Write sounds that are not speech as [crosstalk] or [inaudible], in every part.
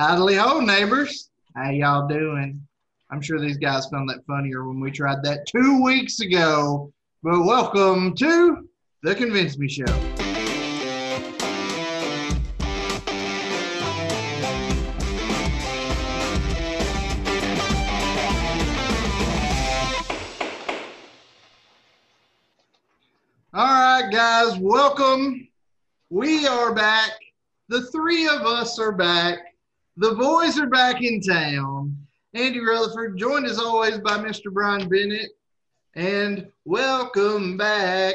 Howdy ho, neighbors. How y'all doing? I'm sure these guys found that funnier when we tried that two weeks ago. But welcome to the Convince Me Show. All right, guys, welcome. We are back. The three of us are back. The boys are back in town. Andy Rutherford, joined as always by Mr. Brian Bennett. And welcome back,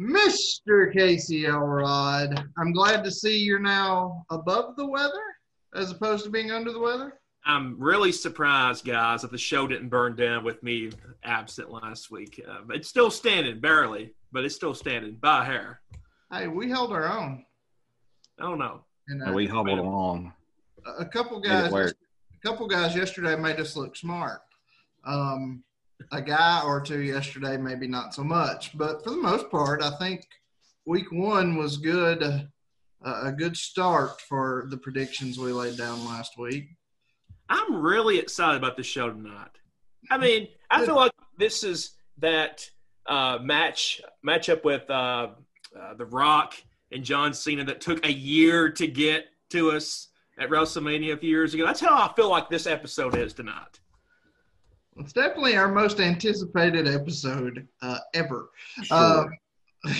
Mr. Casey Elrod. I'm glad to see you're now above the weather as opposed to being under the weather. I'm really surprised, guys, that the show didn't burn down with me absent last week. Uh, it's still standing, barely, but it's still standing by a hair. Hey, we held our own. I don't know. And And uh, we hobbled along. A couple guys, a couple guys yesterday made us look smart. Um, a guy or two yesterday, maybe not so much, but for the most part, I think week one was good. Uh, a good start for the predictions we laid down last week. I'm really excited about the show tonight. I mean, I feel like this is that uh, match matchup with uh, uh, The Rock and John Cena that took a year to get to us at WrestleMania a few years ago. That's how I feel like this episode is tonight. It's definitely our most anticipated episode uh, ever. Sure. Uh,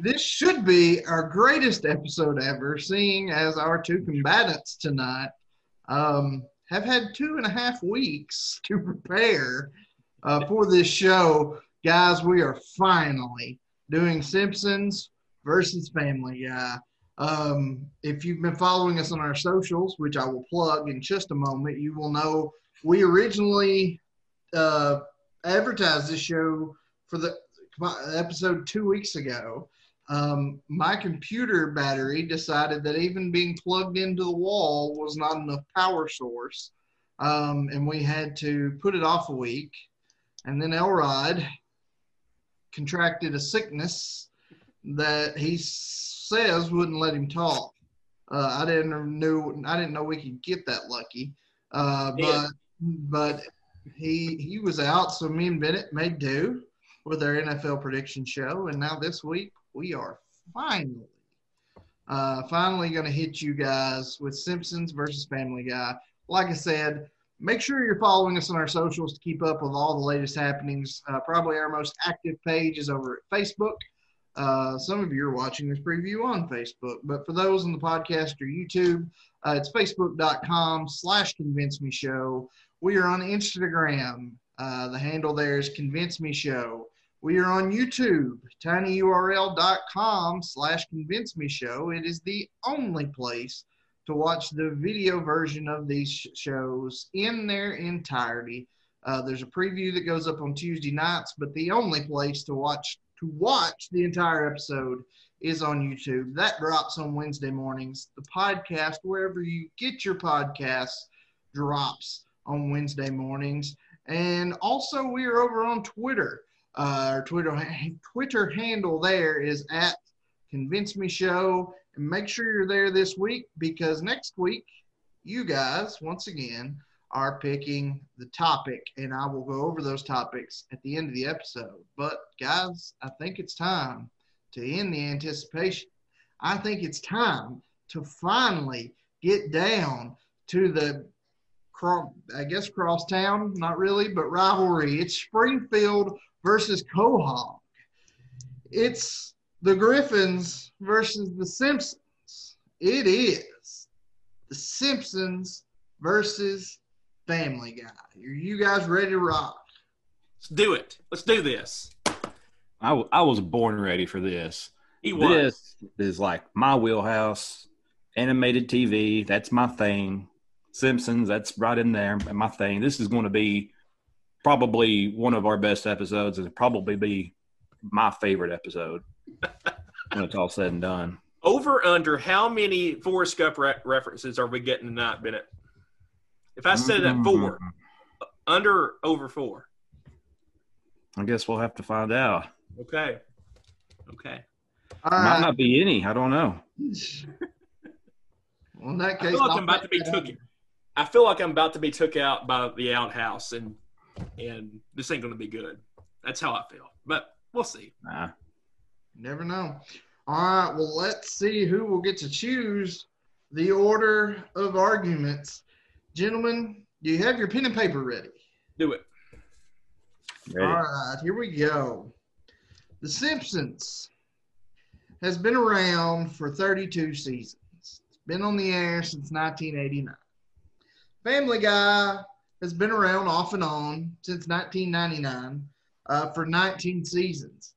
this should be our greatest episode ever, seeing as our two combatants tonight um, have had two and a half weeks to prepare uh, for this show. Guys, we are finally doing Simpsons versus Family Guy. Um, if you've been following us on our socials, which I will plug in just a moment, you will know we originally uh, advertised this show for the episode two weeks ago. Um, my computer battery decided that even being plugged into the wall was not enough power source, um, and we had to put it off a week. And then Elrod contracted a sickness that he says wouldn't let him talk. Uh, I didn't knew I didn't know we could get that lucky, uh, but Yeah. but he he was out, so me and Bennett made do with our NFL prediction show, and now this week we are finally uh, finally going to hit you guys with Simpsons versus Family Guy. Like I said, make sure you're following us on our socials to keep up with all the latest happenings. Uh, probably our most active page is over at Facebook. Uh, some of you are watching this preview on Facebook, but for those on the podcast or YouTube, uh, it's facebook.com slash convince me show. We are on Instagram. Uh, the handle there is convince me show. We are on YouTube, tinyurl.com slash convince me show. It is the only place to watch the video version of these shows in their entirety. Uh, there's a preview that goes up on Tuesday nights, but the only place to watch to watch the entire episode is on YouTube. That drops on Wednesday mornings. The podcast, wherever you get your podcasts, drops on Wednesday mornings. And also, we are over on Twitter. Uh, our Twitter [laughs] Twitter handle there is at Convince Me Show. And make sure you're there this week because next week, you guys, once again, are picking the topic, and I will go over those topics at the end of the episode. But, guys, I think it's time to end the anticipation. I think it's time to finally get down to the, I guess, crosstown, not really, but rivalry. It's Springfield versus Quahog. It's the Griffins versus the Simpsons. It is the Simpsons versus Family Guy. Are you guys ready to rock? Let's do it. Let's do this. I, w- I was born ready for this. He was. This is like my wheelhouse. Animated TV, that's my thing. Simpsons, that's right in there, my thing. This is going to be probably one of our best episodes, and probably be my favorite episode [laughs] when it's all said and done. Over under how many Forrest Gump re- references are we getting tonight, Bennett? If I said it at four, Mm, under over four. I guess we'll have to find out. Okay. Okay. All Might right. not be any. I don't know. [laughs] Well, in that case, I feel like I'll I'm about to be take took. that. I feel like I'm about to be took out by the outhouse, and and this ain't going to be good. That's how I feel. But we'll see. Nah. Never know. All right. Well, let's see who will get to choose the order of arguments. Gentlemen, do you have your pen and paper ready? Do it. Ready. All right, here we go. The Simpsons has been around for 32 seasons. It's been on the air since 1989. Family Guy has been around off and on since 1999 uh, for 19 seasons.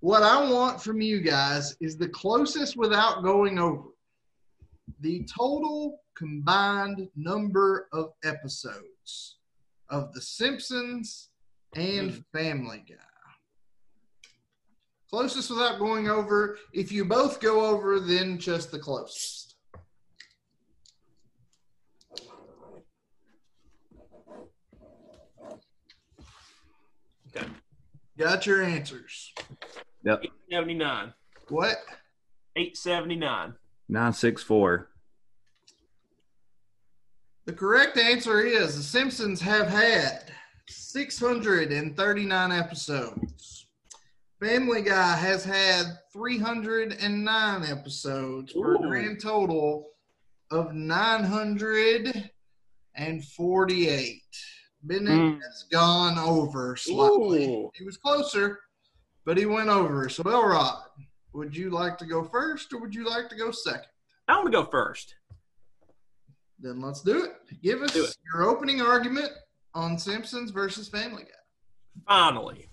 What I want from you guys is the closest without going over the total combined number of episodes of The Simpsons and hmm. Family Guy. Closest without going over. If you both go over, then just the closest. Okay. Got your answers. Yep. 79. What? 879. 964. The correct answer is The Simpsons have had 639 episodes. Family Guy has had 309 episodes for a grand total of 948. Bennett Mm. has gone over slightly. Ooh. He was closer, but he went over. So, Elrod, would you like to go first or would you like to go second? I want to go first. Then let's do it. Give us it. your opening argument on Simpsons versus Family Guy. Finally.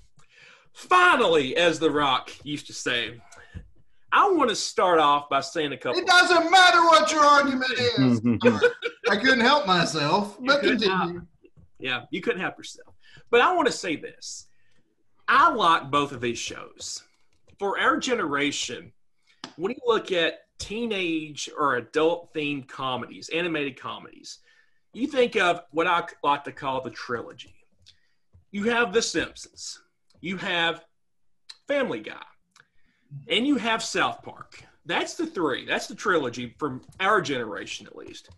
Finally, as The Rock used to say. I want to start off by saying a couple. It doesn't matter what your argument is. [laughs] I couldn't help myself, but continue. Yeah, you couldn't help yourself. But I want to say this. I like both of these shows. For our generation, when you look at teenage or adult themed comedies, animated comedies, you think of what I like to call the trilogy. You have The Simpsons, you have Family Guy, and you have South Park. That's the three. That's the trilogy from our generation, at least.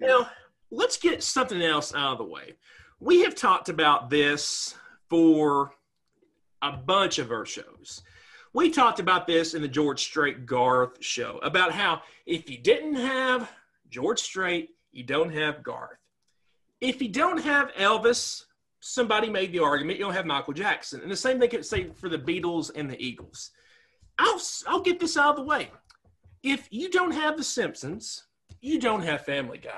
Now, let's get something else out of the way. We have talked about this for a bunch of our shows. We talked about this in the George Strait Garth show about how if you didn't have George Strait, you don't have Garth. If you don't have Elvis, somebody made the argument you don't have Michael Jackson. And the same thing could say for the Beatles and the Eagles. I'll, I'll get this out of the way. If you don't have The Simpsons, you don't have Family Guy.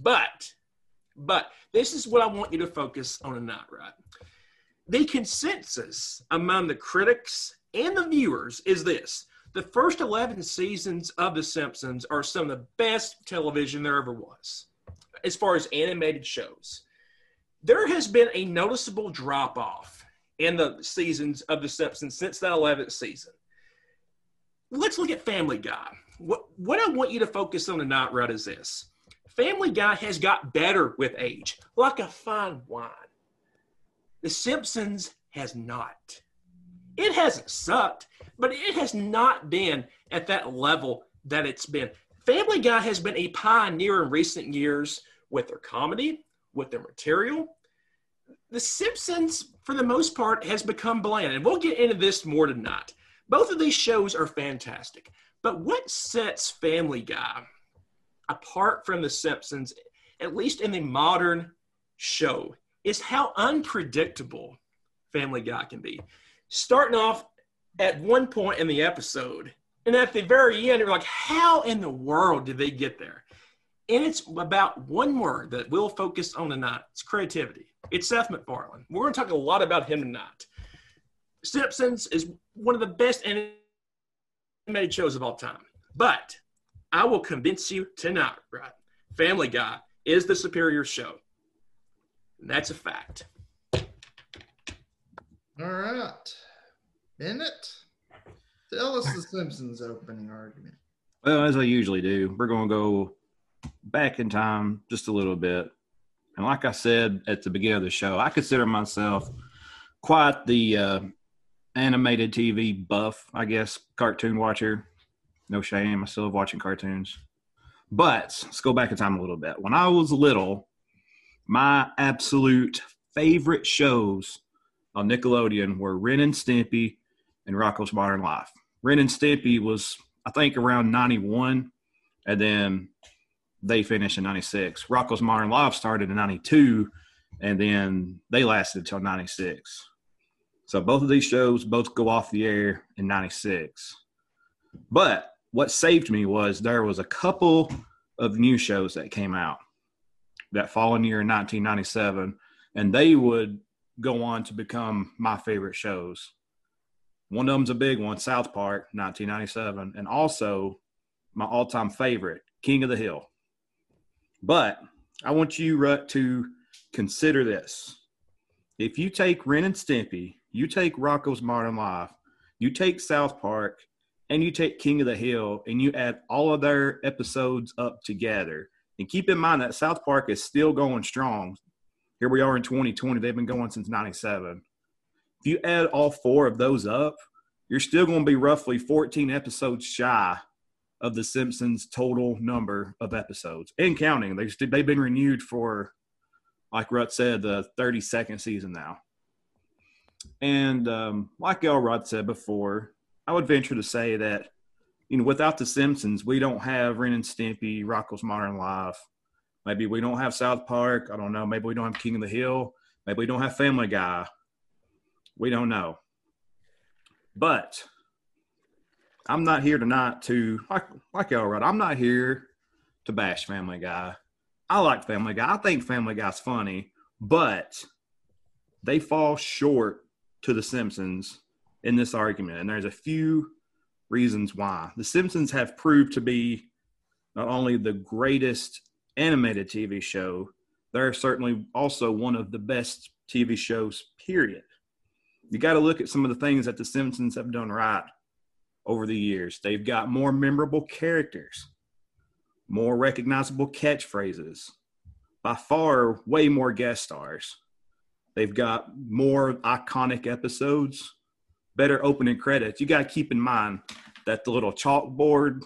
But, but this is what I want you to focus on tonight, right? The consensus among the critics and the viewers is this. The first 11 seasons of The Simpsons are some of the best television there ever was, as far as animated shows. There has been a noticeable drop off in the seasons of The Simpsons since that 11th season. Let's look at Family Guy. What, what I want you to focus on tonight, right, is this Family Guy has got better with age, like a fine wine. The Simpsons has not. It hasn't sucked, but it has not been at that level that it's been. Family Guy has been a pioneer in recent years with their comedy, with their material. The Simpsons, for the most part, has become bland, and we'll get into this more tonight. Both of these shows are fantastic, but what sets Family Guy apart from The Simpsons, at least in the modern show, is how unpredictable Family Guy can be. Starting off at one point in the episode, and at the very end, you're like, how in the world did they get there? And it's about one word that we'll focus on tonight. It's creativity. It's Seth MacFarlane. We're going to talk a lot about him tonight. Simpsons is one of the best animated shows of all time. But I will convince you tonight, right? Family Guy is the superior show. And that's a fact. All right. Bennett, tell us the Simpsons opening argument. Well, as I usually do, we're going to go back in time just a little bit. And like I said at the beginning of the show, I consider myself quite the uh, animated TV buff, I guess, cartoon watcher. No shame. I still love watching cartoons. But let's go back in time a little bit. When I was little, my absolute favorite shows on Nickelodeon were Ren and Stimpy and Rocko's Modern Life. Ren and Stimpy was, I think, around 91, and then they finished in 96. Rocko's Modern Life started in 92, and then they lasted until 96. So both of these shows both go off the air in 96. But what saved me was there was a couple of new shows that came out that following year in 1997, and they would go on to become my favorite shows. One of them's a big one, South Park, 1997, and also my all-time favorite, King of the Hill. But I want you Rut, to consider this. If you take Ren and Stimpy, you take Rocko's Modern Life, you take South Park, and you take King of the Hill, and you add all of their episodes up together, and keep in mind that South Park is still going strong. Here we are in 2020. They've been going since 97. If you add all four of those up, you're still going to be roughly 14 episodes shy of The Simpsons' total number of episodes and counting. They just, they've been renewed for, like Rut said, the 32nd season now. And um, like Elrod said before, I would venture to say that you know, without the Simpsons, we don't have Ren and Stimpy, Rocko's Modern Life. Maybe we don't have South Park. I don't know. Maybe we don't have King of the Hill. Maybe we don't have Family Guy. We don't know. But I'm not here tonight to like like y'all right. I'm not here to bash Family Guy. I like Family Guy. I think Family Guy's funny, but they fall short to the Simpsons in this argument. And there's a few reasons why. The Simpsons have proved to be not only the greatest animated TV show, they're certainly also one of the best TV shows, period. You got to look at some of the things that The Simpsons have done right over the years. They've got more memorable characters, more recognizable catchphrases, by far, way more guest stars. They've got more iconic episodes better opening credits. You got to keep in mind that the little chalkboard,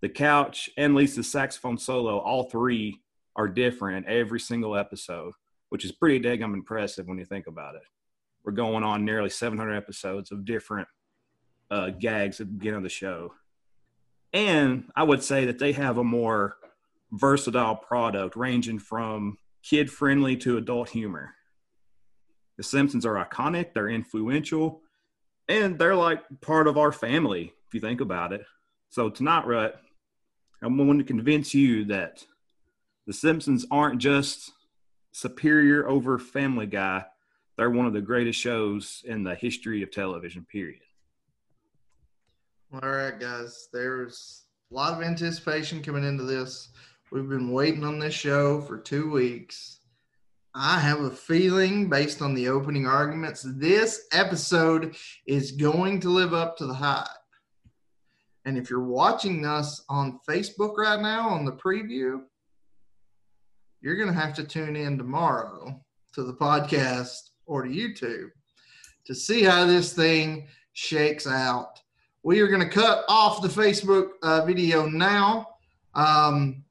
the couch, and Lisa's saxophone solo, all three are different in every single episode, which is pretty daggum impressive when you think about it. We're going on nearly 700 episodes of different uh, gags at the beginning of the show. And I would say that they have a more versatile product ranging from kid friendly to adult humor. The Simpsons are iconic, they're influential, and they're like part of our family if you think about it. So tonight, Rut, I'm going to convince you that the Simpsons aren't just superior over Family Guy. They're one of the greatest shows in the history of television, period. All right, guys. There's a lot of anticipation coming into this. We've been waiting on this show for two weeks. I have a feeling, based on the opening arguments, this episode is going to live up to the hype. And if you're watching us on Facebook right now on the preview, you're going to have to tune in tomorrow to the podcast or to YouTube to see how this thing shakes out. We are going to cut off the Facebook uh, video now. Um,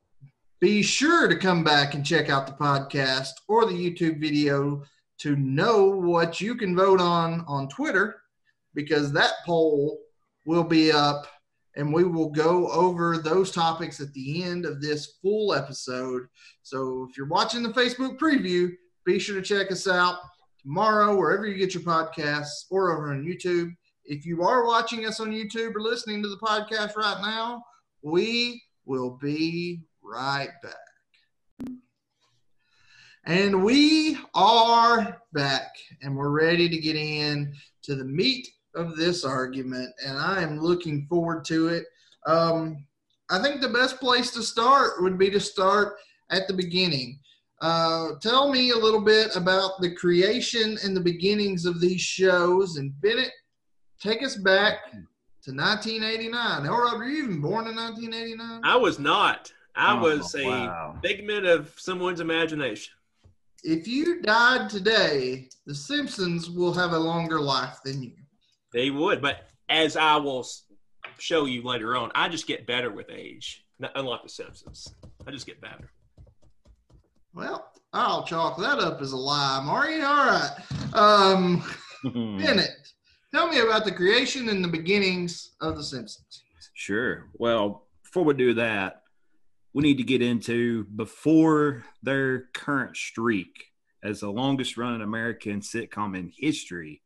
be sure to come back and check out the podcast or the YouTube video to know what you can vote on on Twitter because that poll will be up and we will go over those topics at the end of this full episode. So if you're watching the Facebook preview, be sure to check us out tomorrow, wherever you get your podcasts, or over on YouTube. If you are watching us on YouTube or listening to the podcast right now, we will be right back. And we are back and we're ready to get in to the meat of this argument. And I am looking forward to it. Um, I think the best place to start would be to start at the beginning. Uh, tell me a little bit about the creation and the beginnings of these shows. And Bennett, take us back to 1989. Elrod, were you even born in 1989? I was not. I oh, was a wow. figment of someone's imagination. If you died today, The Simpsons will have a longer life than you. They would, but as I will show you later on. I just get better with age, unlike The Simpsons. I just get better. Well, I'll chalk that up as a lie, Marty. All right. Um, [laughs] Bennett, tell me about the creation and the beginnings of The Simpsons. Sure. Well, before we do that, we need to get into before their current streak as the longest running American sitcom in history.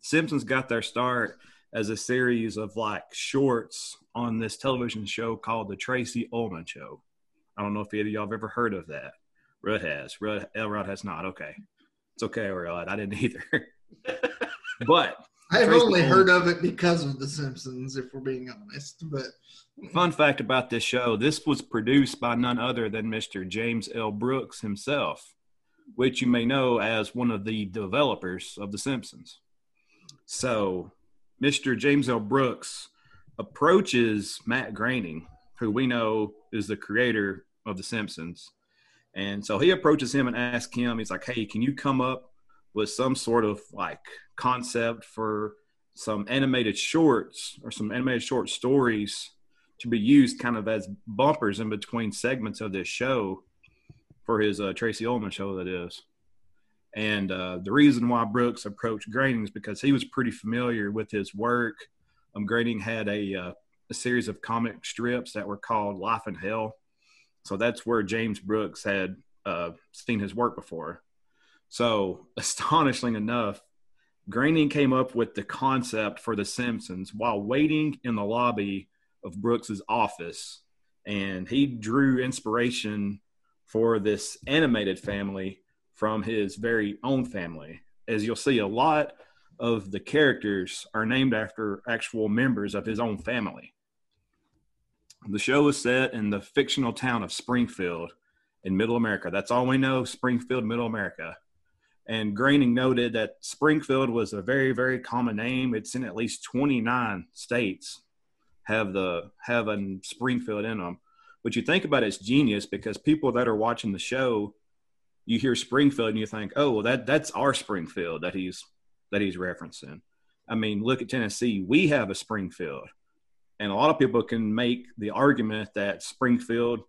Simpsons got their start as a series of like shorts on this television show called The Tracey Ullman Show. I don't know if any of y'all have ever heard of that. Rut has. Rut, Elrod has not. Okay. It's okay, Elrod. I didn't either. [laughs] but I've only heard of it because of The Simpsons, if we're being honest. But fun fact about this show this was produced by none other than Mr. James L. Brooks himself, which you may know as one of the developers of The Simpsons. So, Mr. James L. Brooks approaches Matt Groening, who we know is the creator of The Simpsons. And so he approaches him and asks him, he's like, hey, can you come up with some sort of like concept for some animated shorts or some animated short stories to be used kind of as bumpers in between segments of this show for his uh, Tracey Ullman show, that is. And uh, the reason why Brooks approached Groening is because he was pretty familiar with his work. Um, Groening had a, uh, a series of comic strips that were called Life in Hell. So that's where James Brooks had uh, seen his work before. So, [laughs] astonishingly enough, Groening came up with the concept for The Simpsons while waiting in the lobby of Brooks's office. And he drew inspiration for this animated family from his very own family. As you'll see, a lot of the characters are named after actual members of his own family. The show is set in the fictional town of Springfield in Middle America. That's all we know Springfield, Middle America. And Groening noted that Springfield was a very, very common name. It's in at least 29 states have the have a Springfield in them. But you think about it, it's genius because people that are watching the show you hear Springfield and you think, oh, well, that that's our Springfield that he's that he's referencing. I mean, look at Tennessee. We have a Springfield, and a lot of people can make the argument that Springfield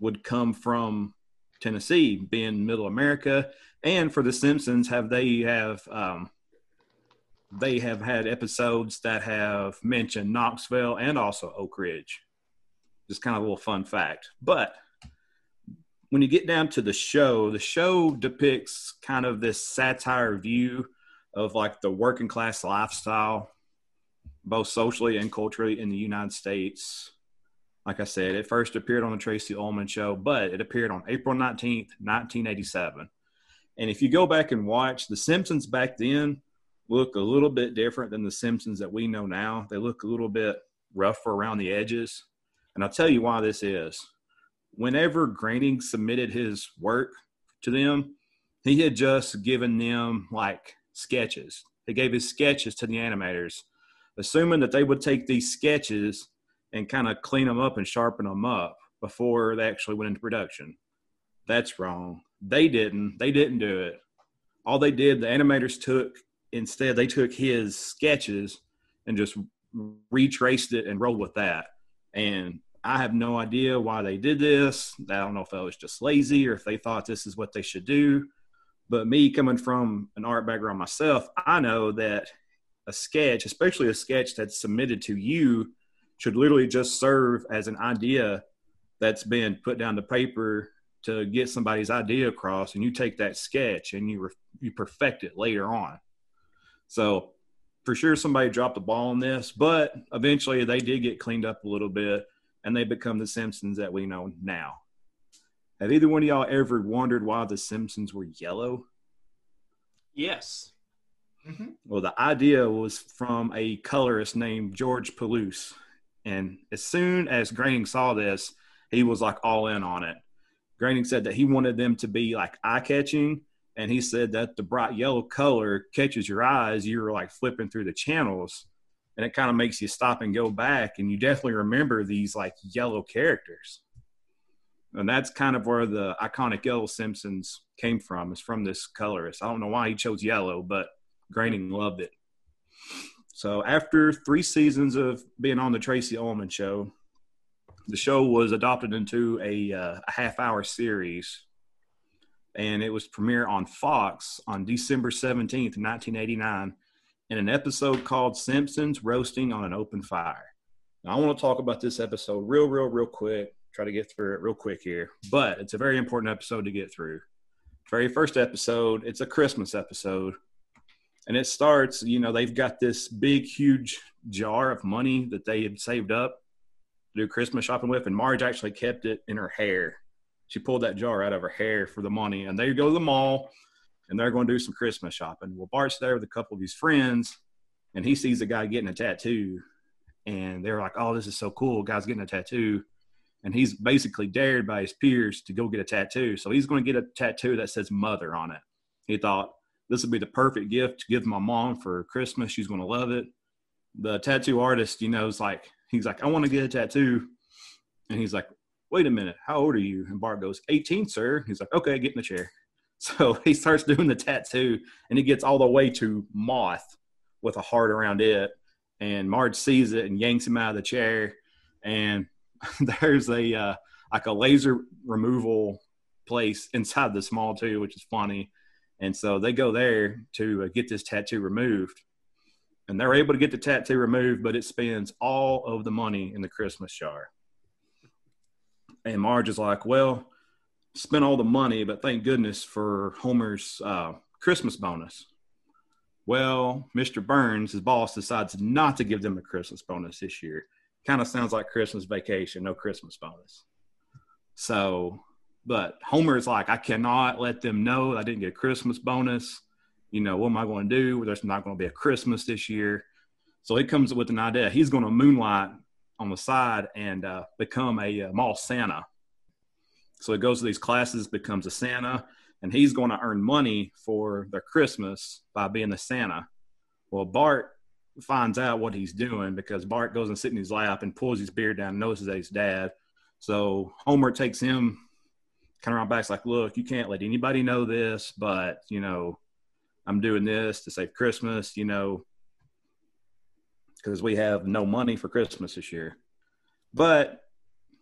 would come from Tennessee, being Middle America, and for the Simpsons, have they have um, they have had episodes that have mentioned Knoxville and also Oak Ridge. Just kind of a little fun fact, but when you get down to the show, the show depicts kind of this satire view of like the working class lifestyle, both socially and culturally in the United States. Like I said, it first appeared on the Tracey Ullman show, but it appeared on April 19th, 1987. And if you go back and watch, The Simpsons back then look a little bit different than The Simpsons that we know now. They look a little bit rougher around the edges. And I'll tell you why this is whenever Groening submitted his work to them, he had just given them like sketches. He gave his sketches to the animators, assuming that they would take these sketches and kind of clean them up and sharpen them up before they actually went into production. That's wrong. They didn't. They didn't do it. All they did, the animators took instead, they took his sketches and just retraced it and rolled with that. And I have no idea why they did this. I don't know if I was just lazy or if they thought this is what they should do. But me coming from an art background myself, I know that a sketch, especially a sketch that's submitted to you, should literally just serve as an idea that's been put down to paper to get somebody's idea across. And you take that sketch and you, re- you perfect it later on. So for sure, somebody dropped the ball on this, but eventually they did get cleaned up a little bit and they become the Simpsons that we know now. Have either one of y'all ever wondered why the Simpsons were yellow? Yes. Mm-hmm. Well, the idea was from a colorist named George Palouse. And as soon as Groening saw this, he was like all in on it. Groening said that he wanted them to be like eye catching. And he said that the bright yellow color catches your eyes. You're like flipping through the channels and it kind of makes you stop and go back and you definitely remember these like yellow characters and that's kind of where the iconic yellow simpsons came from is from this colorist i don't know why he chose yellow but groening loved it So after three seasons of being on the Tracey Ullman show, the show was adopted into a, uh, a half hour series and it was premiere on Fox on December 17th, 1989, in an episode called Simpsons Roasting on an Open Fire. Now, I want to talk about this episode real, real, real quick, try to get through it real quick here, but it's a very important episode to get through. Very first episode, it's a Christmas episode. And it starts, you know, they've got this big, huge jar of money that they had saved up to do Christmas shopping with, and Marge actually kept it in her hair she pulled that jar out of her hair for the money, and they go to the mall, and they're going to do some Christmas shopping. Well, Bart's there with a couple of his friends, and he sees a guy getting a tattoo, and they're like, "Oh, this is so cool! Guy's getting a tattoo." And he's basically dared by his peers to go get a tattoo. So he's going to get a tattoo that says mother on it. He thought this would be the perfect gift to give my mom for Christmas. She's going to love it. The tattoo artist, you know, is like, he's like, I want to get a tattoo. And he's like, wait a minute, how old are you? And Bart goes, 18, sir. He's like, okay, get in the chair. [laughs] So he starts doing the tattoo and he gets all the way to moth with a heart around it. And Marge sees it and yanks him out of the chair. And [laughs] there's a uh, like a laser removal place inside the small too, which is funny. And so they go there to uh, get this tattoo removed. And they're able to get the tattoo removed, but it spends all of the money in the Christmas jar. And Marge is like, well, spent all the money, but thank goodness for Homer's uh, Christmas bonus. Well, Mr. Burns, his boss, decides not to give them a Christmas bonus this year. Kind of sounds like Christmas vacation, no Christmas bonus. So, but Homer is like, I cannot let them know I didn't get a Christmas bonus. You know, what am I going to do? There's not going to be a Christmas this year. So he comes up with an idea. He's going to moonlight on the side and uh, become a, a uh, mall Santa. So he goes to these classes, becomes a Santa, and he's going to earn money for their Christmas by being the Santa. Well, Bart finds out what he's doing because Bart goes and sits in his lap and pulls his beard down and notices that he's dad. So Homer takes him kind of around back, like, look, you can't let anybody know this, but, you know, I'm doing this to save Christmas, you know, because we have no money for Christmas this year. But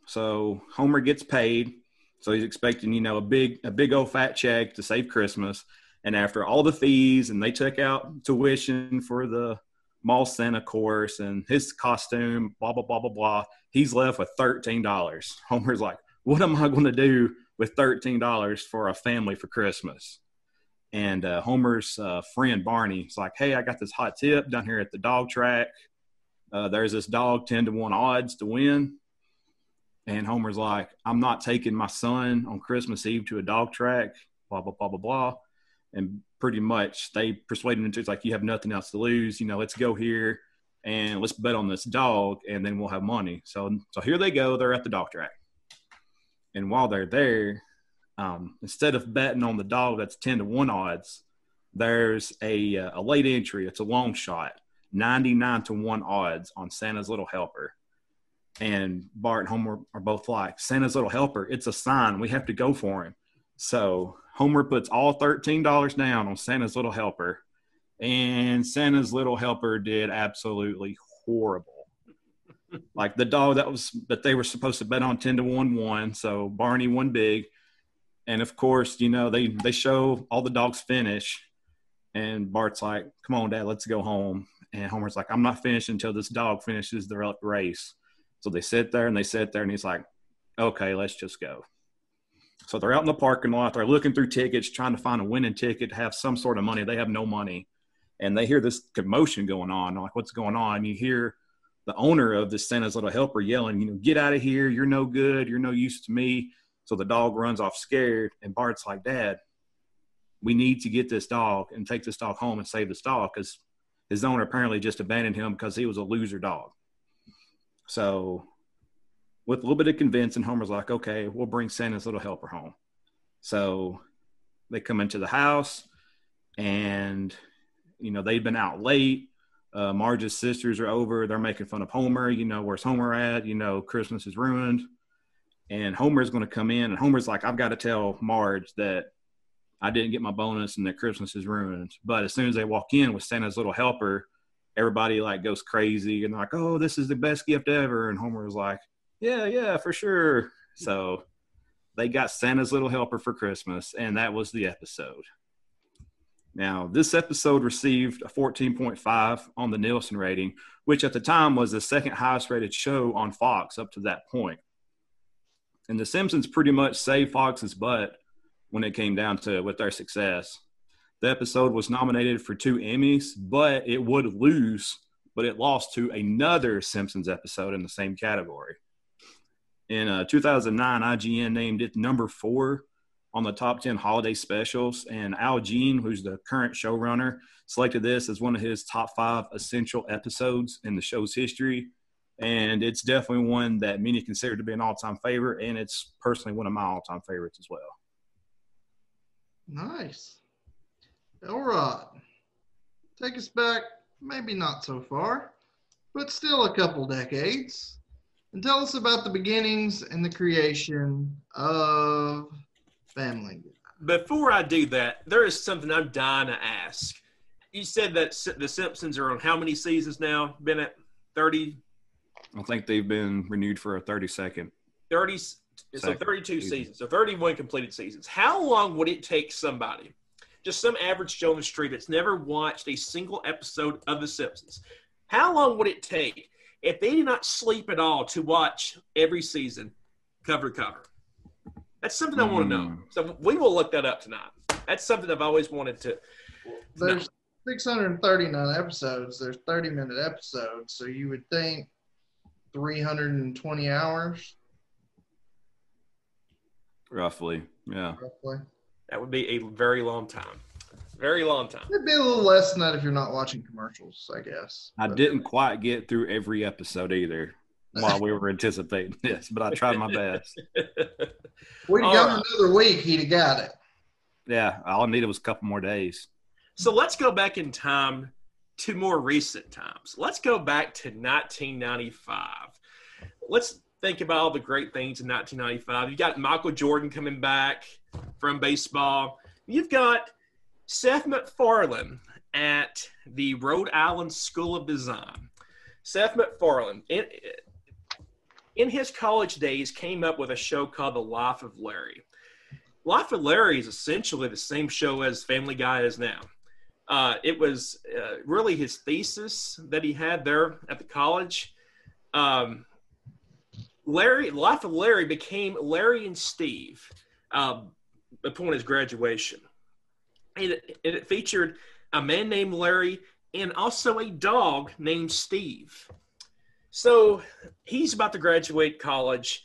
so Homer gets paid, so he's expecting you know a big a big old fat check to save Christmas. And after all the fees, and they took out tuition for the mall Santa course and his costume, blah blah blah blah blah, he's left with thirteen dollars. Homer's like, "What am I going to do with thirteen dollars for a family for Christmas?" And uh, Homer's uh, friend Barney is like, "Hey, I got this hot tip down here at the dog track. Uh, there's this dog 10 to 1 odds to win. And Homer's like, I'm not taking my son on Christmas Eve to a dog track, blah, blah, blah, blah, blah. And pretty much they persuade him into it's like, you have nothing else to lose. You know, let's go here and let's bet on this dog and then we'll have money. So, so here they go. They're at the dog track. And while they're there, um, instead of betting on the dog that's 10 to 1 odds, there's a, a late entry. It's a long shot 99 to 1 odds on Santa's Little Helper. And Bart and Homer are both like, Santa's Little Helper, it's a sign. We have to go for him. So Homer puts all $13 down on Santa's Little Helper. And Santa's Little Helper did absolutely horrible. Like the dog that was that they were supposed to bet on 10 to 1 1. So Barney won big. And of course, you know, they they show all the dogs finish. And Bart's like, come on, dad, let's go home. And Homer's like, I'm not finished until this dog finishes the race. So they sit there and they sit there, and he's like, okay, let's just go. So they're out in the parking lot. They're looking through tickets, trying to find a winning ticket to have some sort of money. They have no money. And they hear this commotion going on. Like, what's going on? and You hear the owner of the Santa's Little Helper yelling, you know, get out of here. You're no good. You're no use to me. So the dog runs off scared. And Bart's like, Dad, we need to get this dog and take this dog home and save this dog because his owner apparently just abandoned him because he was a loser dog. So, with a little bit of convincing, Homer's like, okay, we'll bring Santa's little helper home. So, they come into the house and, you know, they've been out late. Uh, Marge's sisters are over. They're making fun of Homer. You know, where's Homer at? You know, Christmas is ruined. And Homer's going to come in, and Homer's like, I've got to tell Marge that I didn't get my bonus and that Christmas is ruined. But as soon as they walk in with Santa's little helper, everybody like goes crazy and like, oh, this is the best gift ever. And Homer like, yeah, yeah, for sure. So they got Santa's Little Helper for Christmas, and that was the episode. Now, this episode received a 14.5 on the Nielsen rating, which at the time was the second highest rated show on Fox up to that point. And The Simpsons pretty much saved Fox's butt when it came down to with their success. The episode was nominated for two Emmys, but it would lose, but it lost to another Simpsons episode in the same category. In uh, 2009, IGN named it number four on the top 10 holiday specials. And Al Jean, who's the current showrunner, selected this as one of his top five essential episodes in the show's history. And it's definitely one that many consider to be an all time favorite. And it's personally one of my all time favorites as well. Nice. All right. take us back, maybe not so far, but still a couple decades. And tell us about the beginnings and the creation of family. Before I do that, there is something I'm dying to ask. You said that the Simpsons are on how many seasons now, Bennett? 30? I think they've been renewed for a 30 second. 30, so 32 season. seasons, so 31 completed seasons. How long would it take somebody, just some average Joe in the street that's never watched a single episode of The Simpsons, how long would it take if they did not sleep at all to watch every season cover to cover? That's something I want to know. Hmm. So we will look that up tonight. That's something I've always wanted to. There's 639 episodes. There's 30 minute episodes. So you would think 320 hours. Roughly, yeah. Roughly. That would be a very long time. Very long time. It'd be a little less than that if you're not watching commercials, I guess. I but, didn't quite get through every episode either while we were anticipating [laughs] this, but I tried my best. [laughs] We'd have got right. another week, he'd have got it. Yeah, all I needed was a couple more days. So let's go back in time to more recent times. Let's go back to 1995. Let's think about all the great things in 1995. You've got Michael Jordan coming back from baseball. You've got Seth MacFarlane at the Rhode Island School of Design. Seth MacFarlane, in his college days came up with a show called The Life of Larry. Life of Larry is essentially the same show as Family Guy is now. Uh, it was uh, really his thesis that he had there at the college. Um, Larry, Life of Larry became Larry and Steve um, upon his graduation. And it, it featured a man named Larry and also a dog named Steve. So he's about to graduate college.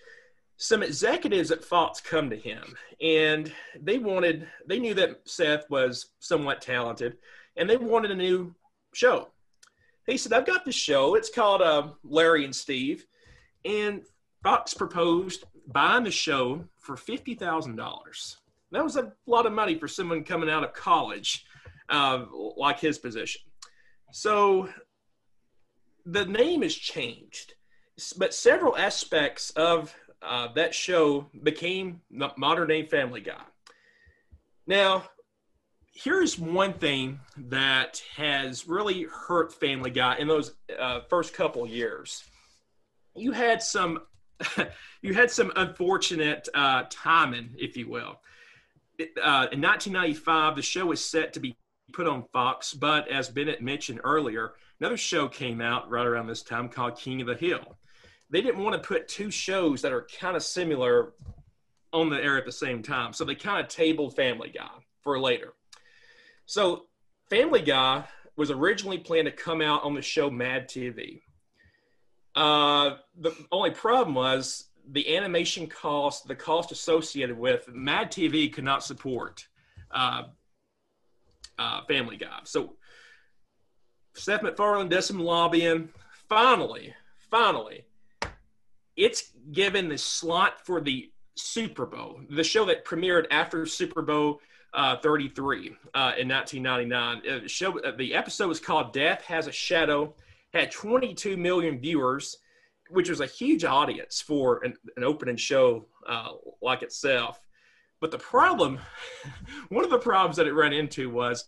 Some executives at Fox come to him and they wanted, they knew that Seth was somewhat talented and they wanted a new show. He said, I've got this show. It's called uh, Larry and Steve. And Fox proposed buying the show for $50,000. That was a lot of money for someone coming out of college uh, like his position. So the name has changed, but several aspects of uh, that show became the modern day Family Guy. Now, here's one thing that has really hurt Family Guy in those uh, first couple years. You had some, [laughs] you had some unfortunate uh, timing, if you will. Uh, in 1995, the show was set to be put on Fox, but as Bennett mentioned earlier, Another show came out right around this time called King of the Hill. They didn't want to put two shows that are kind of similar on the air at the same time. So they kind of tabled Family Guy for later. So Family Guy was originally planned to come out on the show Mad TV. Uh, the only problem was the animation cost, the cost associated with Mad TV could not support uh, uh, Family Guy. So Seth MacFarlane does some lobbying. Finally, finally, it's given the slot for the Super Bowl, the show that premiered after Super Bowl uh, 33 uh, in 1999. Uh, show, uh, the episode was called Death Has a Shadow, had 22 million viewers, which was a huge audience for an, an opening show uh, like itself. But the problem, [laughs] one of the problems that it ran into was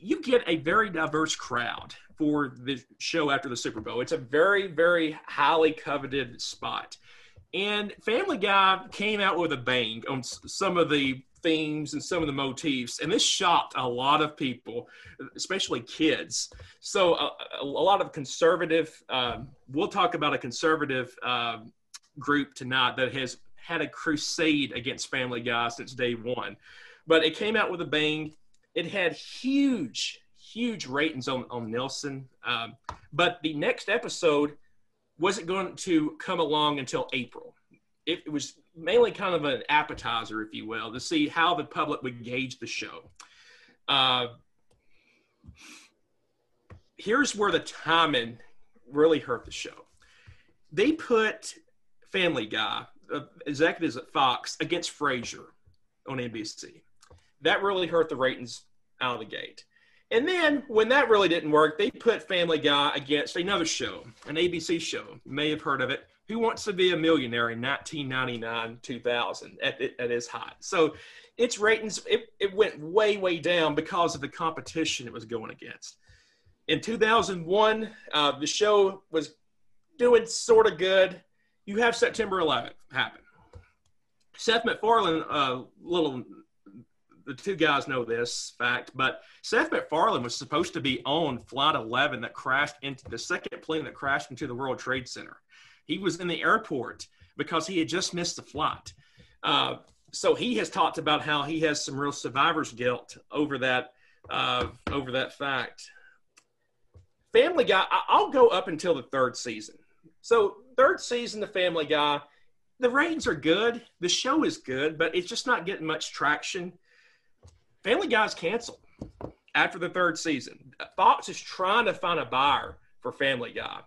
you get a very diverse crowd for the show after the Super Bowl. It's a very, very highly coveted spot. And Family Guy came out with a bang on some of the themes and some of the motifs, and this shocked a lot of people, especially kids. So, a, a lot of conservative, um, we'll talk about a conservative um, group tonight that has had a crusade against Family Guy since day one. But it came out with a bang. It had huge, huge ratings on, on Nielsen. Um, but the next episode wasn't going to come along until April. It, it, was mainly kind of an appetizer, if you will, to see how the public would gauge the show. Uh, here's where the timing really hurt the show. They put Family Guy, uh, executives at Fox, against Frasier on NBC. That really hurt the ratings out of the gate. And then when that really didn't work, they put Family Guy against another show, an ABC show. You may have heard of it. Who Wants to Be a Millionaire in 1999, 2000 at, at its height. So its ratings, it, it went way, way down because of the competition it was going against. In 2001, uh, the show was doing sort of good. You have September 11th happen. Seth MacFarlane, a uh, little the two guys know this fact, but Seth MacFarlane was supposed to be on Flight 11 that crashed into the second plane that crashed into the World Trade Center. He was in the airport because he had just missed the flight. Uh, so he has talked about how he has some real survivor's guilt over that uh, over that fact. Family Guy, I'll go up until the third season. So third season, the Family Guy, the ratings are good. The show is good, but it's just not getting much traction. Family Guy's canceled after the third season. Fox is trying to find a buyer for Family Guy.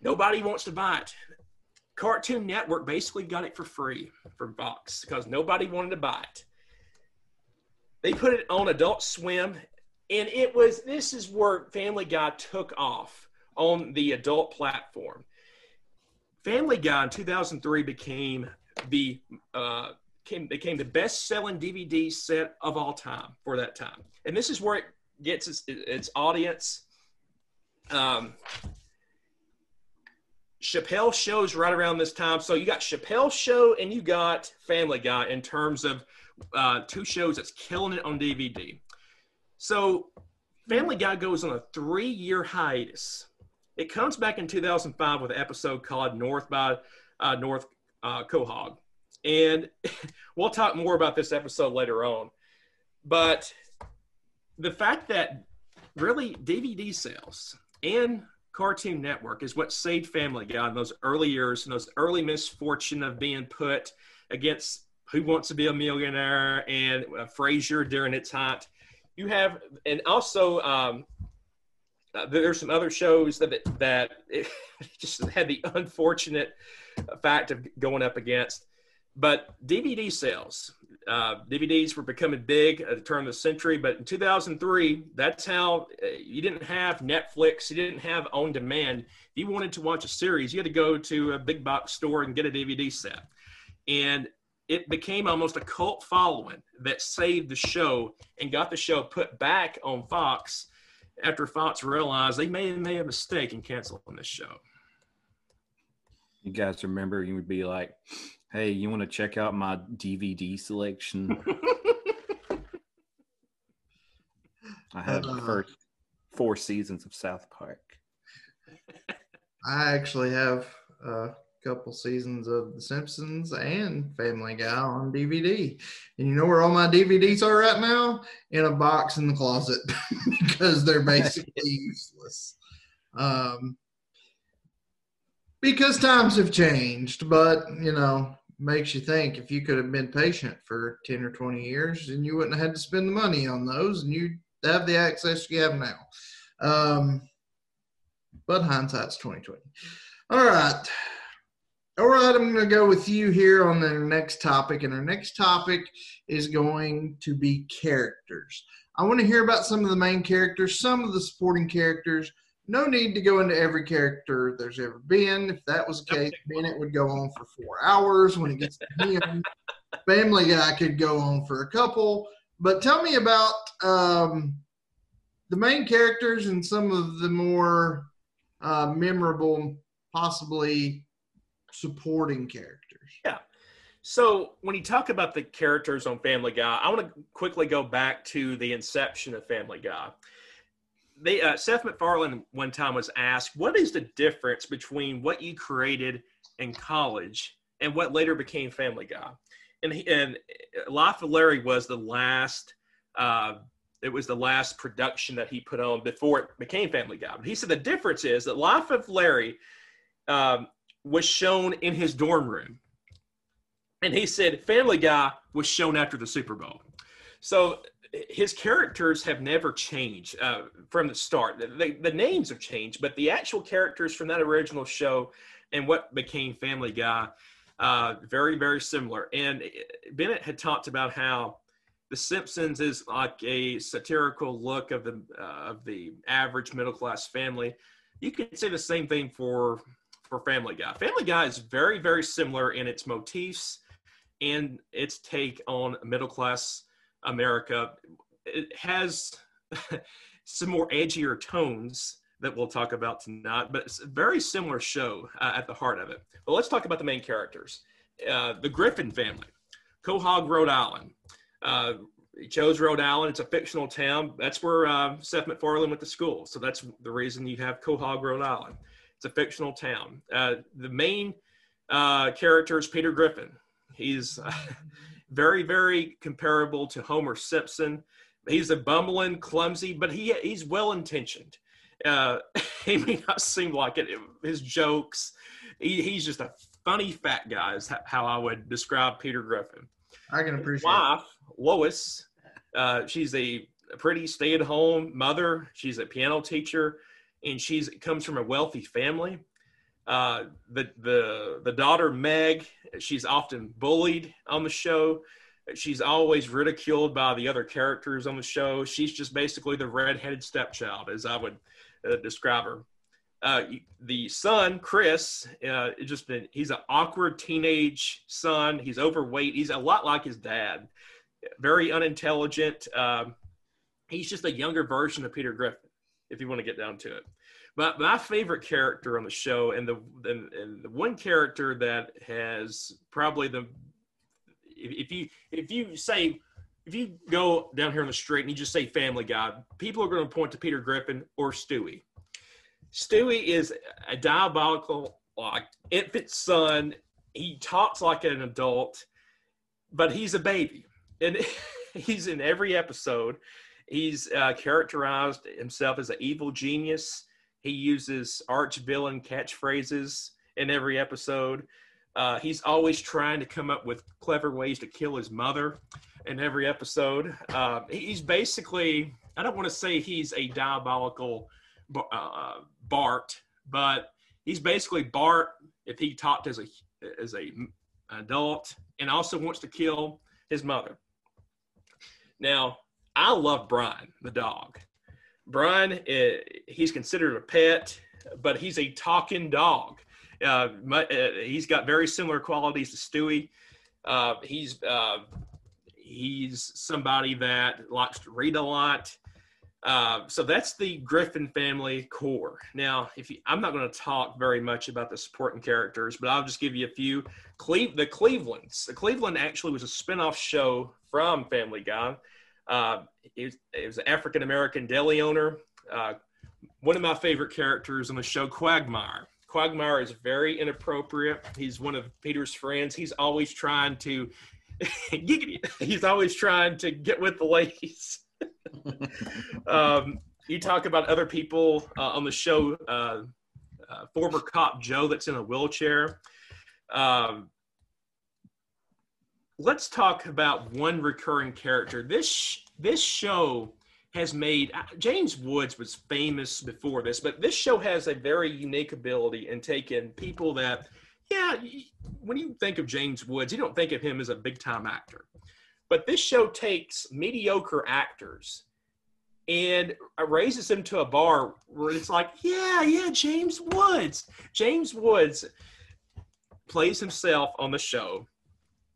Nobody wants to buy it. Cartoon Network basically got it for free from Fox because nobody wanted to buy it. They put it on Adult Swim, and it was this is where Family Guy took off on the adult platform. Family Guy in 2003 became the uh, came, became the best selling DVD set of all time for that time. And this is where it gets its, its audience. Um, Chappelle shows right around this time. So you got Chappelle show and you got Family Guy in terms of uh, two shows that's killing it on DVD. So Family Guy goes on a three year hiatus. It comes back in 2005 with an episode called North by uh, North uh, Quahog. And [laughs] we'll talk more about this episode later on. But the fact that really DVD sales and Cartoon Network is what saved Family Guy in those early years and those early misfortune of being put against Who Wants to Be a Millionaire and uh, Frasier during its height. You have, and also um, uh, there's some other shows that that [laughs] just had the unfortunate fact of going up against. But DVD sales, uh, DVDs were becoming big at the turn of the century. But in 2003, that's how uh, you didn't have Netflix, you didn't have on demand. If you wanted to watch a series, you had to go to a big box store and get a DVD set. And it became almost a cult following that saved the show and got the show put back on Fox after Fox realized they made, made a mistake in canceling this show. You guys remember you would be like, Hey, you want to check out my DVD selection? [laughs] I have uh, the first four seasons of South Park. I actually have a couple seasons of The Simpsons and Family Guy on DVD. And you know where all my DVDs are right now? In a box in the closet [laughs] because they're basically [laughs] useless. Um, because times have changed, but you know, makes you think if you could have been patient for 10 or 20 years and you wouldn't have had to spend the money on those and you'd have the access you have now. Um, but hindsight's 2020. All right. All right, I'm going to go with you here on the next topic. And our next topic is going to be characters. I want to hear about some of the main characters, some of the supporting characters, no need to go into every character there's ever been. If that was the case, Bennett would go on for four hours. When it gets to him, [laughs] Family Guy could go on for a couple. But tell me about um, the main characters and some of the more uh, memorable, possibly supporting characters. Yeah. So when you talk about the characters on Family Guy, I want to quickly go back to the inception of Family Guy. They, uh, Seth MacFarlane one time was asked, "What is the difference between what you created in college and what later became Family Guy?" And he, and Life of Larry was the last. Uh, it was the last production that he put on before it became Family Guy. But he said the difference is that Life of Larry um, was shown in his dorm room. And he said Family Guy was shown after the Super Bowl. So his characters have never changed uh, from the start. The, the, names have changed, but the actual characters from that original show and what became Family Guy, uh, very, very similar. And Bennett had talked about how The Simpsons is like a satirical look of the uh, of the average middle class family. You could say the same thing for for Family Guy. Family Guy is very, very similar in its motifs and its take on middle class America. It has [laughs] some more edgier tones that we'll talk about tonight, but it's a very similar show uh, at the heart of it. But let's talk about the main characters. Uh, the Griffin family, Quahog, Rhode Island. Uh, he chose Rhode Island. It's a fictional town. That's where uh, Seth MacFarlane went to school. So that's the reason you have Quahog, Rhode Island. It's a fictional town. Uh, the main uh, character is Peter Griffin. He's [laughs] very, very comparable to Homer Simpson. He's a bumbling, clumsy, but he he's well intentioned. Uh, [laughs] he may not seem like it. His jokes, he, he's just a funny fat guy. Is how I would describe Peter Griffin. I can appreciate. His wife Lois, uh, she's a pretty stay-at-home mother. She's a piano teacher and she's comes from a wealthy family. Uh, the the the daughter Meg, she's often bullied on the show. She's always ridiculed by the other characters on the show. She's just basically the redheaded stepchild, as I would uh, describe her. Uh, the son, Chris, uh, just been, he's an awkward teenage son. He's overweight. He's a lot like his dad. Very unintelligent. Um, he's just a younger version of Peter Griffin if you want to get down to it. But my favorite character on the show, and the and, and the one character that has probably the if you if you say if you go down here on the street and you just say Family Guy, people are going to point to Peter Griffin or Stewie. Stewie is a diabolical, like infant son. He talks like an adult, but he's a baby, and [laughs] he's in every episode. He's uh, characterized himself as an evil genius. He uses arch villain catchphrases in every episode. Uh, he's always trying to come up with clever ways to kill his mother in every episode. Uh, he's basically, I don't want to say he's a diabolical uh, Bart, but he's basically Bart if he talked as a as a adult and also wants to kill his mother. Now, I love Brian, the dog. Brian, uh, he's considered a pet, but he's a talking dog. Uh, uh, he's got very similar qualities to Stewie. Uh, he's he's somebody that likes to read a lot. Uh, so that's the Griffin family core. Now, if you, I'm not going to talk very much about the supporting characters, but I'll just give you a few. Cle- the Clevelands. The Cleveland actually was a spinoff show from Family Guy. Uh, he was, he was an African American deli owner. Uh, one of my favorite characters on the show, Quagmire. Quagmire is very inappropriate. He's one of Peter's friends. He's always trying to, [laughs] he's always trying to get with the ladies. [laughs] um, you talk about other people uh, on the show, uh, uh, former cop Joe that's in a wheelchair. Um, let's talk about one recurring character. This this show has made uh, James Woods was famous before this, but this show has a very unique ability in taking people that, yeah, when you think of James Woods, you don't think of him as a big time actor, but this show takes mediocre actors and uh, raises them to a bar where it's like, yeah, yeah, James Woods. James Woods plays himself on the show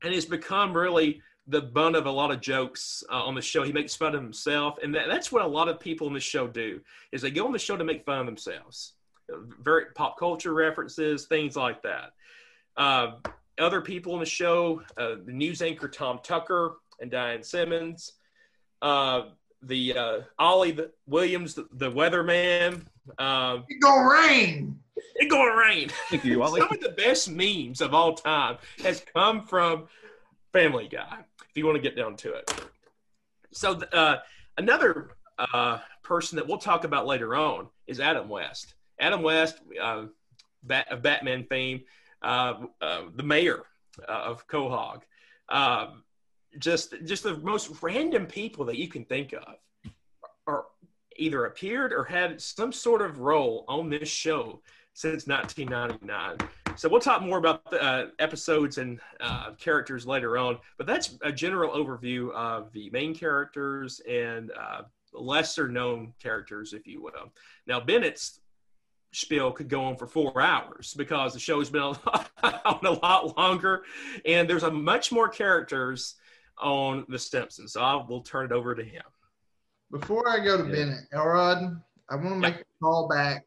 and has become really the butt of a lot of jokes uh, on the show. He makes fun of himself, and that, that's what a lot of people in the show do is they go on the show to make fun of themselves. Very pop culture references, things like that. Uh, other people in the show, uh, the news anchor Tom Tucker and Diane Simmons, uh, the uh, Ollie the, Williams, the, the weatherman. Uh, It's gonna rain. it gonna rain. Thank you, Ollie. Some of the best memes of all time has come from Family Guy. If you want to get down to it. So uh, another uh, person that we'll talk about later on is Adam West. Adam West, uh, Bat- of Batman fame, uh, uh, the mayor uh, of Quahog. Um, just, just the most random people that you can think of, are either appeared or had some sort of role on this show since 1999. So we'll talk more about the uh, episodes and uh, characters later on, but that's a general overview of the main characters and uh, lesser known characters, if you will. Now, Bennett's spiel could go on for four hours because the show's been on, [laughs] a lot longer and there's a much more characters on The Simpsons. So I will turn it over to him. Before I go to Yeah. Bennett, Elrod, I want to make a call back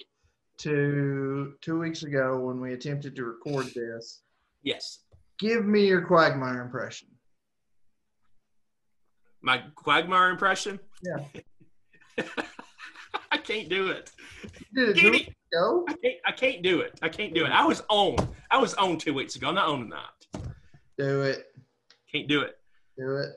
to two weeks ago when we attempted to record this. Yes. Give me your Quagmire impression. My Quagmire impression? Yeah. [laughs] I can't do it. You did it two weeks ago. I can't, I can't do it. I can't do it. I was on. I was on two weeks ago. I'm not on tonight. Do it. Can't do it. Do it.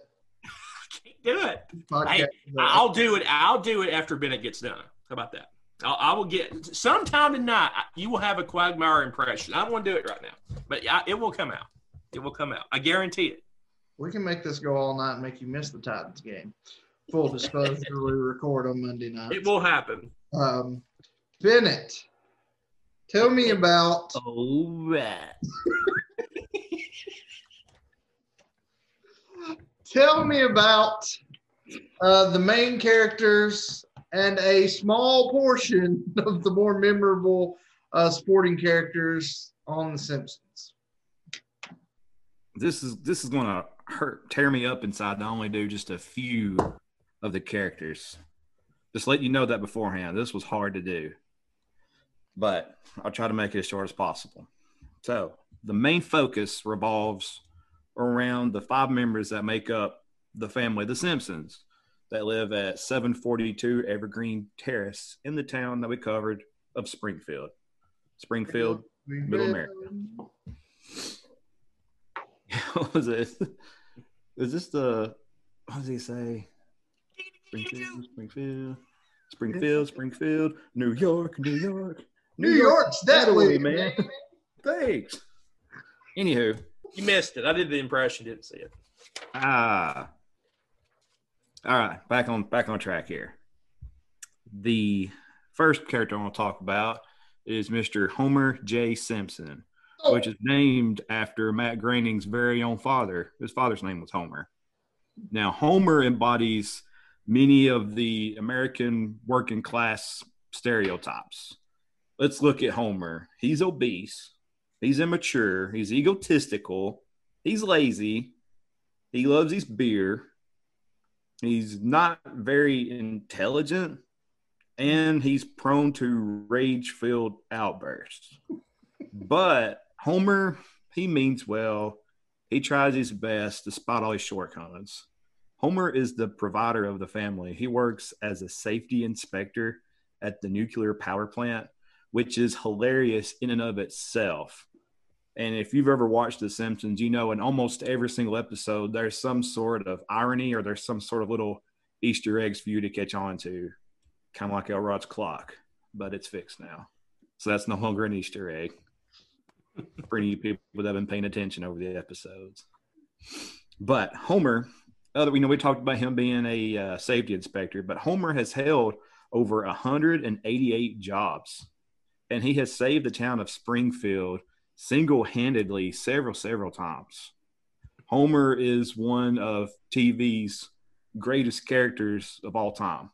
Can't do it. Hey. I'll do it. I'll do it after Bennett gets done. How about that? I'll, I will get sometime tonight. You will have a Quagmire impression. I don't want to do it right now, but I, it will come out. It will come out. I guarantee it. we can make this go all night and make you miss the Titans game. Full disclosure, we record on Monday night. It will happen. Um, Bennett, tell me about Oh, right. [laughs] tell me about uh, the main characters and a small portion [laughs] of the more memorable uh, sporting characters on The Simpsons. This is this is gonna hurt tear me up inside to only do just a few of the characters. Just let you know that beforehand. This was hard to do. But I'll try to make it as short as possible. So the main focus revolves around the five members that make up the family, the Simpsons, that live at 742 Evergreen Terrace in the town that we covered of Springfield. Springfield, Middle America. [laughs] what was it? Is this the what does he say? Springfield, Springfield, Springfield, Springfield, New York, New York, New York's that way, man. Thanks. Anywho, You missed it. I did the impression. Didn't see it. ah, all right, back on back on track here. The first character I want to talk about is Mr. Homer J. Simpson. Oh, which is named after Matt Groening's very own father. His father's name was Homer. Now, Homer embodies many of the American working class stereotypes. Let's look at Homer. He's obese, he's immature, he's egotistical, he's lazy, he loves his beer, he's not very intelligent, and he's prone to rage filled outbursts. But Homer, he means well. He tries his best despite all his shortcomings. Homer is the provider of the family. He works as a safety inspector at the nuclear power plant, which is hilarious in and of itself. And if you've ever watched The Simpsons, you know in almost every single episode, there's some sort of irony or there's some sort of little Easter eggs for you to catch on to, kind of like Elrod's clock, but it's fixed now. So that's no longer an Easter egg [laughs] for any people that have been paying attention over the episodes. But Homer, other you know, we talked about him being a uh, safety inspector, but Homer has held over 188 jobs, and he has saved the town of Springfield single-handedly several, several times. Homer is one of TV's greatest characters of all time.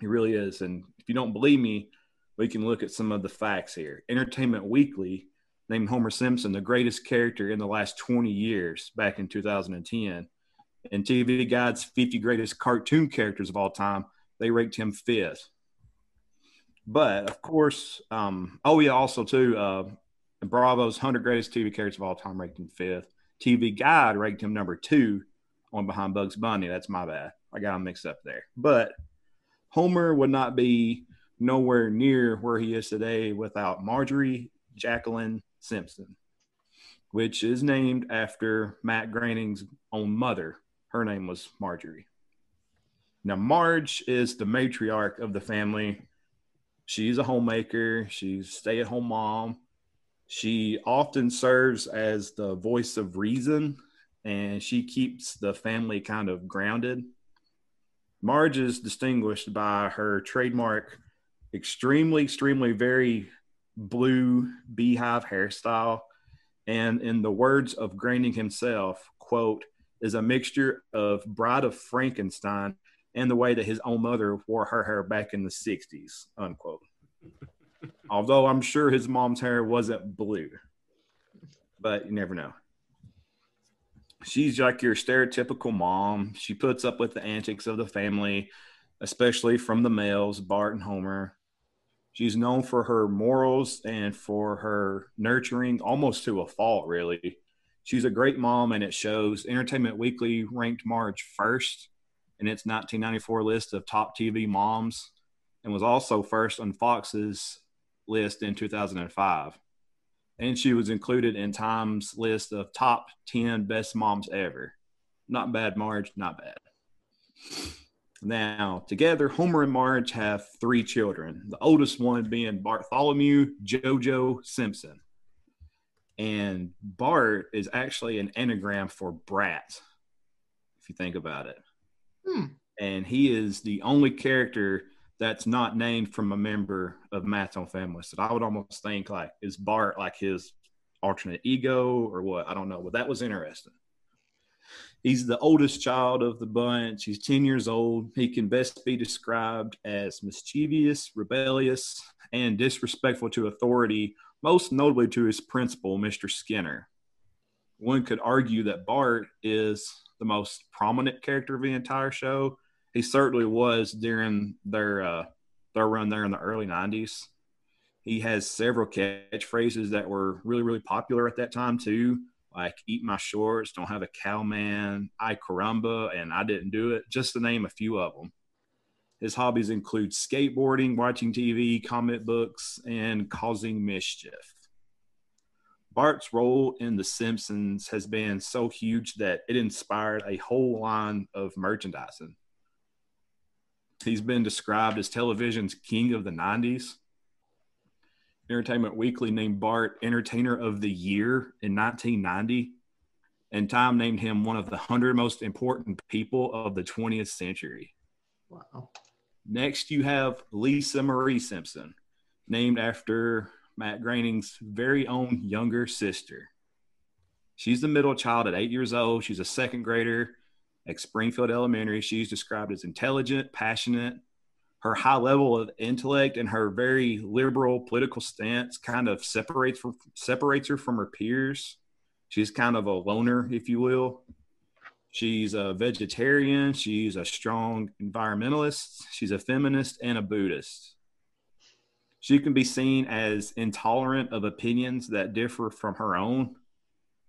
He really is, and if you don't believe me, we can look at some of the facts here. Entertainment Weekly named Homer Simpson the greatest character in the last 20 years back in 2010. And TV Guide's 50 greatest cartoon characters of all time, they ranked him fifth. But of course, um, oh yeah, also too, uh, Bravo's 100 greatest TV characters of all time ranked him fifth. TV Guide ranked him number two on behind Bugs Bunny. That's my bad. I got him mixed up there. But Homer would not be nowhere near where he is today without Marjorie Jacqueline Simpson, which is named after Matt Groening's own mother. Her name was Marjorie. Now, Marge is the matriarch of the family. She's a homemaker, she's stay at home mom. She often serves as the voice of reason and she keeps the family kind of grounded. Marge is distinguished by her trademark, extremely, extremely very blue beehive hairstyle. And in the words of Groening himself, quote, is a mixture of Bride of Frankenstein and the way that his own mother wore her hair back in the 60s, unquote. Although I'm sure his mom's hair wasn't blue, but you never know. She's like your stereotypical mom. She puts up with the antics of the family, especially from the males, Bart and Homer. She's known for her morals and for her nurturing, almost to a fault, really. She's a great mom, and it shows. Entertainment Weekly ranked Marge first in its 1994 list of top TV moms and was also first on Fox's list in 2005. And she was included in Time's list of top 10 best moms ever. Not bad, Marge, not bad. Now, together, Homer and Marge have three children, the oldest one being Bartholomew Jojo Simpson. And Bart is actually an anagram for brat, if you think about it. Hmm. And he is the only character that's not named from a member of Matt's own family. So I would almost think like, is Bart like his alternate ego or what? I don't know, but that was interesting. He's the oldest child of the bunch. He's 10 years old. He can best be described as mischievous, rebellious, and disrespectful to authority, most notably to his principal, Mr. Skinner. One could argue that Bart is the most prominent character of the entire show. He certainly was during their uh, their run there in the early 90s. He has several catchphrases that were really, really popular at that time, too like Eat My Shorts, Don't Have a Cowman, Ay Caramba, and I Didn't Do It, just to name a few of them. His hobbies include skateboarding, watching TV, comic books, and causing mischief. Bart's role in The Simpsons has been so huge that it inspired a whole line of merchandising. He's been described as television's king of the 90s Entertainment Weekly named Bart Entertainer of the Year in 1990, and Time named him one of the 100 most important people of the 20th century. Wow. Next, you have Lisa Marie Simpson, named after Matt Groening's very own younger sister. She's the middle child at eight years old. She's a second grader at Springfield Elementary. She's described as intelligent, passionate, her high level of intellect and her very liberal political stance kind of separates from, separates her from her peers. She's kind of a loner, if you will. She's a vegetarian. She's a strong environmentalist. She's a feminist and a Buddhist. She can be seen as intolerant of opinions that differ from her own.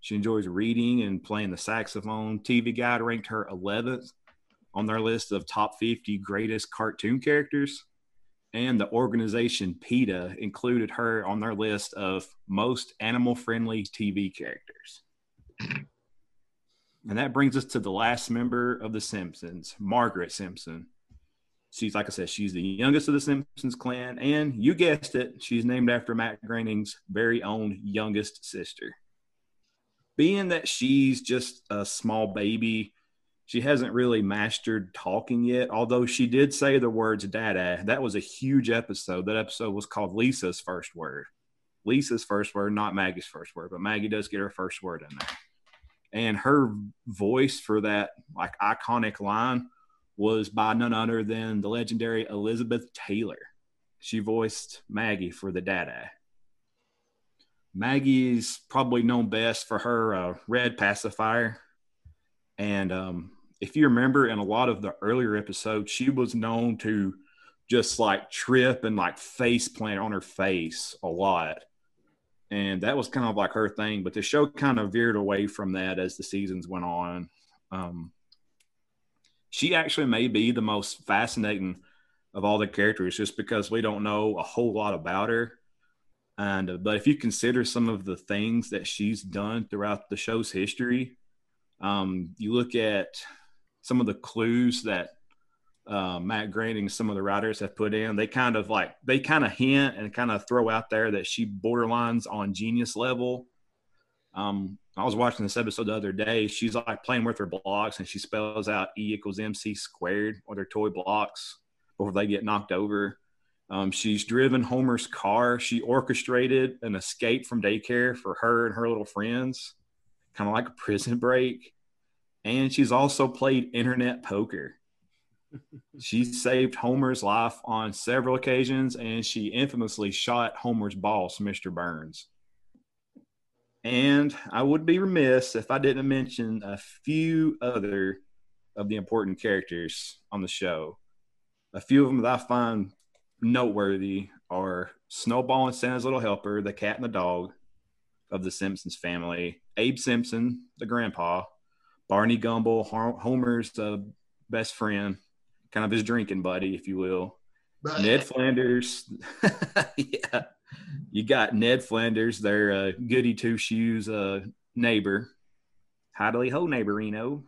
She enjoys reading and playing the saxophone. TV Guide ranked her 11th on their list of top 50 greatest cartoon characters. And the organization PETA included her on their list of most animal friendly TV characters. And that brings us to the last member of The Simpsons, Margaret Simpson. She's, like I said, she's the youngest of the Simpsons clan. And you guessed it, she's named after Matt Groening's very own youngest sister. Being that she's just a small baby, she hasn't really mastered talking yet, although she did say the words dada. That was a huge episode. That episode was called Lisa's first word. Lisa's first word, not Maggie's first word, but Maggie does get her first word in there. And her voice for that like iconic line was by none other than the legendary Elizabeth Taylor. She voiced Maggie for the Dada. Maggie's probably known best for her uh, red pacifier. And um, if you remember in a lot of the earlier episodes, she was known to just like trip and like face plant on her face a lot. And that was kind of like her thing. But the show kind of veered away from that as the seasons went on. Um, she actually may be the most fascinating of all the characters just because we don't know a whole lot about her. And uh, but if you consider some of the things that she's done throughout the show's history, um, you look at some of the clues that uh, Matt Groening, some of the writers have put in. They kind of like they kind of hint and kind of throw out there that she borderlines on genius level. Um, I was watching this episode the other day. She's like playing with her blocks and she spells out E equals MC squared with her toy blocks before they get knocked over. Um, she's driven Homer's car. She orchestrated an escape from daycare for her and her little friends, kind of like a prison break. And she's also played internet poker. she saved Homer's life on several occasions, and she infamously shot Homer's boss, Mr. Burns. And I would be remiss if I didn't mention a few other of the important characters on the show. A few of them that I find noteworthy are Snowball and Santa's Little Helper, the cat and the dog of the Simpsons family, Abe Simpson, the grandpa, Barney Gumble, Homer's uh, best friend, kind of his drinking buddy, if you will. Right. Ned Flanders, [laughs] yeah. You got Ned Flanders, their uh, goody two shoes uh, neighbor. Howdy ho, neighborino.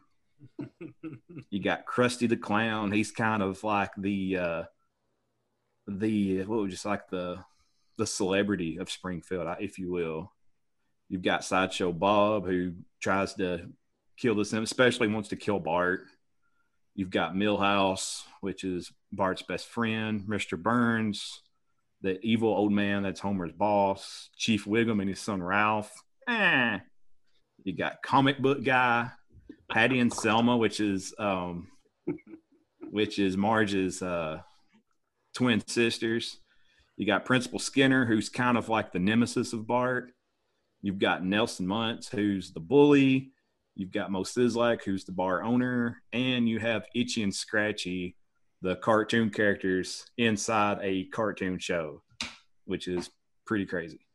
[laughs] you got Krusty the Clown. He's kind of like the uh, the what was just like the the celebrity of Springfield, if you will. You've got Sideshow Bob who tries to kill the sim, especially wants to kill Bart. You've got Milhouse, which is Bart's best friend, Mr. Burns, the evil old man that's Homer's boss, Chief Wiggum and his son Ralph. Eh. You got comic book guy, Patty and Selma, which is um, which is Marge's uh, twin sisters. You got Principal Skinner, who's kind of like the nemesis of Bart. You've got Nelson Muntz, who's the bully. You've got Moe Szyslak, who's the bar owner, and you have Itchy and Scratchy, the cartoon characters inside a cartoon show, which is pretty crazy.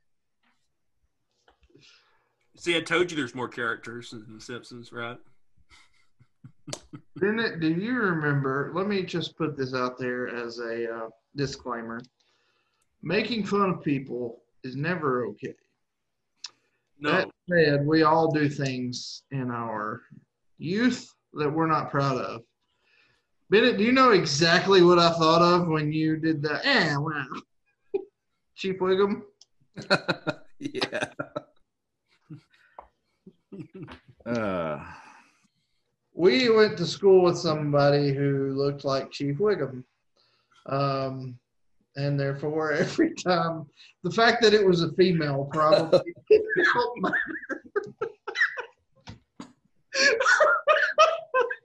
See, I told you there's more characters in The Simpsons, right? Bennett, do you remember? Let me just put this out there as a uh, disclaimer. Making fun of people is never okay. No. That said, we all do things in our youth that we're not proud of. Bennett, do you know exactly what I thought of when you did the eh wow. [laughs] Chief Wiggum? [laughs] yeah. [laughs] uh we went to school with somebody who looked like Chief Wiggum. Um, and therefore, [laughs] every time, the fact that it was a female probably [laughs]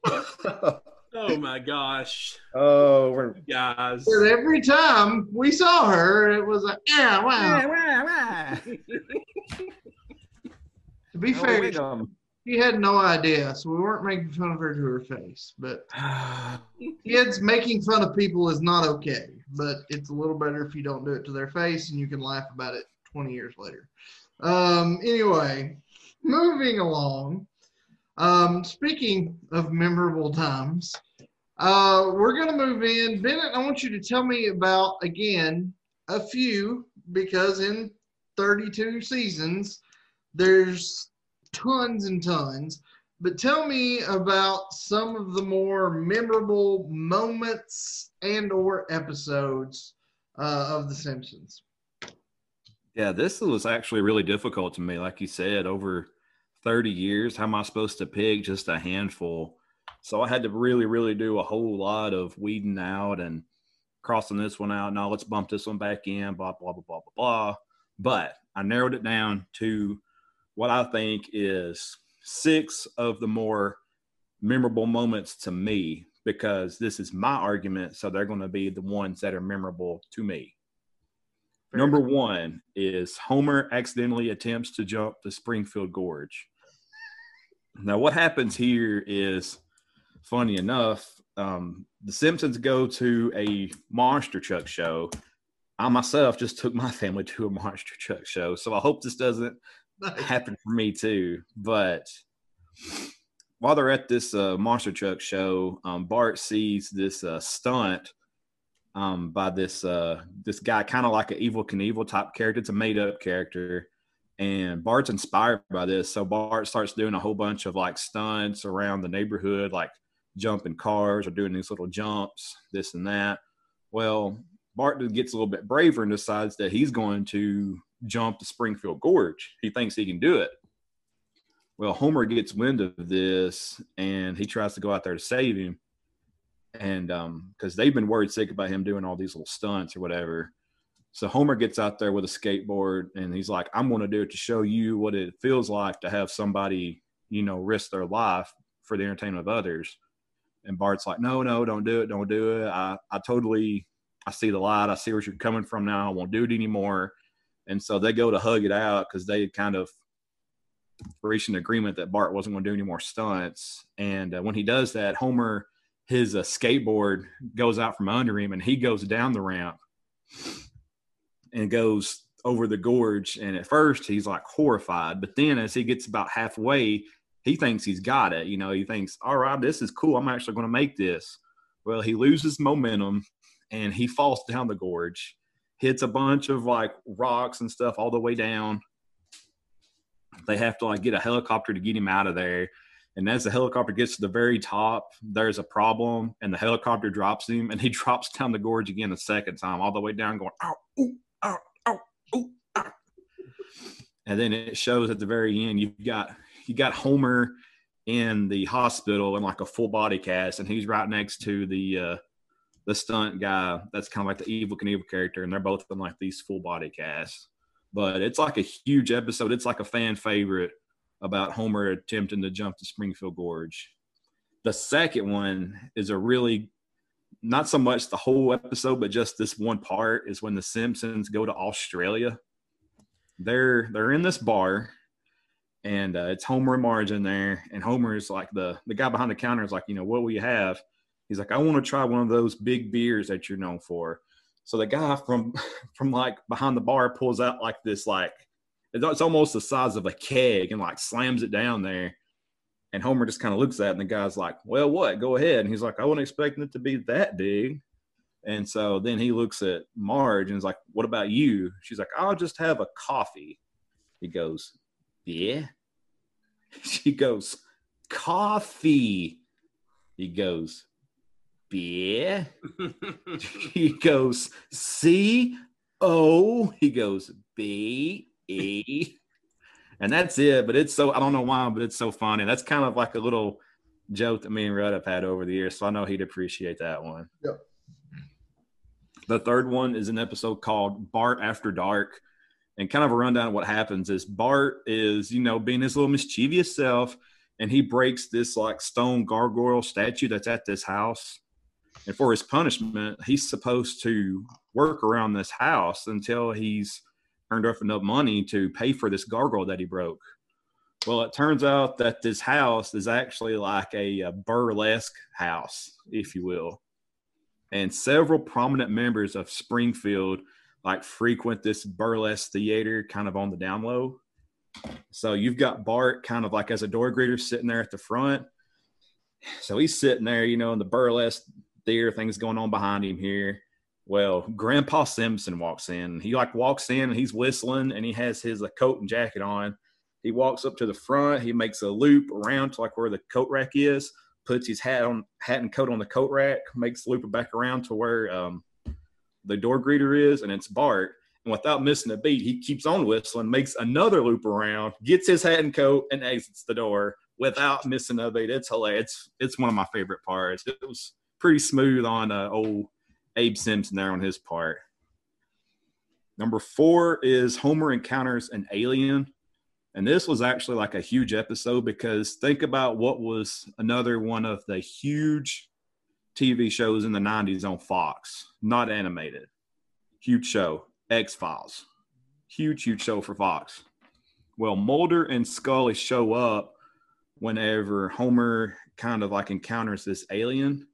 [laughs] oh my gosh. Oh, we're guys. But every time we saw her, it was like, yeah, wow. Yeah, wow, wow. to be oh, fair, she had no idea, so we weren't making fun of her to her face. But [sighs] kids making fun of people is not okay. But it's a little better if you don't do it to their face and you can laugh about it 20 years later. Um, anyway, moving along. Um, speaking of memorable times, uh, we're going to move in. Bennett, I want you to tell me about, again, a few, because in 32 seasons, there's tons and tons. But tell me about some of the more memorable moments and or episodes uh, of The Simpsons. Yeah, this was actually really difficult to me. Like you said, over 30 years, how am I supposed to pick just a handful? So I had to really, really do a whole lot of weeding out and crossing this one out. Now let's bump this one back in, blah, blah, blah, blah, blah, blah. But I narrowed it down to what I think is six of the more memorable moments to me because this is my argument. So they're going to be the ones that are memorable to me. Number one is Homer accidentally attempts to jump the Springfield Gorge. Now, what happens here is funny enough. Um, the Simpsons go to a monster truck show. I myself just took my family to a monster truck show, so I hope this doesn't happen for me too. But while they're at this uh, monster truck show, um, Bart sees this uh, stunt um, by this uh, this guy, kind of like an Evel Knievel type character. It's a made up character, and Bart's inspired by this. So Bart starts doing a whole bunch of like stunts around the neighborhood, like jumping cars or doing these little jumps, this and that. Well, Bart gets a little bit braver and decides that he's going to jump the Springfield Gorge. He thinks he can do it. Well, Homer gets wind of this and he tries to go out there to save him. And um because they've been worried sick about him doing all these little stunts or whatever. So homer gets out there with a skateboard and he's like i'm going to do it to show you what it feels like to have somebody you know risk their life for the entertainment of others. And bart's like no no don't do it don't do it. I i totally i see the light. I see where you're coming from now. I won't do it anymore and so they go to hug it out because they kind of reached an agreement that bart wasn't going to do any more stunts and uh, when he does that homer his uh, skateboard goes out from under him and he goes down the ramp and goes over the gorge. And at first he's like horrified, but then as he gets about halfway, he thinks he's got it. You know, he thinks, all right, this is cool. I'm actually going to make this. Well, he loses momentum and he falls down the gorge, hits a bunch of like rocks and stuff all the way down. They have to like get a helicopter to get him out of there. And as the helicopter gets to the very top, there's a problem, and the helicopter drops him, and he [laughs] drops down the gorge again a second time, all the way down, going, ow, ooh, ow, ow, ooh, ow. And then it shows at the very end, you've got you got Homer in the hospital in like a full body cast, and he's right next to the uh, the stunt guy. That's kind of like the Evel Knievel character, and they're both in like these full body casts. But it's like a huge episode. It's like a fan favorite about Homer attempting to jump the Springfield Gorge. The second one is a really not so much the whole episode, but just this one part is when the Simpsons go to Australia. They're they're in this bar, and uh, it's Homer and Marge in there, and Homer is like the the guy behind the counter is like, you know, what will you have? He's like, I want to try one of those big beers that you're known for. So the guy from [laughs] from like behind the bar pulls out like this like it's almost the size of a keg and like slams it down there. And Homer just kind of looks at it and the guy's like, Well, what? Go ahead. And he's like, I wasn't expecting it to be that big. And so then he looks at Marge and is like, What about you? She's like, I'll just have a coffee. He goes, Yeah. [laughs] She goes, Coffee. He goes, Beer. [laughs] he goes, C O. He goes, B E. And that's it. But it's so I don't know why, but it's so funny. That's kind of like a little joke that me and Rut have had over the years. So I know he'd appreciate that one. Yep. The third one is an episode called Bart After Dark. And kind of a rundown of what happens is Bart is, you know, being his little mischievous self, and he breaks this like stone gargoyle statue that's at this house. And for his punishment, he's supposed to work around this house until he's earned up enough money to pay for this gargoyle that he broke. Well, it turns out that this house is actually like a, a burlesque house, if you will. And several prominent members of Springfield like frequent this burlesque theater kind of on the down low. So you've got Bart kind of like as a door greeter sitting there at the front. So he's sitting there, you know, in the burlesque theater, things going on behind him here. Well, Grandpa Simpson walks in. He like walks in and he's whistling and he has his uh, coat and jacket on. He walks up to the front. He makes a loop around to like where the coat rack is. Puts his hat on, hat and coat on the coat rack. Makes the loop back around to where um, the door greeter is, and it's Bart. And without missing a beat, he keeps on whistling, makes another loop around, gets his hat and coat, and exits the door without missing a beat. It's hilarious. It's, it's one of my favorite parts. It was pretty smooth on uh, old Abe Simpson there on his part. Number four is Homer encounters an alien. And this was actually like a huge episode because think about what was another one of the huge TV shows in the 90s on Fox, not animated. Huge show. X Files. Huge, huge show for Fox. Well, Mulder and Scully show up whenever Homer kind of like encounters this alien.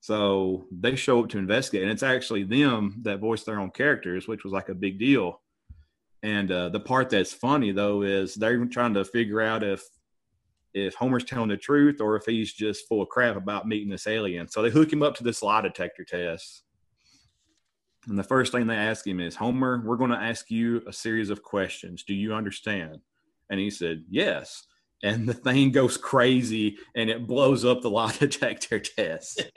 So they show up to investigate, and it's actually them that voice their own characters, which was like a big deal. And uh, the part that's funny though is they're trying to figure out if if Homer's telling the truth or if he's just full of crap about meeting this alien. So they hook him up to this lie detector test. And the first thing they ask him is, Homer, we're going to ask you a series of questions. Do you understand? And he said, Yes. And the thing goes crazy and it blows up the lie [laughs] detector test.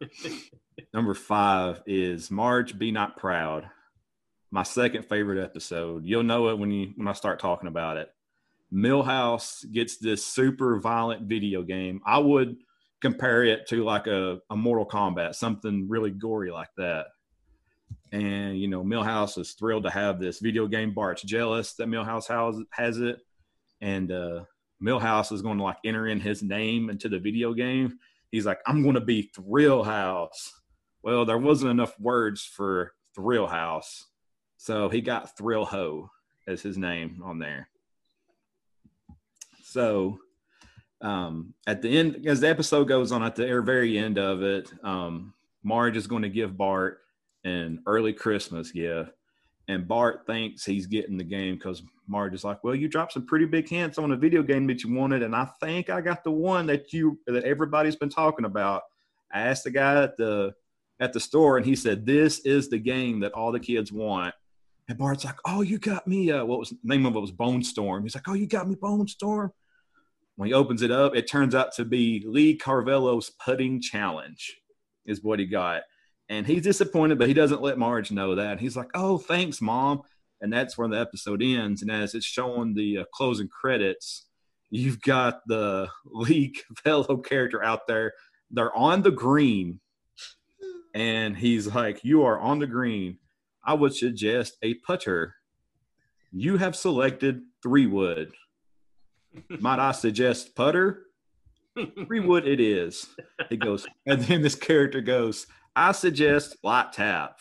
[laughs] Number five is Marge, be not proud. My second favorite episode. You'll know it when you when I start talking about it. Milhouse gets this super violent video game. I would compare it to like a, a Mortal Kombat, something really gory like that. And you know, Milhouse is thrilled to have this video game. Bart's jealous that Milhouse has, has it, and uh, Milhouse is going to like enter in his name into the video game. He's like, "I'm going to be Thrillhouse." Well, there wasn't enough words for Thrillhouse, so he got Thrill Ho as his name on there. So um, at the end, as the episode goes on, at the very end of it, um, Marge is going to give Bart an early Christmas gift. And Bart thinks he's getting the game because Marge is like, "Well, you dropped some pretty big hints on a video game that you wanted, and I think I got the one that you that everybody's been talking about." I asked the guy at the at the store, and he said, "This is the game that all the kids want." And Bart's like, "Oh, you got me. Uh, what was the name of it was Bonestorm?" He's like, "Oh, you got me Bonestorm." When he opens it up, it turns out to be Lee Carvallo's putting challenge, is what he got. And he's disappointed, but he doesn't let Marge know that. He's like, "Oh, thanks, mom." And that's where the episode ends. And as it's showing the uh, closing credits, you've got the Lee Carvallo [laughs] character out there. They're on the green, and he's like, "You are on the green. I would suggest a putter. You have selected three wood." [laughs] Might I suggest putter? [laughs] Three wood it is. He goes, and then this character goes, I suggest light tap.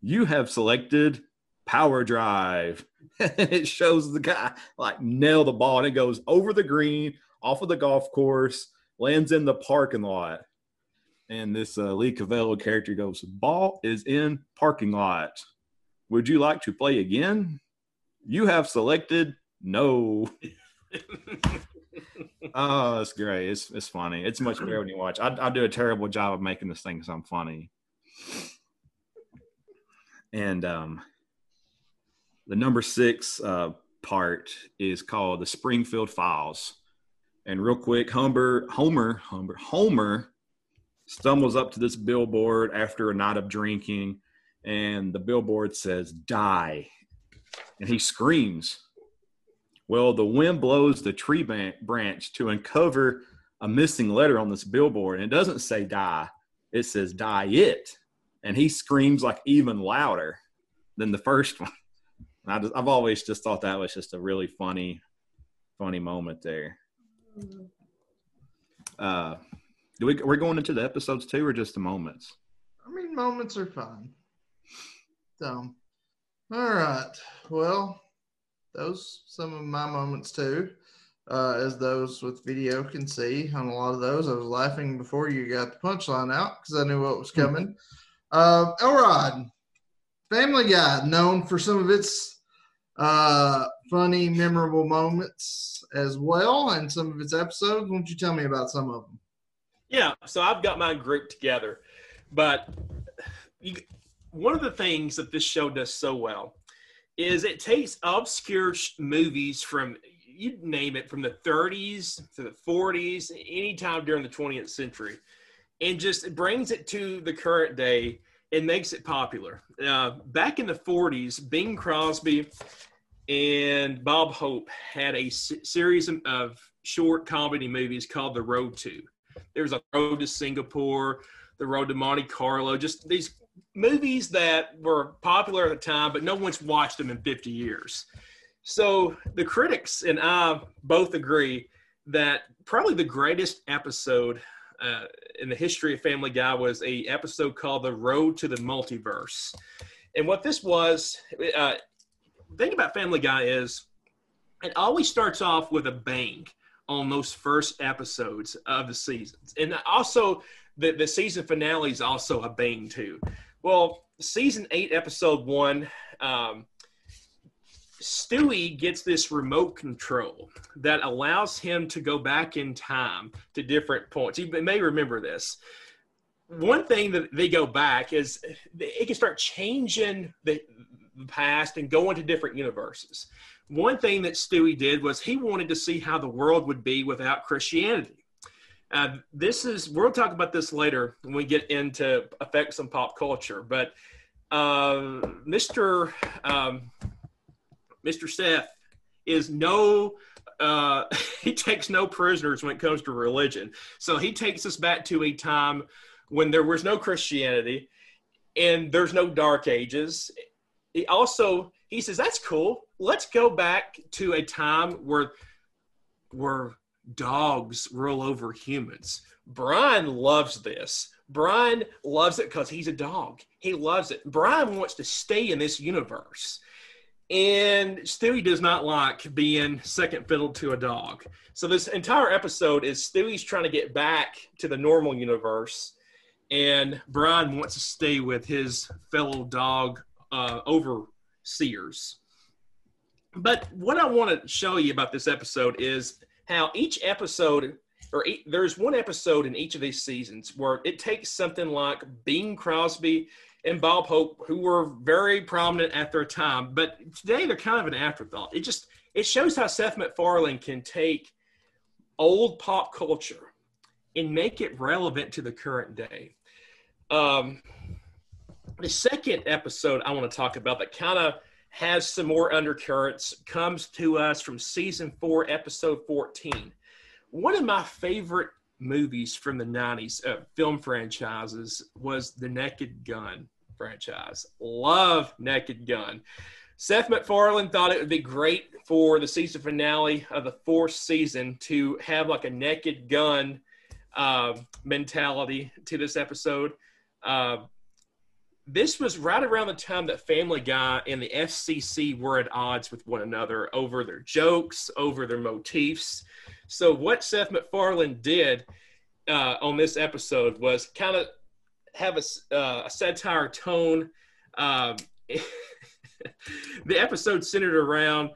You have selected power drive. [laughs] it shows the guy like nail the ball and it goes over the green, off of the golf course, lands in the parking lot. And this uh, Lee Carvallo character goes, Ball is in parking lot. Would you like to play again? You have selected no [laughs] oh, it's great. It's it's funny. It's much better when you watch. I, I do a terrible job of making this thing sound funny. And um, the number six uh, part is called the Springfield Files. And real quick, Homer, Homer, Homer, Homer stumbles up to this billboard after a night of drinking, and the billboard says "Die," and he screams well, the wind blows the tree branch to uncover a missing letter on this billboard, and it doesn't say die, it says die it. And he screams like even louder than the first one. [laughs] I just, I've always just thought that was just a really funny, funny moment there. Uh, do we we're going into the episodes too, or just the moments? I mean, moments are fun. So, all right. Well, those some of my moments too, uh, as those with video can see on a lot of those. I was laughing before you got the punchline out because I knew what was coming. uh, Elrod, Family Guy, known for some of its uh, funny, memorable moments as well, and some of its episodes. Won't you tell me about some of them? Yeah, so I've got mine grouped together, but you, one of the things that this show does so well is it takes obscure movies from you name it from the 30s to the 40s anytime during the 20th century and just brings it to the current day and makes it popular. Uh, back in the 40s bing crosby and bob hope had a s- series of short comedy movies called the road to. There's a road to singapore the road to monte carlo just these movies that were popular at the time, but no one's watched them in 50 years. So the critics and I both agree that probably the greatest episode uh, in the history of Family Guy was a episode called "The Road to the Multiverse," And what this was, uh, thing about Family Guy is it always starts off with a bang on those first episodes of the seasons. And also, the, the season finale is also a bang, too. Well, season eight, episode one, um, Stewie gets this remote control that allows him to go back in time to different points. You may remember this. One thing that they go back is it can start changing the, past and go into different universes. One thing that Stewie did was he wanted to see how the world would be without Christianity. Uh, this is we'll talk about this later when we get into effects on pop culture. But uh, Mr. Um, Mr. Seth is no uh, [laughs] he takes no prisoners when it comes to religion. So he takes us back to a time when there was no Christianity and there's no dark ages. He also he says that's cool. Let's go back to a time where where dogs rule over humans. Brian loves this. Brian loves it because he's a dog. He loves it. Brian wants to stay in this universe. And Stewie does not like being second fiddle to a dog. So this entire episode is Stewie's trying to get back to the normal universe, and Brian wants to stay with his fellow dog uh, overseers. But what I want to show you about this episode is how each episode, or there's one episode in each of these seasons where it takes something like Bing Crosby and Bob Hope, who were very prominent at their time, but today they're kind of an afterthought. It just it shows how Seth MacFarlane can take old pop culture and make it relevant to the current day. Um, the second episode I want to talk about that kind of has some more undercurrents comes to us from season four, episode 14. One of my favorite movies from the 90s, uh, film franchises, was the Naked Gun franchise. Love Naked Gun. Seth MacFarlane thought it would be great for the season finale of the fourth season to have like a Naked Gun uh, mentality to this episode. Uh, this was right around the time that Family Guy and the FCC were at odds with one another over their jokes, over their motifs. So, what Seth MacFarlane did uh, on this episode was kind of have a, uh, a satire tone. Um, [laughs] the episode centered around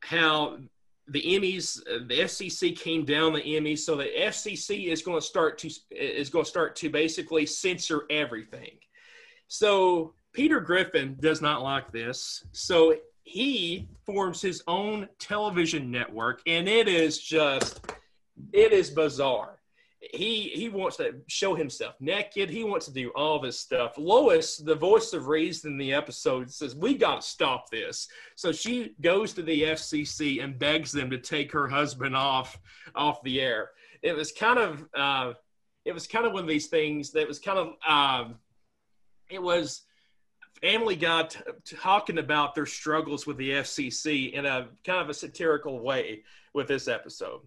how the Emmys, the FCC came down the Emmys, so the FCC is going to start to is going to start to basically censor everything. So Peter Griffin does not like this. So he forms his own television network, and it is just, it is bizarre. He he wants to show himself naked. He wants to do all this stuff. Lois, the voice of reason in the episode, says we got to stop this. So she goes to the FCC and begs them to take her husband off off the air. It was kind of uh, it was kind of one of these things that was kind of um, it was Family Guy talking about their struggles with the FCC in a kind of a satirical way with this episode.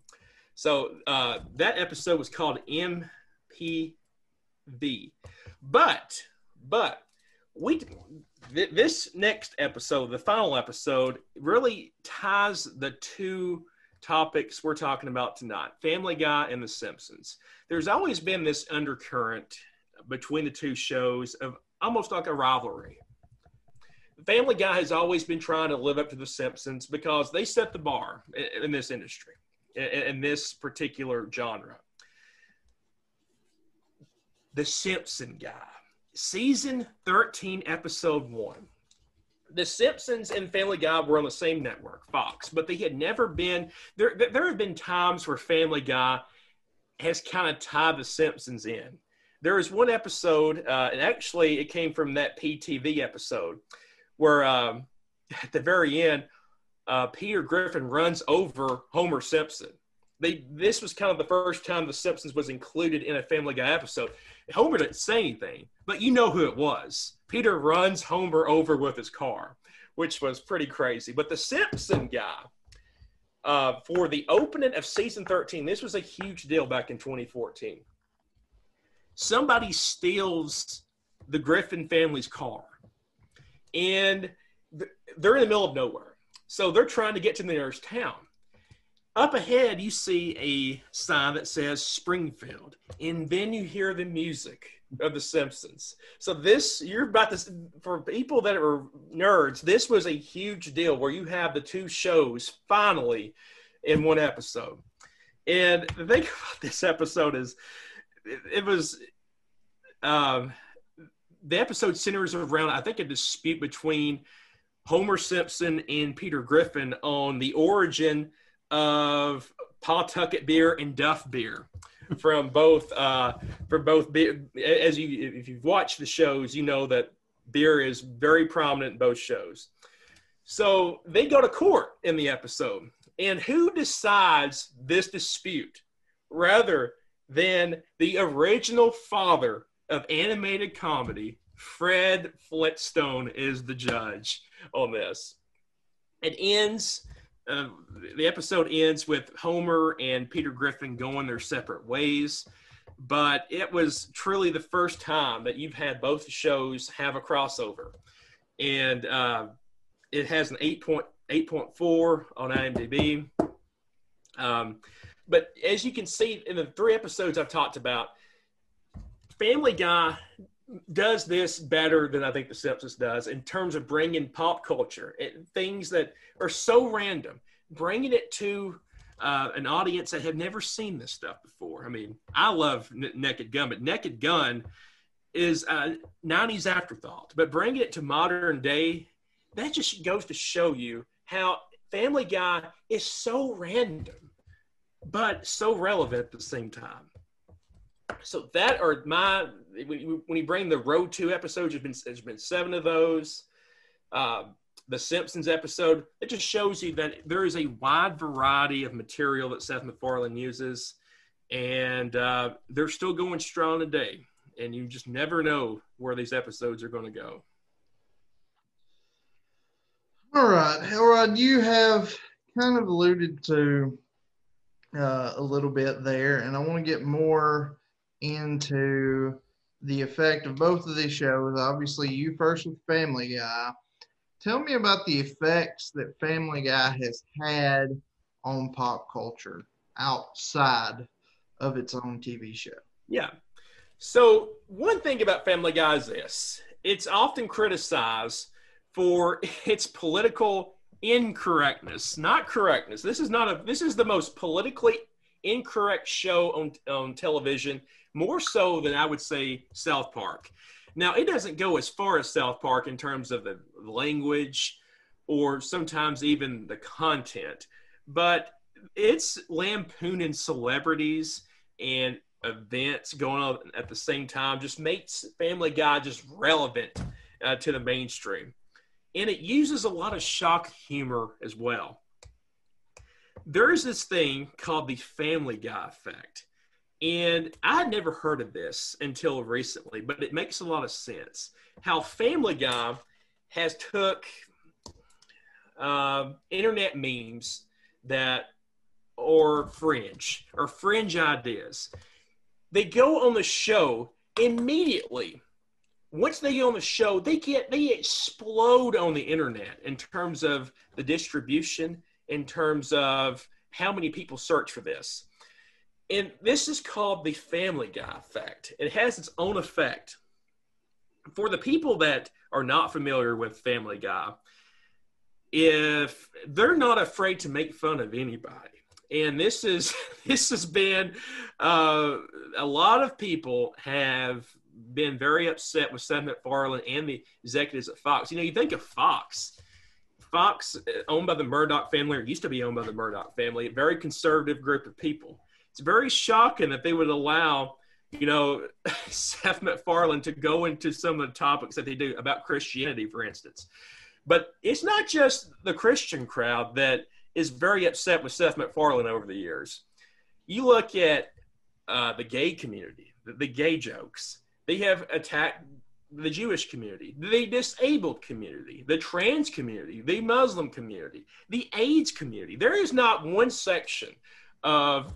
So uh, that episode was called PTV. But, but we th- this next episode, the final episode, really ties the two topics we're talking about tonight: Family Guy and The Simpsons. There's always been this undercurrent between the two shows of almost like a rivalry. Family Guy has always been trying to live up to The Simpsons because they set the bar in, in this industry, in, in this particular genre. The Simpson Guy, season 13, episode one. The Simpsons and Family Guy were on the same network, Fox, but they had never been there. There have been times where Family Guy has kind of tied the Simpsons in there is one episode, uh, and actually it came from that PTV episode, where um, [laughs] at the very end, uh, Peter Griffin runs over Homer Simpson. They, this was kind of the first time The Simpsons was included in a Family Guy episode. Homer didn't say anything, but you know who it was. Peter runs Homer over with his car, which was pretty crazy. But The Simpson guy, uh, for the opening of season 13, this was a huge deal back in 2014 somebody steals the Griffin family's car. and they're in the middle of nowhere. So they're trying to get to the nearest town. Up ahead, you see a sign that says Springfield, and then you hear the music of The Simpsons. So this, you're about to, for people that are nerds, this was a huge deal where you have the two shows finally in one episode. And the thing [laughs] about this episode is, it, it was, um, the episode centers around, I think, a dispute between Homer Simpson and Peter Griffin on the origin of Pawtucket beer and Duff beer from both uh, both beer. As you if you've watched the shows, you know that beer is very prominent in both shows. So they go to court in the episode, and who decides this dispute rather than the original father of animated comedy, Fred Flintstone, is the judge on this. It ends. Uh, the episode ends with Homer and Peter Griffin going their separate ways, but it was truly the first time that you've had both shows have a crossover, and uh, it has an 8.8.4 on IMDb. Um, but as you can see in the three episodes I've talked about, Family Guy does this better than I think The Simpsons does in terms of bringing pop culture, it, things that are so random, bringing it to uh, an audience that have never seen this stuff before. I mean, I love N- Naked Gun, but Naked Gun is a 90s afterthought, but bringing it to modern day, that just goes to show you how Family Guy is so random, but so relevant at the same time. So that are my when you bring the road to episodes there's been there's been seven of those. Uh, the simpsons episode it just shows you that there is a wide variety of material that seth macfarlane uses and uh, they're still going strong today and you just never know where these episodes are going to go. All right Elrod, you have kind of alluded to uh, a little bit there and i want to get more into the effect of both of these shows. Obviously, you first with Family Guy. Tell me about the effects that Family Guy has had on pop culture outside of its own TV show. Yeah. So, one thing about Family Guy is this it's often criticized for [laughs] its political incorrectness, not correctness. This is not a this is the most politically incorrect show on on television more so than I would say South Park. Now, it doesn't go as far as South Park in terms of the language or sometimes even the content, but it's lampooning celebrities and events going on at the same time just makes Family Guy just relevant uh, to the mainstream. And it uses a lot of shock humor as well. There is this thing called the Family Guy effect. And I had never heard of this until recently, but it makes a lot of sense. How Family Guy has took uh, internet memes that or fringe or fringe ideas. They go on the show immediately. Once they go on the show, they get they explode on the internet in terms of the distribution, in terms of how many people search for this and this is called the Family Guy effect. It has its own effect. For the people that are not familiar with Family Guy, if they're not afraid to make fun of anybody, and this is [laughs] this has been uh, a lot of people have been very upset with Seth MacFarlane and the executives at Fox. You know, you think of Fox. Fox, uh, owned by the Murdoch family, or used to be owned by the Murdoch family, a very conservative group of people it's very shocking that they would allow, you know, [laughs] Seth MacFarlane to go into some of the topics that they do about Christianity, for instance. But it's not just the Christian crowd that is very upset with Seth MacFarlane over the years. You look at uh, the gay community, the, the gay jokes. They have attacked the Jewish community, the disabled community, the trans community, the Muslim community, the AIDS community. There is not one section of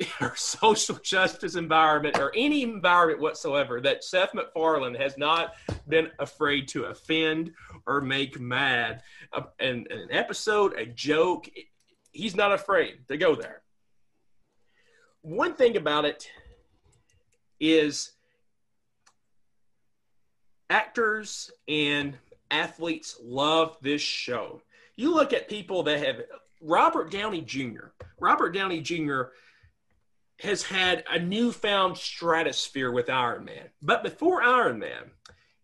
[laughs] or social justice environment or any environment whatsoever that Seth MacFarlane has not been afraid to offend or make mad. Uh, and an episode, a joke, he's not afraid to go there. One thing about it is actors and athletes love this show. You look at people that have Robert Downey Jr. Robert Downey Jr. has had a newfound stratosphere with Iron Man. But before Iron Man,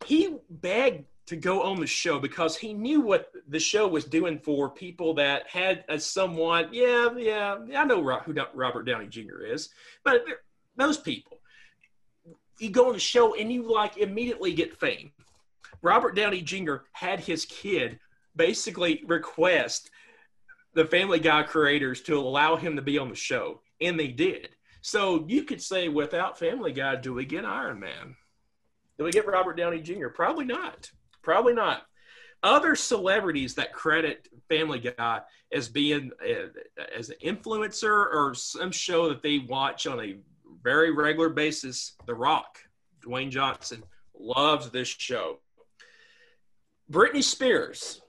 he begged to go on the show because he knew what the show was doing for people that had a somewhat, yeah, yeah, I know who Robert Downey Jr. is, but those people. You go on the show and you like immediately get fame. Robert Downey Jr. had his kid basically request the Family Guy creators to allow him to be on the show, and they did. So you could say, without Family Guy, do we get Iron Man? Do we get Robert Downey Jr.? Probably not. Probably not. Other celebrities that credit Family Guy as being uh, as an influencer or some show that they watch on a very regular basis, The Rock, Dwayne Johnson, loves this show. Britney Spears.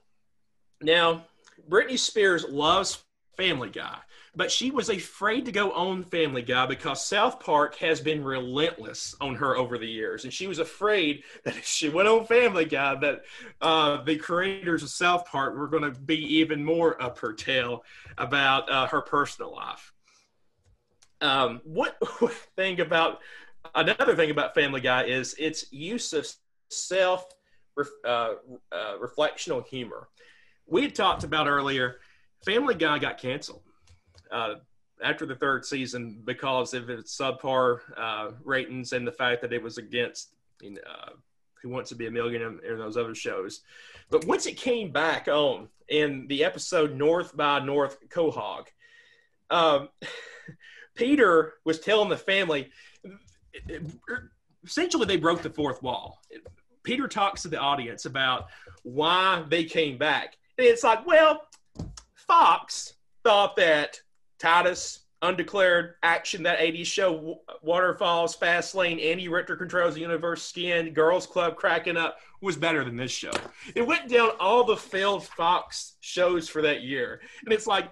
Now, Britney Spears loves Family Guy, but she was afraid to go on Family Guy because South Park has been relentless on her over the years, and she was afraid that if she went on Family Guy, that uh, the creators of South Park were going to be even more up her tail about uh, her personal life. Um, [laughs] what thing about another thing about Family Guy is its use of self uh, uh, reflectional humor we had talked about earlier, Family Guy got canceled uh, after the third season because of its subpar uh, ratings and the fact that it was against you know, uh, Who Wants to Be a Millionaire and those other shows. But once it came back on in the episode North by North Quahog, um, [laughs] Peter was telling the family essentially they broke the fourth wall. Peter talks to the audience about why they came back And it's like, well, Fox thought that Titus, Undeclared Action, that 80s show, Wonderfalls, Fast Lane, Andy Richter Controls the Universe, Skin, Girls Club, Cracking Up was better than this show. It went down all the failed Fox shows for that year. And it's like,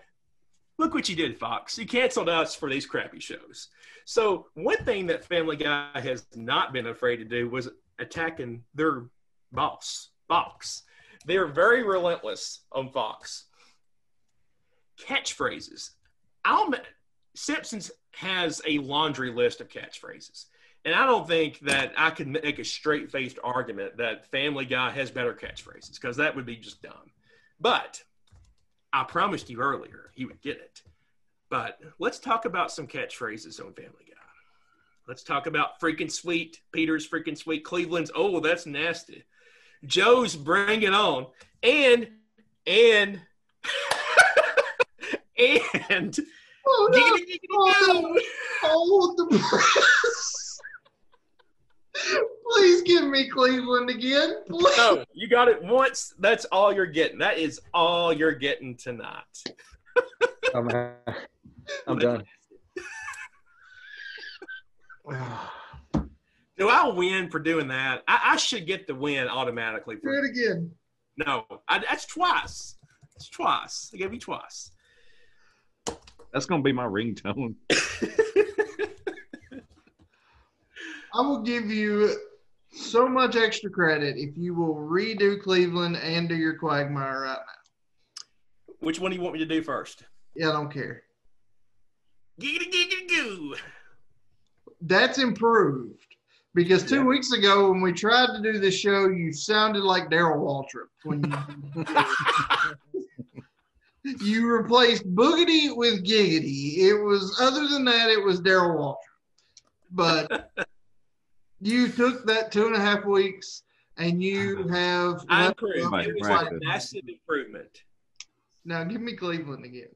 look what you did, Fox. You canceled us for these crappy shows. So, one thing that Family Guy has not been afraid to do was attacking their boss, Fox. They are very relentless on Fox. Catchphrases. I'll, Simpsons has a laundry list of catchphrases. And I don't think that I could make a straight faced argument that Family Guy has better catchphrases because that would be just dumb. But I promised you earlier he would get it. But let's talk about some catchphrases on Family Guy. Let's talk about freaking sweet. Peter's freaking sweet. Cleveland's, oh, that's nasty. Joe's bring it on. And, and, [laughs] and, hold, giggity, giggity, hold, hold the press. Please give me Cleveland again. Please. No, you got it once. That's all you're getting. That is all you're getting tonight. [laughs] I'm, I'm done. [sighs] Do I win for doing that? I, I should get the win automatically. For, Do it again. No, I, that's twice. It's twice. I gave you twice. That's gonna be my ringtone. [laughs] I will give you so much extra credit if you will redo Cleveland and do your Quagmire right now. Which one do you want me to do first? Yeah, I don't care. Giggity giggity goo. That's improved. Because two yeah. weeks ago, when we tried to do this show, you sounded like Darrell Waltrip when you [laughs] you replaced boogity with giggity. It was other than that, it was Darrell Waltrip. But [laughs] you took that two and a half weeks, and you [laughs] have. I improved. It was like massive improvement. Now give me Cleveland again.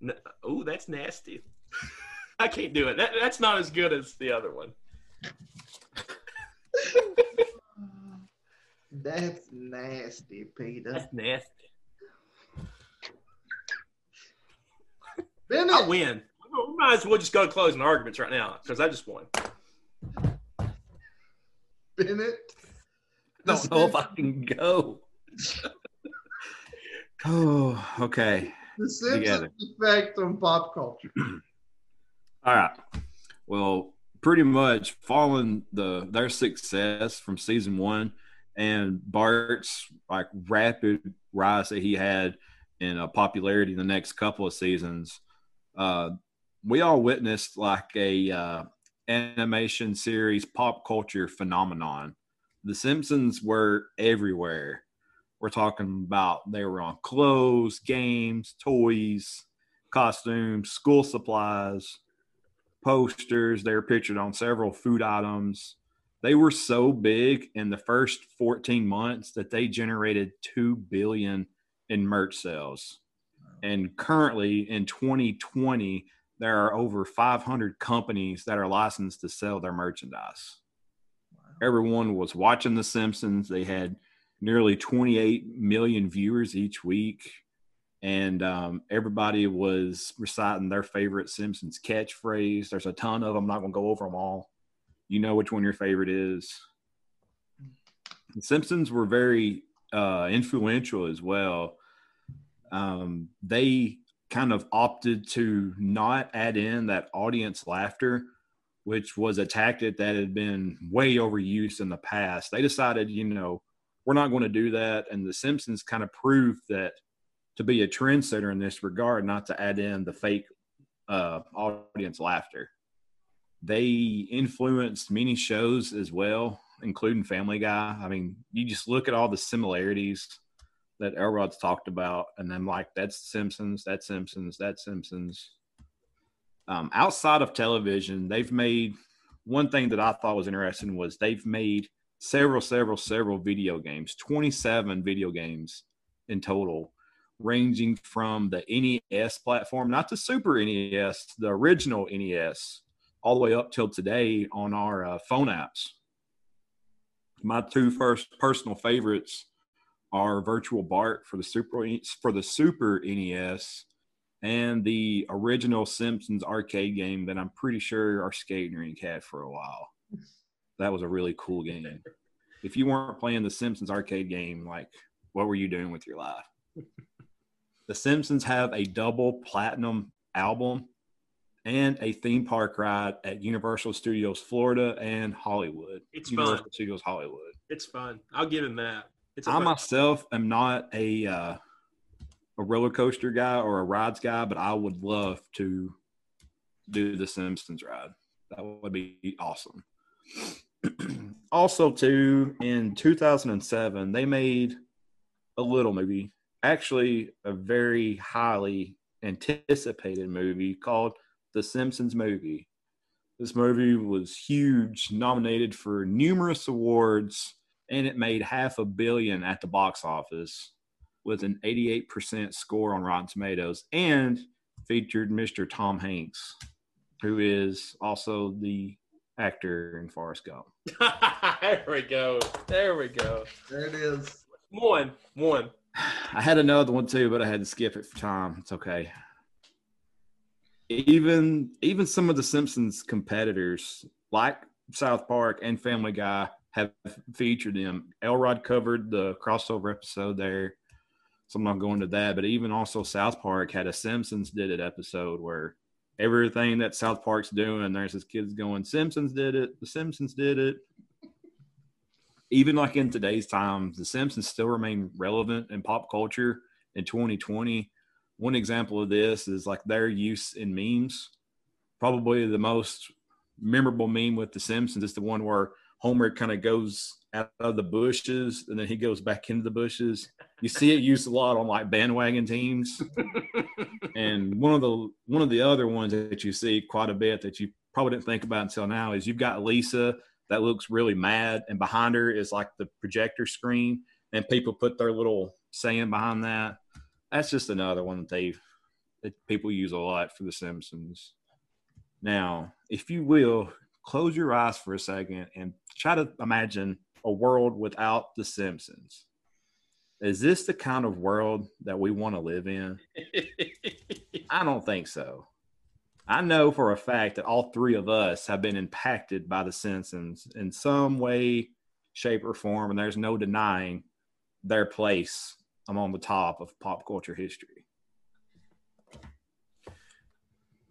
No, oh, that's nasty. [laughs] I can't do it. That, that's not as good as the other one. [laughs] That's nasty, Peter. That's nasty. Bennett. I win. We might as well just go to closing arguments right now because I just won. Bennett. I [laughs] don't know if I can go. [laughs] oh, okay. The Simpsons Together. effect on pop culture. [clears throat] All right. Well, pretty much following the their success from season one and Bart's like rapid rise that he had in uh, popularity the next couple of seasons, uh, we all witnessed like a uh, animation series pop culture phenomenon. The Simpsons were everywhere. We're talking about they were on clothes, games, toys, costumes, school supplies, posters. They were pictured on several food items. They were so big in the first 14 months that they generated 2 billion in merch sales. And currently in 2020, there are over 500 companies that are licensed to sell their merchandise. Everyone was watching The Simpsons. They had nearly 28 million viewers each week. And um, everybody was reciting their favorite Simpsons catchphrase. There's a ton of them. I'm not going to go over them all. You know which one your favorite is. The Simpsons were very uh, influential as well. Um, they kind of opted to not add in that audience laughter, which was a tactic that had been way overused in the past. They decided, you know, we're not going to do that. And The Simpsons kind of proved that to be a trendsetter in this regard, not to add in the fake uh, audience laughter. They influenced many shows as well, including Family Guy. I mean, you just look at all the similarities that Elrod's talked about, and then like that's Simpsons, that's Simpsons, that's Simpsons. Um, outside of television, they've made one thing that I thought was interesting was they've made several, several, several video games, 27 video games in total, ranging from the NES platform, not the Super NES, the original NES, all the way up till today on our uh, phone apps. My two first personal favorites are Virtual Bart for the Super for the Super NES and the original Simpsons arcade game that I'm pretty sure our skating rink had for a while. That was a really cool game. If you weren't playing the Simpsons arcade game, like what were you doing with your life? [laughs] the Simpsons have a double platinum album and a theme park ride at Universal Studios Florida and Hollywood. It's Universal fun. Studios Hollywood. It's fun. I'll give him that. It's I fun- myself am not a uh, a roller coaster guy or a rides guy, but I would love to do the Simpsons ride. That would be awesome. [clears throat] also, too, in 2007, they made a little movie, actually a very highly anticipated movie called The Simpsons Movie. This movie was huge, nominated for numerous awards, and it made half a billion at the box office with an 88% score on Rotten Tomatoes and featured Mr. Tom Hanks, who is also the actor in Forrest Gump. [laughs] there we go. There we go. There it is. One. One. [sighs] I had another one too, but I had to skip it for time. It's okay. Even even some of the Simpsons competitors, like South Park and Family Guy, have featured them. Elrod covered the crossover episode there, so I'm not going to that. But even also South Park had a Simpsons did it episode where everything that South Park's doing, there's this kids going, Simpsons did it, the Simpsons did it. Even like in today's times, the Simpsons still remain relevant in pop culture in 2020. One example of this is like their use in memes. Probably the most memorable meme with the Simpsons is the one where Homer kind of goes out of the bushes and then he goes back into the bushes. You see it used a lot on like bandwagon teams. [laughs] and one of the one of the other ones that you see quite a bit that you probably didn't think about until now is you've got Lisa that looks really mad and behind her is like the projector screen and people put their little saying behind that. That's just another one that they that people use a lot for the Simpsons. Now, if you will, close your eyes for a second and try to imagine a world without the Simpsons. Is this the kind of world that we want to live in? [laughs] I don't think so. I know for a fact that all three of us have been impacted by The Simpsons in some way, shape, or form, and there's no denying their place among the top of pop culture history.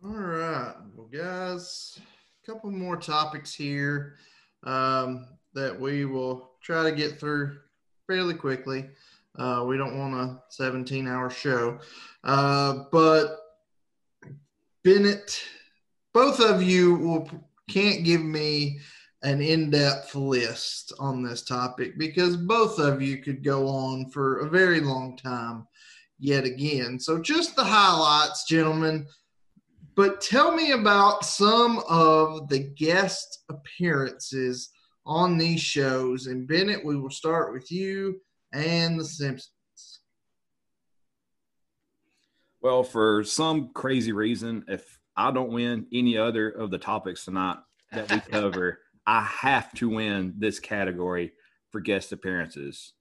All right, well, guys, a couple more topics here um, that we will try to get through fairly quickly. Uh, we don't want a 17 hour show. Uh, but Bennett, both of you will can't give me an in-depth list on this topic because both of you could go on for a very long time yet again. So just the highlights, gentlemen. But tell me about some of the guest appearances on these shows. And Bennett, we will start with you and The Simpsons. Well, for some crazy reason, if I don't win any other of the topics tonight that we cover, [laughs] I have to win this category for guest appearances.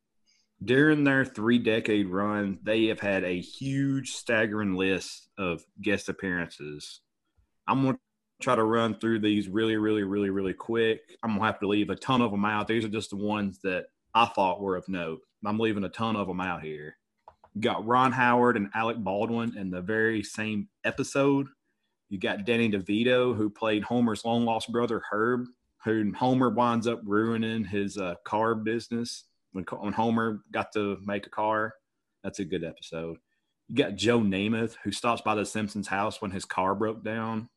During their three decade run, they have had a huge, staggering list of guest appearances. I'm going to try to run through these really, really, really, really quick. I'm going to have to leave a ton of them out. These are just the ones that I thought were of note. I'm leaving a ton of them out here. You got Ron Howard and Alec Baldwin in the very same episode. You got Danny DeVito, who played Homer's long lost brother Herb, who Homer winds up ruining his uh, car business when, when Homer got to make a car. That's a good episode. You got Joe Namath, who stops by the Simpsons house when his car broke down.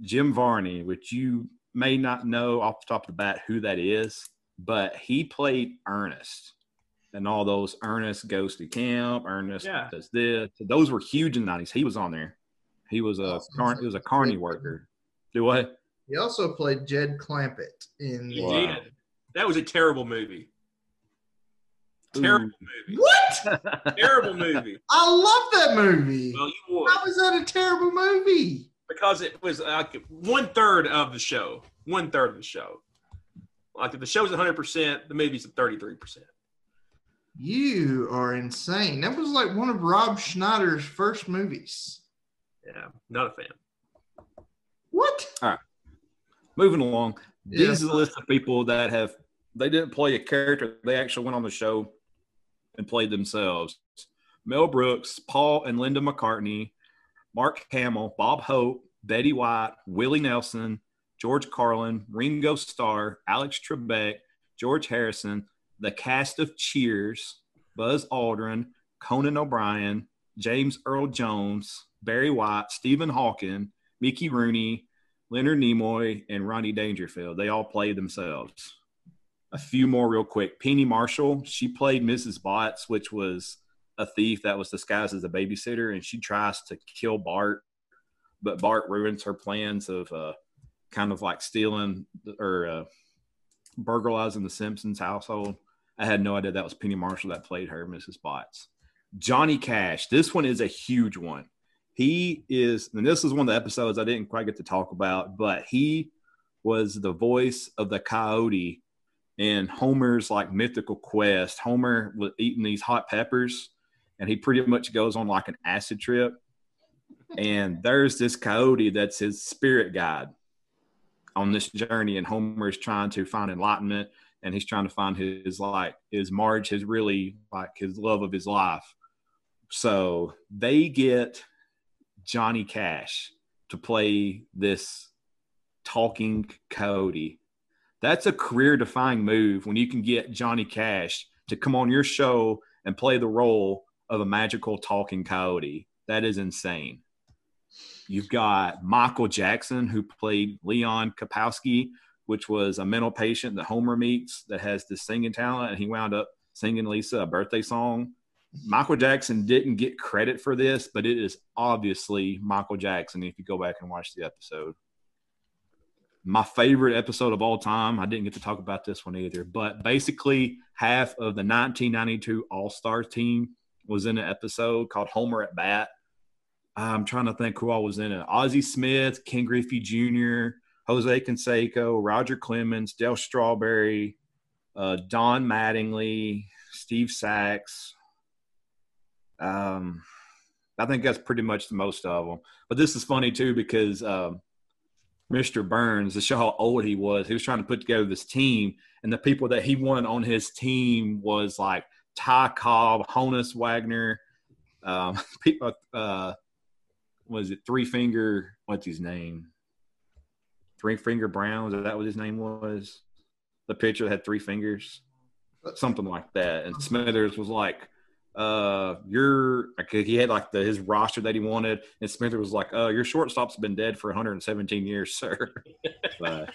Jim Varney, which you may not know off the top of the bat who that is, but he played Ernest and all those Ernest goes to camp, Ernest yeah. does this. Those were huge in the nineties. He was on there. He was a car, he was a carny worker. Do what? He also played Jed Clampett in. He wow. did. That was a terrible movie. Terrible mm. movie. What? [laughs] terrible movie. I love that movie. Well, you would. How was that a terrible movie? Because it was like one third of the show. One third of the show. Like if the show's 100, percent the movie's at 33 percent. You are insane. That was like one of Rob Schneider's first movies. Yeah, not a fan. What? All right. Moving along. Yeah. These are the list of people that have they didn't play a character. They actually went on the show and played themselves. Mel Brooks, Paul and Linda McCartney, Mark Hamill, Bob Hope, Betty White, Willie Nelson, George Carlin, Ringo Starr, Alex Trebek, George Harrison, the cast of Cheers, Buzz Aldrin, Conan O'Brien, James Earl Jones, Barry White, Stephen Hawking, Mickey Rooney, Leonard Nimoy, and Rodney Dangerfield. They all played themselves. A few more real quick. Penny Marshall, she played Mrs. Botz, which was a thief that was disguised as a babysitter, and she tries to kill Bart, but Bart ruins her plans of uh, kind of like stealing or uh, burglarizing the Simpsons household. I had no idea that was Penny Marshall that played her, Mrs. Botz. Johnny Cash. This one is a huge one. He is, and this is one of the episodes I didn't quite get to talk about, but he was the voice of the coyote in Homer's like mythical quest. Homer was eating these hot peppers, and he pretty much goes on like an acid trip. And there's this coyote that's his spirit guide on this journey, and Homer is trying to find enlightenment and he's trying to find his like his Marge, his really like his love of his life. So they get Johnny Cash to play this talking coyote. That's a career defining move when you can get Johnny Cash to come on your show and play the role of a magical talking coyote. That is insane. You've got Michael Jackson, who played Leon Kompowsky, which was a mental patient that Homer meets that has this singing talent, and he wound up singing Lisa a birthday song. Michael Jackson didn't get credit for this, but it is obviously Michael Jackson if you go back and watch the episode. My favorite episode of all time, I didn't get to talk about this one either, but basically half of the 1992 All Star team was in an episode called Homer at Bat. I'm trying to think who I was in it. Ozzie Smith, Ken Griffey Jr., Jose Canseco, Roger Clemens, Dale Strawberry, uh, Don Mattingly, Steve Sax. Um, I think that's pretty much the most of them. But this is funny too because um, Mr. Burns, to show how old he was, he was trying to put together this team, and the people that he wanted on his team was like Ty Cobb, Honus Wagner, um, [laughs] people, uh, was it Three Finger? What's his name? Three Finger Brown. Was that what his name was? The pitcher that had three fingers, something like that. And Smithers was like, uh, your he had like the his roster that he wanted, and Smithers was like, uh, your shortstop's been dead for 117 years, [laughs] sir. but,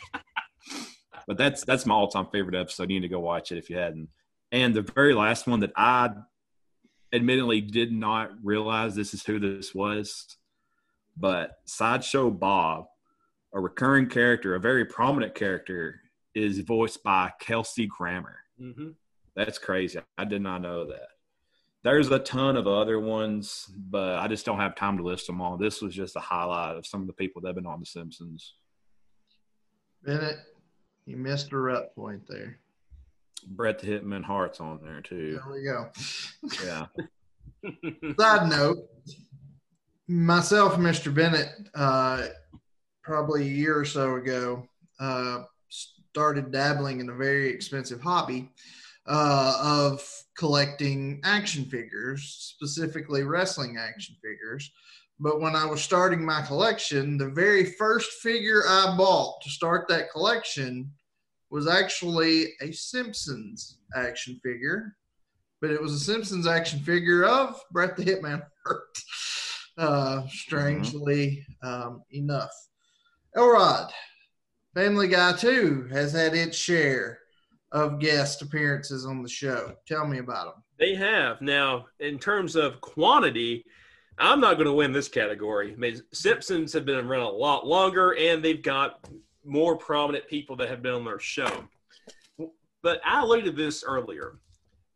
but that's that's my all time favorite episode. You need to go watch it if you hadn't. And the very last one that I admittedly did not realize this is who this was, but Sideshow Bob, a recurring character, a very prominent character, is voiced by Kelsey Grammer. Mm-hmm. That's crazy. I did not know that. There's a ton of other ones, but I just don't have time to list them all. This was just a highlight of some of the people that have been on The Simpsons. Bennett, you missed a rut point there. Bret the Hitman Hart's on there too. There we go. Yeah. [laughs] Side note, myself and Mr. Bennett, uh, probably a year or so ago, uh, started dabbling in a very expensive hobby uh, of collecting action figures, specifically wrestling action figures. But when I was starting my collection, the very first figure I bought to start that collection was actually a Simpsons action figure, but it was a Simpsons action figure of Bret the Hitman Hart, [laughs] uh, strangely um, enough. Elrod, Family Guy 2 has had its share of guest appearances on the show. Tell me about them. They have. Now, in terms of quantity, I'm not going to win this category. I mean, Simpsons have been around a lot longer, and they've got more prominent people that have been on their show. But I alluded to this earlier.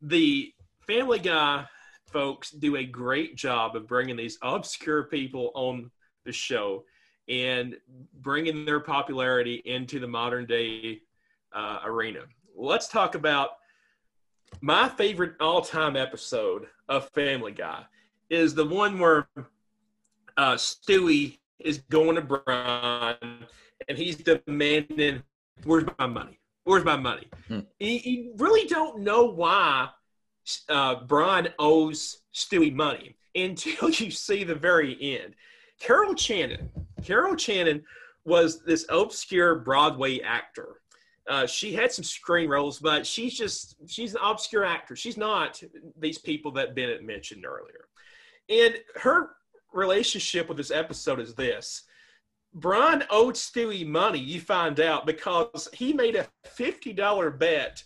The Family Guy folks do a great job of bringing these obscure people on the show and bringing their popularity into the modern day uh, arena. Let's talk about my favorite all time episode of Family Guy is the one where uh, Stewie is going to Brian and he's demanding, "Where's my money? Where's my money?" Hmm. You, really don't know why uh, Brian owes Stewie money until [laughs] you see the very end. Carol Channing. Carol Channing was this obscure Broadway actor. Uh, she had some screen roles, but she's just she's an obscure actor. She's not these people that Bennett mentioned earlier. And her relationship with this episode is this. Brian owed Stewie money, you find out, because he made a $50 bet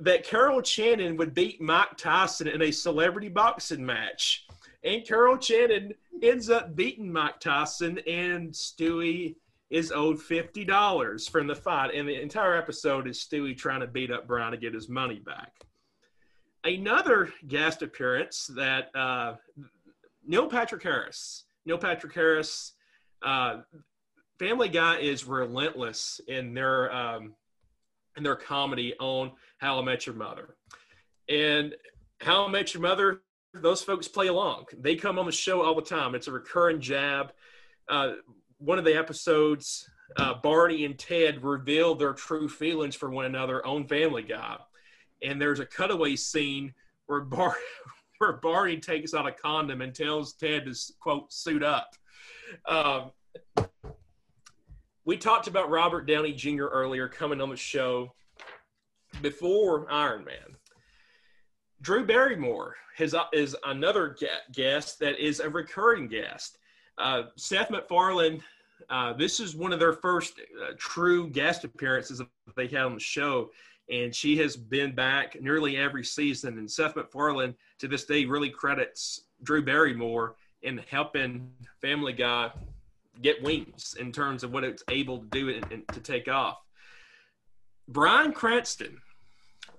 that Carol Channing would beat Mike Tyson in a celebrity boxing match. And Carol Channing ends up beating Mike Tyson, and Stewie is owed $50 from the fight. And the entire episode is Stewie trying to beat up Brian to get his money back. Another guest appearance that uh, Neil Patrick Harris. Neil Patrick Harris uh, Family Guy is relentless in their um, in their comedy on How I Met Your Mother, and How I Met Your Mother. Those folks play along. They come on the show all the time. It's a recurring jab. Uh, one of the episodes, uh, Barney and Ted reveal their true feelings for one another on Family Guy, and there's a cutaway scene where Bar- [laughs] where Barney takes out a condom and tells Ted to quote suit up. Um, we talked about Robert Downey Jr. earlier coming on the show before Iron Man. Drew Barrymore has, is another guest that is a recurring guest. Uh, Seth MacFarlane, uh, this is one of their first uh, true guest appearances that they had on the show, and she has been back nearly every season. And Seth MacFarlane, to this day, really credits Drew Barrymore in helping Family Guy get wings in terms of what it's able to do and, and to take off. Bryan Cranston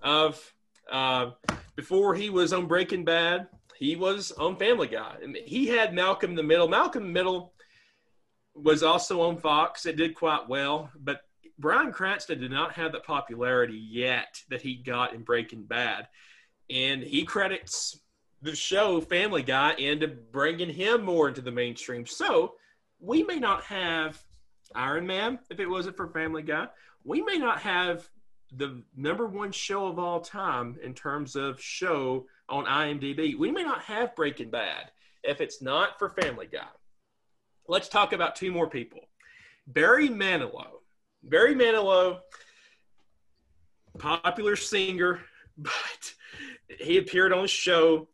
of uh, before he was on Breaking Bad, he was on Family Guy, he had Malcolm in the Middle. Malcolm in the Middle was also on Fox. It did quite well, but Bryan Cranston did not have the popularity yet that he got in Breaking Bad, and he credits the show Family Guy into bringing him more into the mainstream. So we may not have Iron Man if it wasn't for Family Guy. We may not have the number one show of all time in terms of show on IMDb. We may not have Breaking Bad if it's not for Family Guy. Let's talk about two more people. Barry Manilow. Barry Manilow, popular singer, [laughs] but he appeared on the show.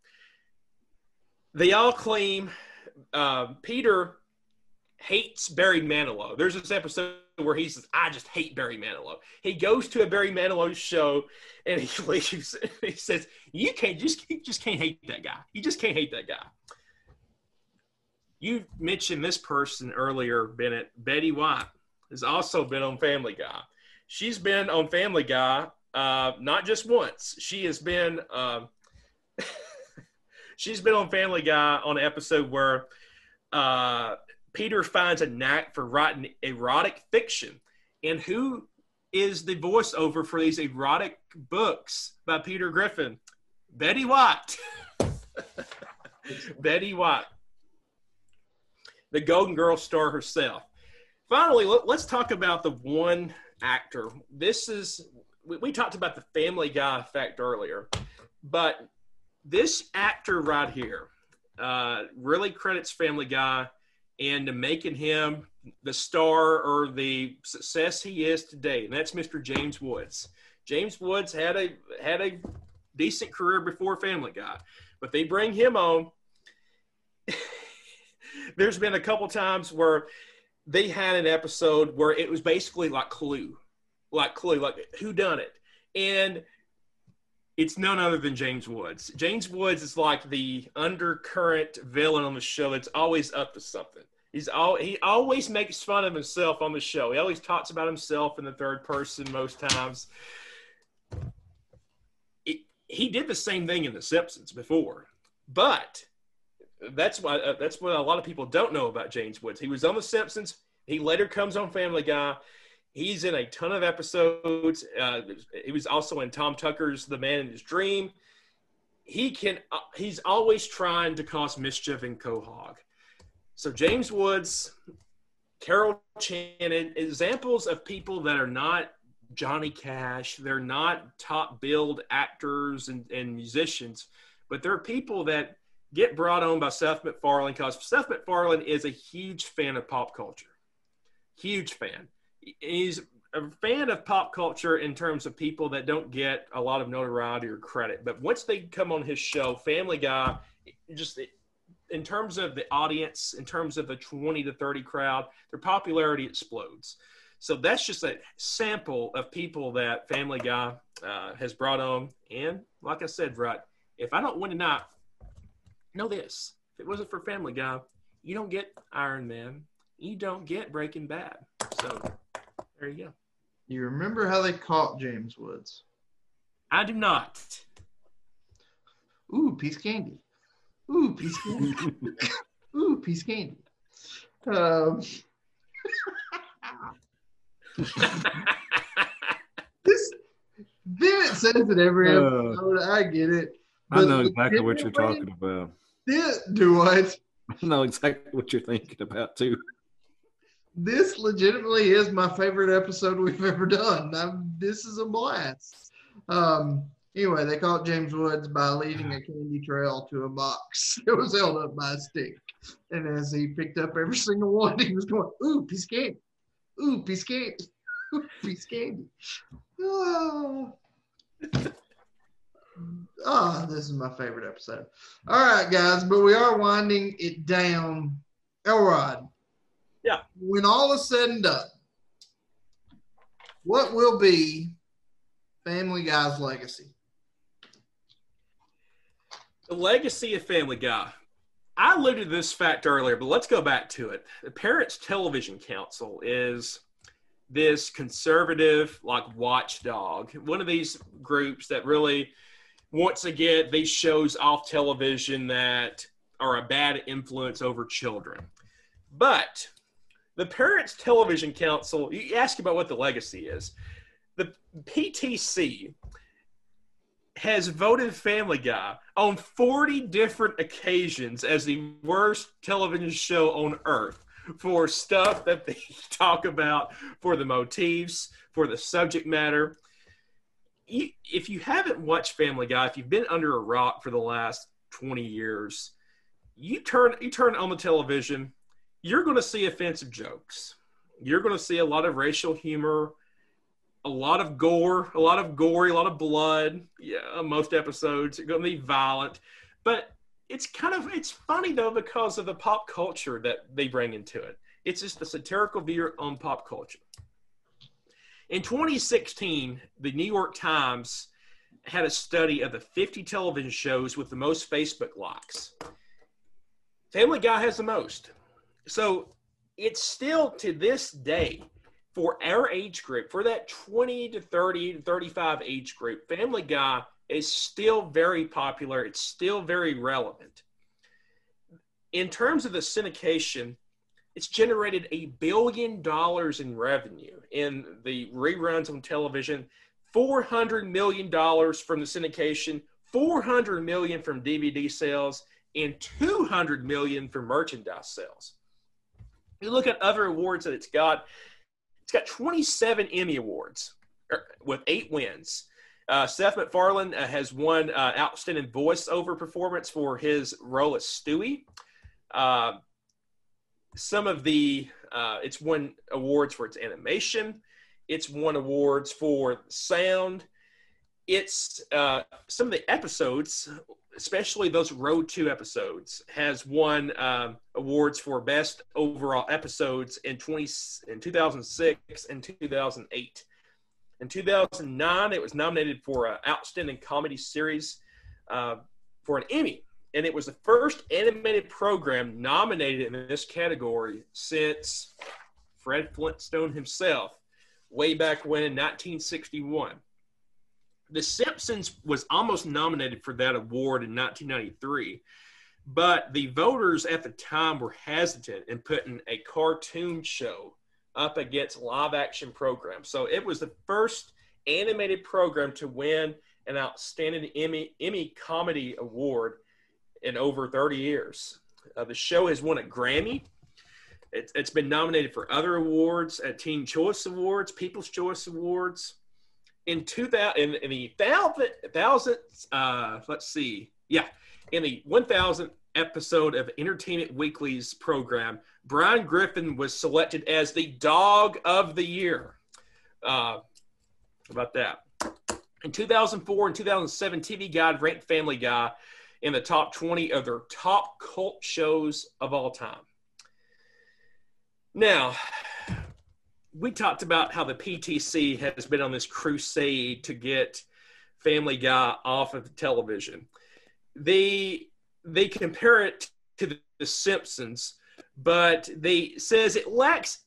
They all claim uh, Peter hates Barry Manilow. There's this episode where he says, I just hate Barry Manilow. He goes to a Barry Manilow show and he [laughs] leaves. He says, You can't just you just can't hate that guy. You just can't hate that guy. You mentioned this person earlier, Bennett. Betty White has also been on Family Guy. She's been on Family Guy uh, not just once. She has been uh, [laughs] she's been on Family Guy on an episode where uh, Peter finds a knack for writing erotic fiction. And who is the voiceover for these erotic books by Peter Griffin? Betty White. [laughs] Betty White. The Golden Girl star herself. Finally, let, us talk about the one actor. This is, we, talked about the Family Guy effect earlier, but this actor right here uh, really credits Family Guy and to making him the star or the success he is today. And that's Mr. James Woods. James Woods had a had a decent career before Family Guy, but they bring him on. [laughs] There's been a couple times where they had an episode where it was basically like Clue, like Clue, like who done it, and it's none other than James Woods. James Woods is like the undercurrent villain on the show that's always up to something. He's all he always makes fun of himself on the show. He always talks about himself in the third person most times. It, he did the same thing in The Simpsons before, but that's why uh, that's what a lot of people don't know about James Woods. He was on The Simpsons. He later comes on Family Guy. He's in a ton of episodes. Uh, he was also in Tom Tucker's The Man in His Dream. He can. Uh, he's always trying to cause mischief in Quahog. So James Woods, Carol Channing, examples of people that are not Johnny Cash. They're not top billed actors and, and musicians, but they're people that get brought on by Seth MacFarlane because Seth MacFarlane is a huge fan of pop culture. Huge fan he's a fan of pop culture in terms of people that don't get a lot of notoriety or credit. But once they come on his show, Family Guy, just in terms of the audience, in terms of the 20 to 30 crowd, their popularity explodes. So that's just a sample of people that Family Guy uh, has brought on. And like I said, right, if I don't win tonight, know this: if it wasn't for Family Guy, you don't get Iron Man, you don't get Breaking Bad. So there you go. You remember how they caught James Woods? I do not. Ooh, piece candy. Ooh, piece candy. [laughs] Ooh, piece candy. Um, this Bennett says it every uh, episode. Uh, I get it. I know exactly what you're talking about. Yeah, do what? [laughs] I know exactly what you're thinking about too this legitimately is my favorite episode we've ever done. I'm, this is a blast. Um, anyway, they caught James Woods by leading a candy trail to a box [laughs] that was held up by a stick. And as he picked up every single one, [laughs] he was going, Ooh, piece of candy. Ooh, piece of candy. Ooh, piece of candy. Oh. [sighs] oh, this is my favorite episode. All right, guys, but we are winding it down. Elrod, yeah. When all is said and done, what will be Family Guy's legacy? The legacy of Family Guy. I alluded to this fact earlier, but let's go back to it. The Parents Television Council is this conservative, like watchdog, one of these groups that really wants to get these shows off television that are a bad influence over children. But the Parents Television Council, you ask about what the legacy is. The PTC has voted Family Guy on 40 different occasions as the worst television show on earth for stuff that they [laughs] talk about, for the motifs, for the subject matter. If you haven't watched Family Guy, if you've been under a rock for the last 20 years, you turn you turn on the television, you're going to see offensive jokes. You're going to see a lot of racial humor, a lot of gore, a lot of gory, a lot of blood. Yeah, most episodes are going to be violent, but it's kind of it's funny though because of the pop culture that they bring into it. It's just a satirical view on pop culture. In 2016, the New York Times had a study of the 50 television shows with the most Facebook likes. Family Guy has the most. So it's still to this day for our age group, for that 20 to 30 to 35 age group, Family Guy is still very popular. It's still very relevant. In terms of the syndication, it's generated a billion dollars in revenue in the reruns on television, $400 million from the syndication, 400 million from DVD sales, and 200 million from merchandise sales. You look at other awards that it's got, got 27 Emmy Awards er, with eight wins. Uh, Seth MacFarlane uh, has won uh, Outstanding Voiceover Performance for his role as Stewie. Uh, some of the, uh, it's won awards for its animation. It's won awards for sound. It's uh, some of the episodes especially those Road to episodes, has won um, awards for best overall episodes in 20 in 2006 and 2008. In 2009, it was nominated for an outstanding comedy series uh, for an Emmy, and it was the first animated program nominated in this category since Fred Flintstone himself, way back when in 1961. The Simpsons was almost nominated for that award in 1993, but the voters at the time were hesitant in putting a cartoon show up against live action program. So it was the first animated program to win an outstanding Emmy Emmy comedy award in over 30 years. Uh, the show has won a Grammy. It, it's been nominated for other awards, at uh, Teen Choice Awards, People's Choice Awards in 2000 in, in the thousand thousand uh let's see. Yeah. In the 1000th episode of entertainment weekly's program brian griffin was selected as the dog of the year. Uh about that? In 2004 and 2007 tv guide ranked family guy in the top 20 of their top cult shows of all time. Now we talked about how the PTC has been on this crusade to get Family Guy off of television. They they compare it to The Simpsons, but they says it lacks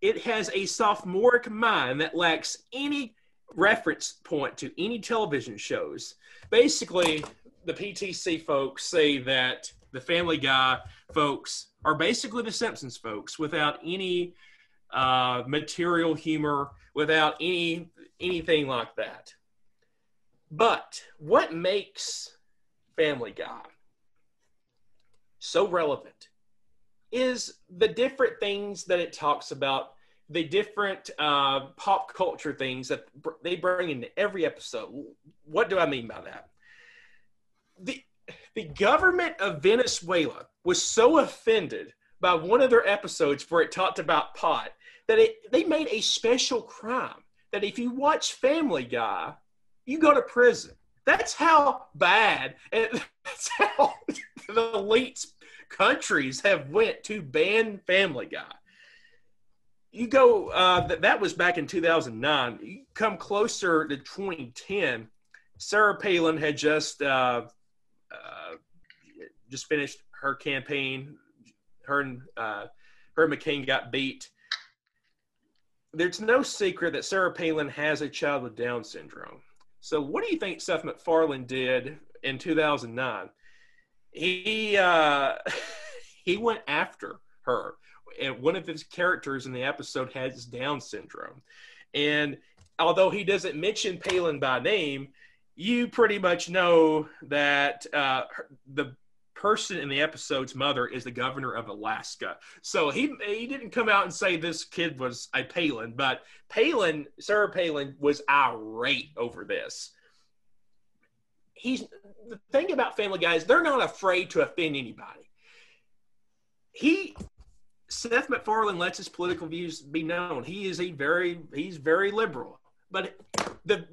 it has a sophomoric mind that lacks any reference point to any television shows. Basically, the PTC folks say that the Family Guy folks are basically the Simpsons folks without any uh, material humor, without any anything like that. But what makes Family Guy so relevant is the different things that it talks about, the different uh, pop culture things that they bring into every episode. What do I mean by that? The, the government of Venezuela was so offended by one of their episodes where it talked about pot that it, they made a special crime that if you watch Family Guy, you go to prison. That's how bad [laughs] that's how [laughs] the elite countries have went to ban Family Guy. You go uh, that, that was back in 2009. You come closer to 2010. Sarah Palin had just uh, uh, just finished her campaign. Her and uh, her and McCain got beat there's no secret that Sarah Palin has a child with Down syndrome. So, what do you think Seth MacFarlane did in 2009? He uh, [laughs] he went after her, and one of his characters in the episode has Down syndrome, and although he doesn't mention Palin by name, you pretty much know that uh, the person in the episode's mother is the governor of Alaska. So he he didn't come out and say this kid was a Palin, but Palin, Sarah Palin, was irate over this. He's the thing about Family Guy is they're not afraid to offend anybody. He Seth MacFarlane lets his political views be known. He is a very he's very liberal, but the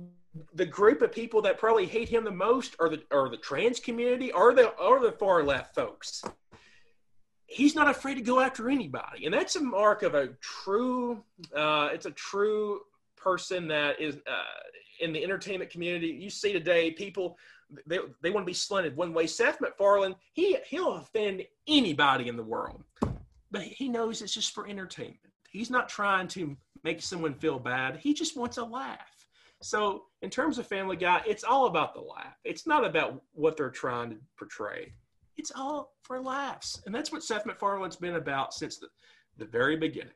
the group of people that probably hate him the most are the are the trans community or the or the far left folks. He's not afraid to go after anybody, and that's a mark of a true. Uh, it's a true person that is uh, in the entertainment community. You see today, people they, they want to be slanted one way. Seth MacFarlane, he he'll offend anybody in the world, but he knows it's just for entertainment. He's not trying to make someone feel bad. He just wants a laugh. So, in terms of Family Guy, it's all about the laugh. It's not about what they're trying to portray. It's all for laughs. And that's what Seth MacFarlane's been about since the, the very beginning.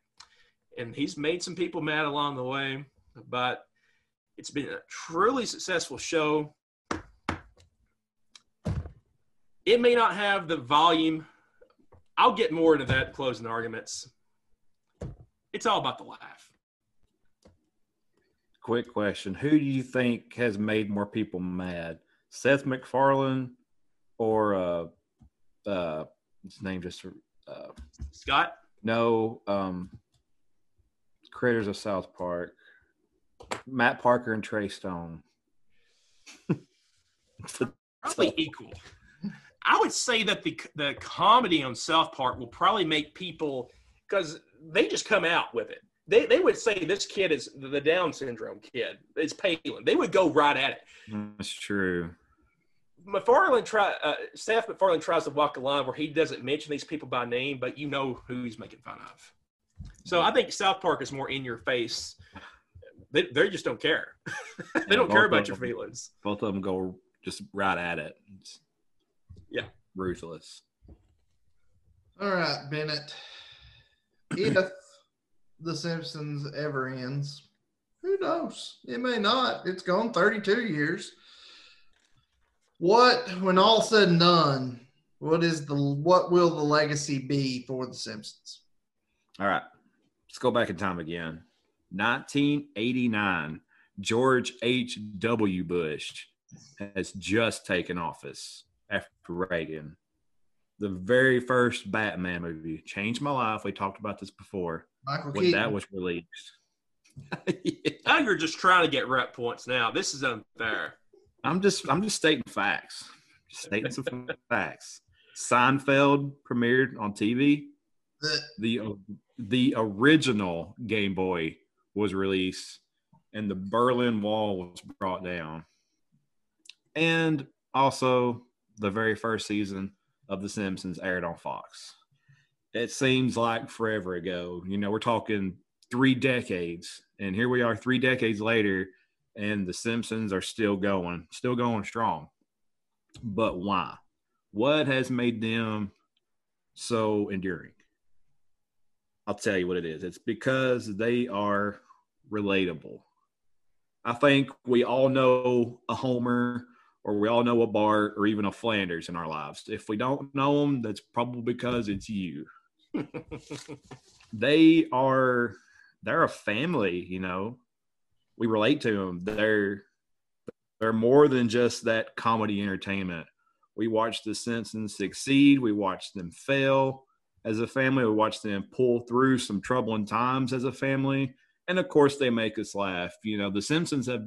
And he's made some people mad along the way, but it's been a truly successful show. It may not have the volume. I'll get more into that closing arguments. It's all about the laugh quick question: Who do you think has made more people mad, Seth MacFarlane or uh, uh, his name just uh, Scott? No, um, Critters of South Park, Matt Parker and Trey Stone. [laughs] probably equal. I would say that the the comedy on South Park will probably make people because they just come out with it they, they would say this kid is the Down syndrome kid. It's Palin. They would go right at it. That's true. MacFarlane try uh, Seth MacFarlane tries to walk a line where he doesn't mention these people by name, but you know who he's making fun of. So I think South Park is more in your face. They, they just don't care. [laughs] they don't care about your feelings. Both of them go just right at it. It's yeah, ruthless. All right, Bennett. If the Simpsons ever ends. Who knows? It may not. It's gone 32 years. What, when all said and done, what is the what will the legacy be for the Simpsons? All right. Let's go back in time again. 1989. George H.W. Bush has just taken office after Reagan. The very first Batman movie changed my life. We talked about this before. Michael when Keaton. that was released. [laughs] yeah. Now you're just trying to get rep points. Now this is unfair. I'm just I'm just stating facts. Just stating some [laughs] facts. Seinfeld premiered on TV. The the original Game Boy was released, and the Berlin Wall was brought down. And also, the very first season of The Simpsons aired on Fox it seems like forever ago. You know, we're talking three decades, and here we are three decades later, and the Simpsons are still going, still going strong. But why? What has made them so enduring? I'll tell you what it is. It's because they are relatable. I think we all know a Homer or we all know a Bart or even a Flanders in our lives. If we don't know them, that's probably because it's you [laughs] they are they're a family, you know. We relate to them. They're they're more than just that comedy entertainment. We watch The Simpsons succeed. We watch them fail as a family. We watch them pull through some troubling times as a family. And of course, they make us laugh. You know, The Simpsons have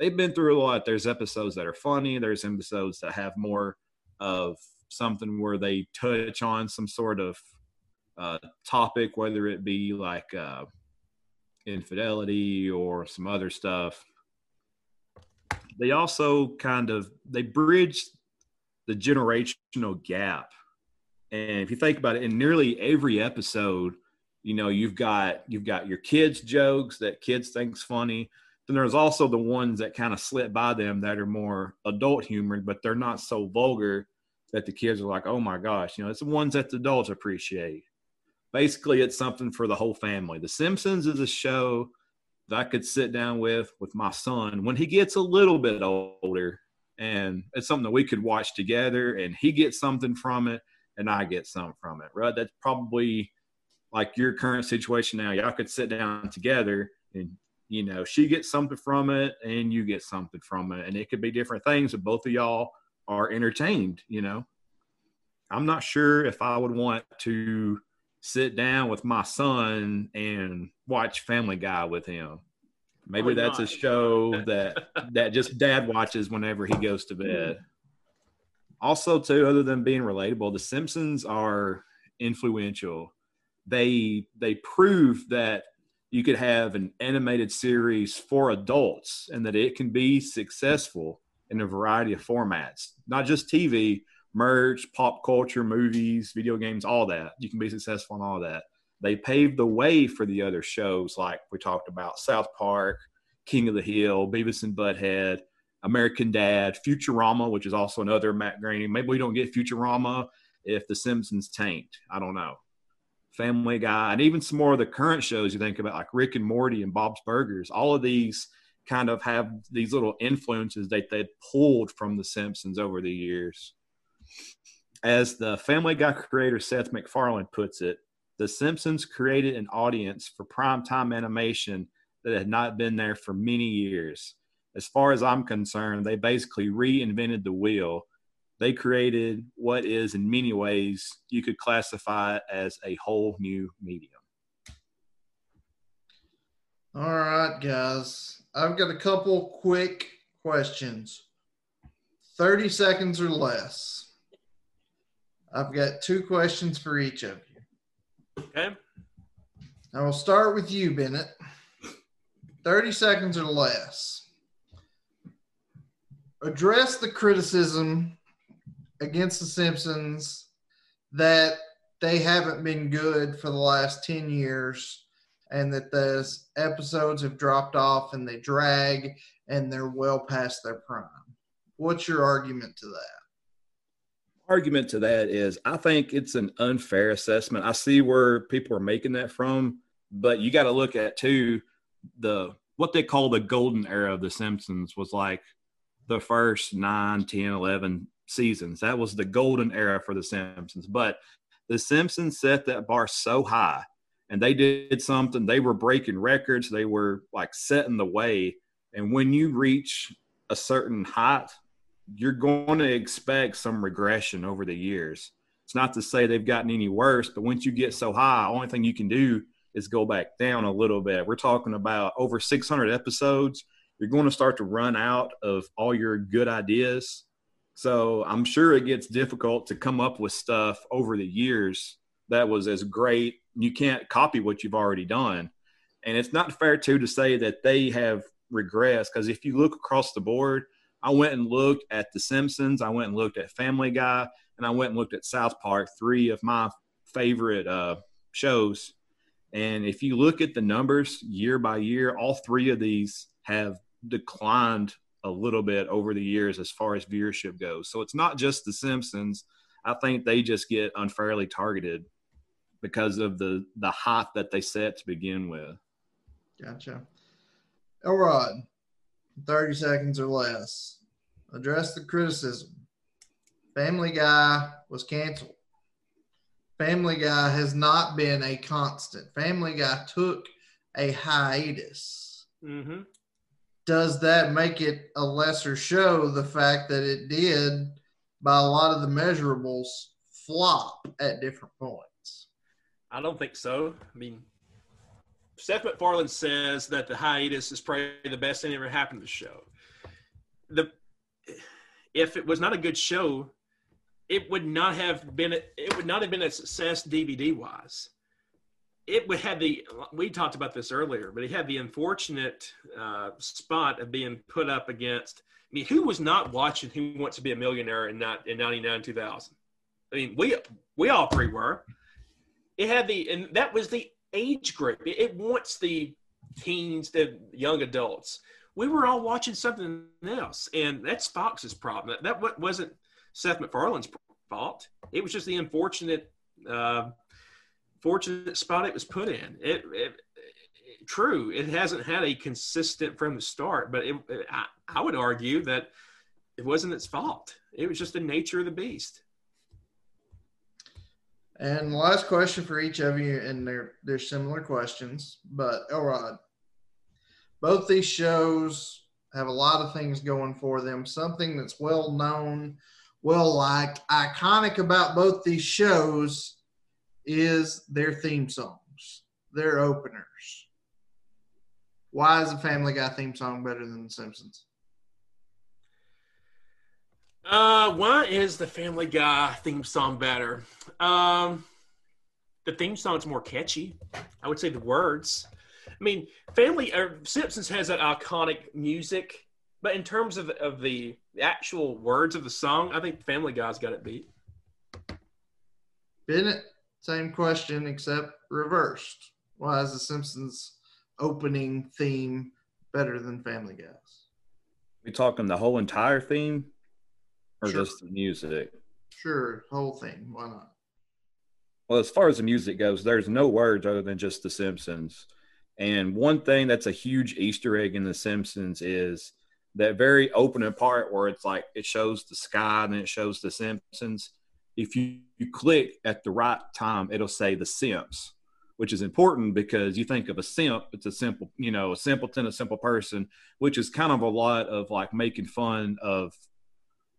they've been through a lot. There's episodes that are funny. There's episodes that have more of something where they touch on some sort of uh, topic, whether it be like uh, infidelity or some other stuff. They also kind of they bridge the generational gap. And if you think about it, in nearly every episode, you know, you've got you've got your kids' jokes that kids think's funny. Then there's also the ones that kind of slip by them that are more adult humor, but they're not so vulgar that the kids are like, oh my gosh, you know, it's the ones that the adults appreciate basically it's something for the whole family. The Simpsons is a show that I could sit down with with my son when he gets a little bit older, and it's something that we could watch together, and he gets something from it, and I get something from it. Right? That's probably like your current situation now. Y'all could sit down together, and you know, she gets something from it, and you get something from it, and it could be different things, but both of y'all are entertained. You know, I'm not sure if I would want to sit down with my son and watch Family Guy with him. Maybe that's not. a show [laughs] that that just dad watches whenever he goes to bed. Hmm. Also, too, other than being relatable, The Simpsons are influential. They they prove that you could have an animated series for adults and that it can be successful in a variety of formats, not just TV, merch, pop culture, movies, video games, all that. You can be successful in all that. They paved the way for the other shows like we talked about South Park, King of the Hill, Beavis and Butthead, American Dad, Futurama, which is also another Matt Groening. Maybe we don't get Futurama if The Simpsons taint. I don't know. Family Guy, and even some more of the current shows you think about, like Rick and Morty and Bob's Burgers. All of these kind of have these little influences that they pulled from The Simpsons over the years. As the Family Guy creator Seth MacFarlane puts it, The Simpsons created an audience for primetime animation that had not been there for many years. As far as I'm concerned, they basically reinvented the wheel. They created what is, in many ways, you could classify as a whole new medium. All right, guys. I've got a couple quick questions 30 seconds or less. I've got two questions for each of you. Okay. I will start with you, Bennett. 30 seconds or less. Address the criticism against The Simpsons that they haven't been good for the last 10 years and that those episodes have dropped off and they drag and they're well past their prime. What's your argument to that? argument to that is I think it's an unfair assessment. I see where people are making that from, but you got to look at too the what they call the golden era of the Simpsons was like the first 9, 10, 11 seasons. That was the golden era for the Simpsons. But the Simpsons set that bar so high and they did something, they were breaking records, they were like setting the way. And when you reach a certain height you're going to expect some regression over the years. It's not to say they've gotten any worse, but once you get so high, only thing you can do is go back down a little bit. We're talking about over 600 episodes. You're going to start to run out of all your good ideas. So I'm sure it gets difficult to come up with stuff over the years that was as great. You can't copy what you've already done. And it's not fair too to say that they have regressed because if you look across the board – I went and looked at The Simpsons. I went and looked at Family Guy, and I went and looked at South Park, three of my favorite uh, shows. And if you look at the numbers year by year, all three of these have declined a little bit over the years as far as viewership goes. So it's not just The Simpsons. I think they just get unfairly targeted because of the the hype that they set to begin with. Gotcha. Elrod, 30 seconds or less. Address the criticism. Family Guy was canceled. Family Guy has not been a constant. Family Guy took a hiatus. Mm-hmm. Does that make it a lesser show? The fact that it did, by a lot of the measurables, flop at different points. I don't think so. I mean, Seth MacFarlane says that the hiatus is probably the best thing that ever happened to the show. The if it was not a good show, it would not have been it would not have been a success DVD wise. It have the we talked about this earlier, but it had the unfortunate uh, spot of being put up against. I mean, who was not watching Who Wants to Be a Millionaire in not in ninety nine two thousand? I mean, we we all three were. It had the and that was the age group. It, it wants the teens, the young adults. We were all watching something else, and that's Fox's problem. That, that wasn't Seth MacFarlane's fault. It was just the unfortunate, uh, fortunate spot it was put in. It, it, true. It hasn't had a consistent from the start, but it, it, I, I would argue that it wasn't its fault. It was just the nature of the beast. And last question for each of you, and they're they're similar questions, but Elrod, both these shows have a lot of things going for them. Something that's well known, well liked, iconic about both these shows is their theme songs, their openers. Why is the Family Guy theme song better than The Simpsons? Uh, why is the Family Guy theme song better? Um, the theme song's more catchy. I would say the words. I mean, Family or Simpsons has that iconic music, but in terms of of the actual words of the song, I think Family Guy's got it beat. Bennett, same question except reversed. Why is the Simpsons opening theme better than Family Guy's? We talking the whole entire theme, or Sure. just the music? Sure, whole thing. Why not? Well, as far as the music goes, there's no words other than just The Simpsons. And one thing that's a huge Easter egg in The Simpsons is that very opening part where it's like it shows the sky and then it shows The Simpsons. If you, you click at the right time, it'll say The Simps, which is important because you think of a simp, it's a simple, you know, a simpleton, a simple person, which is kind of a lot of like making fun of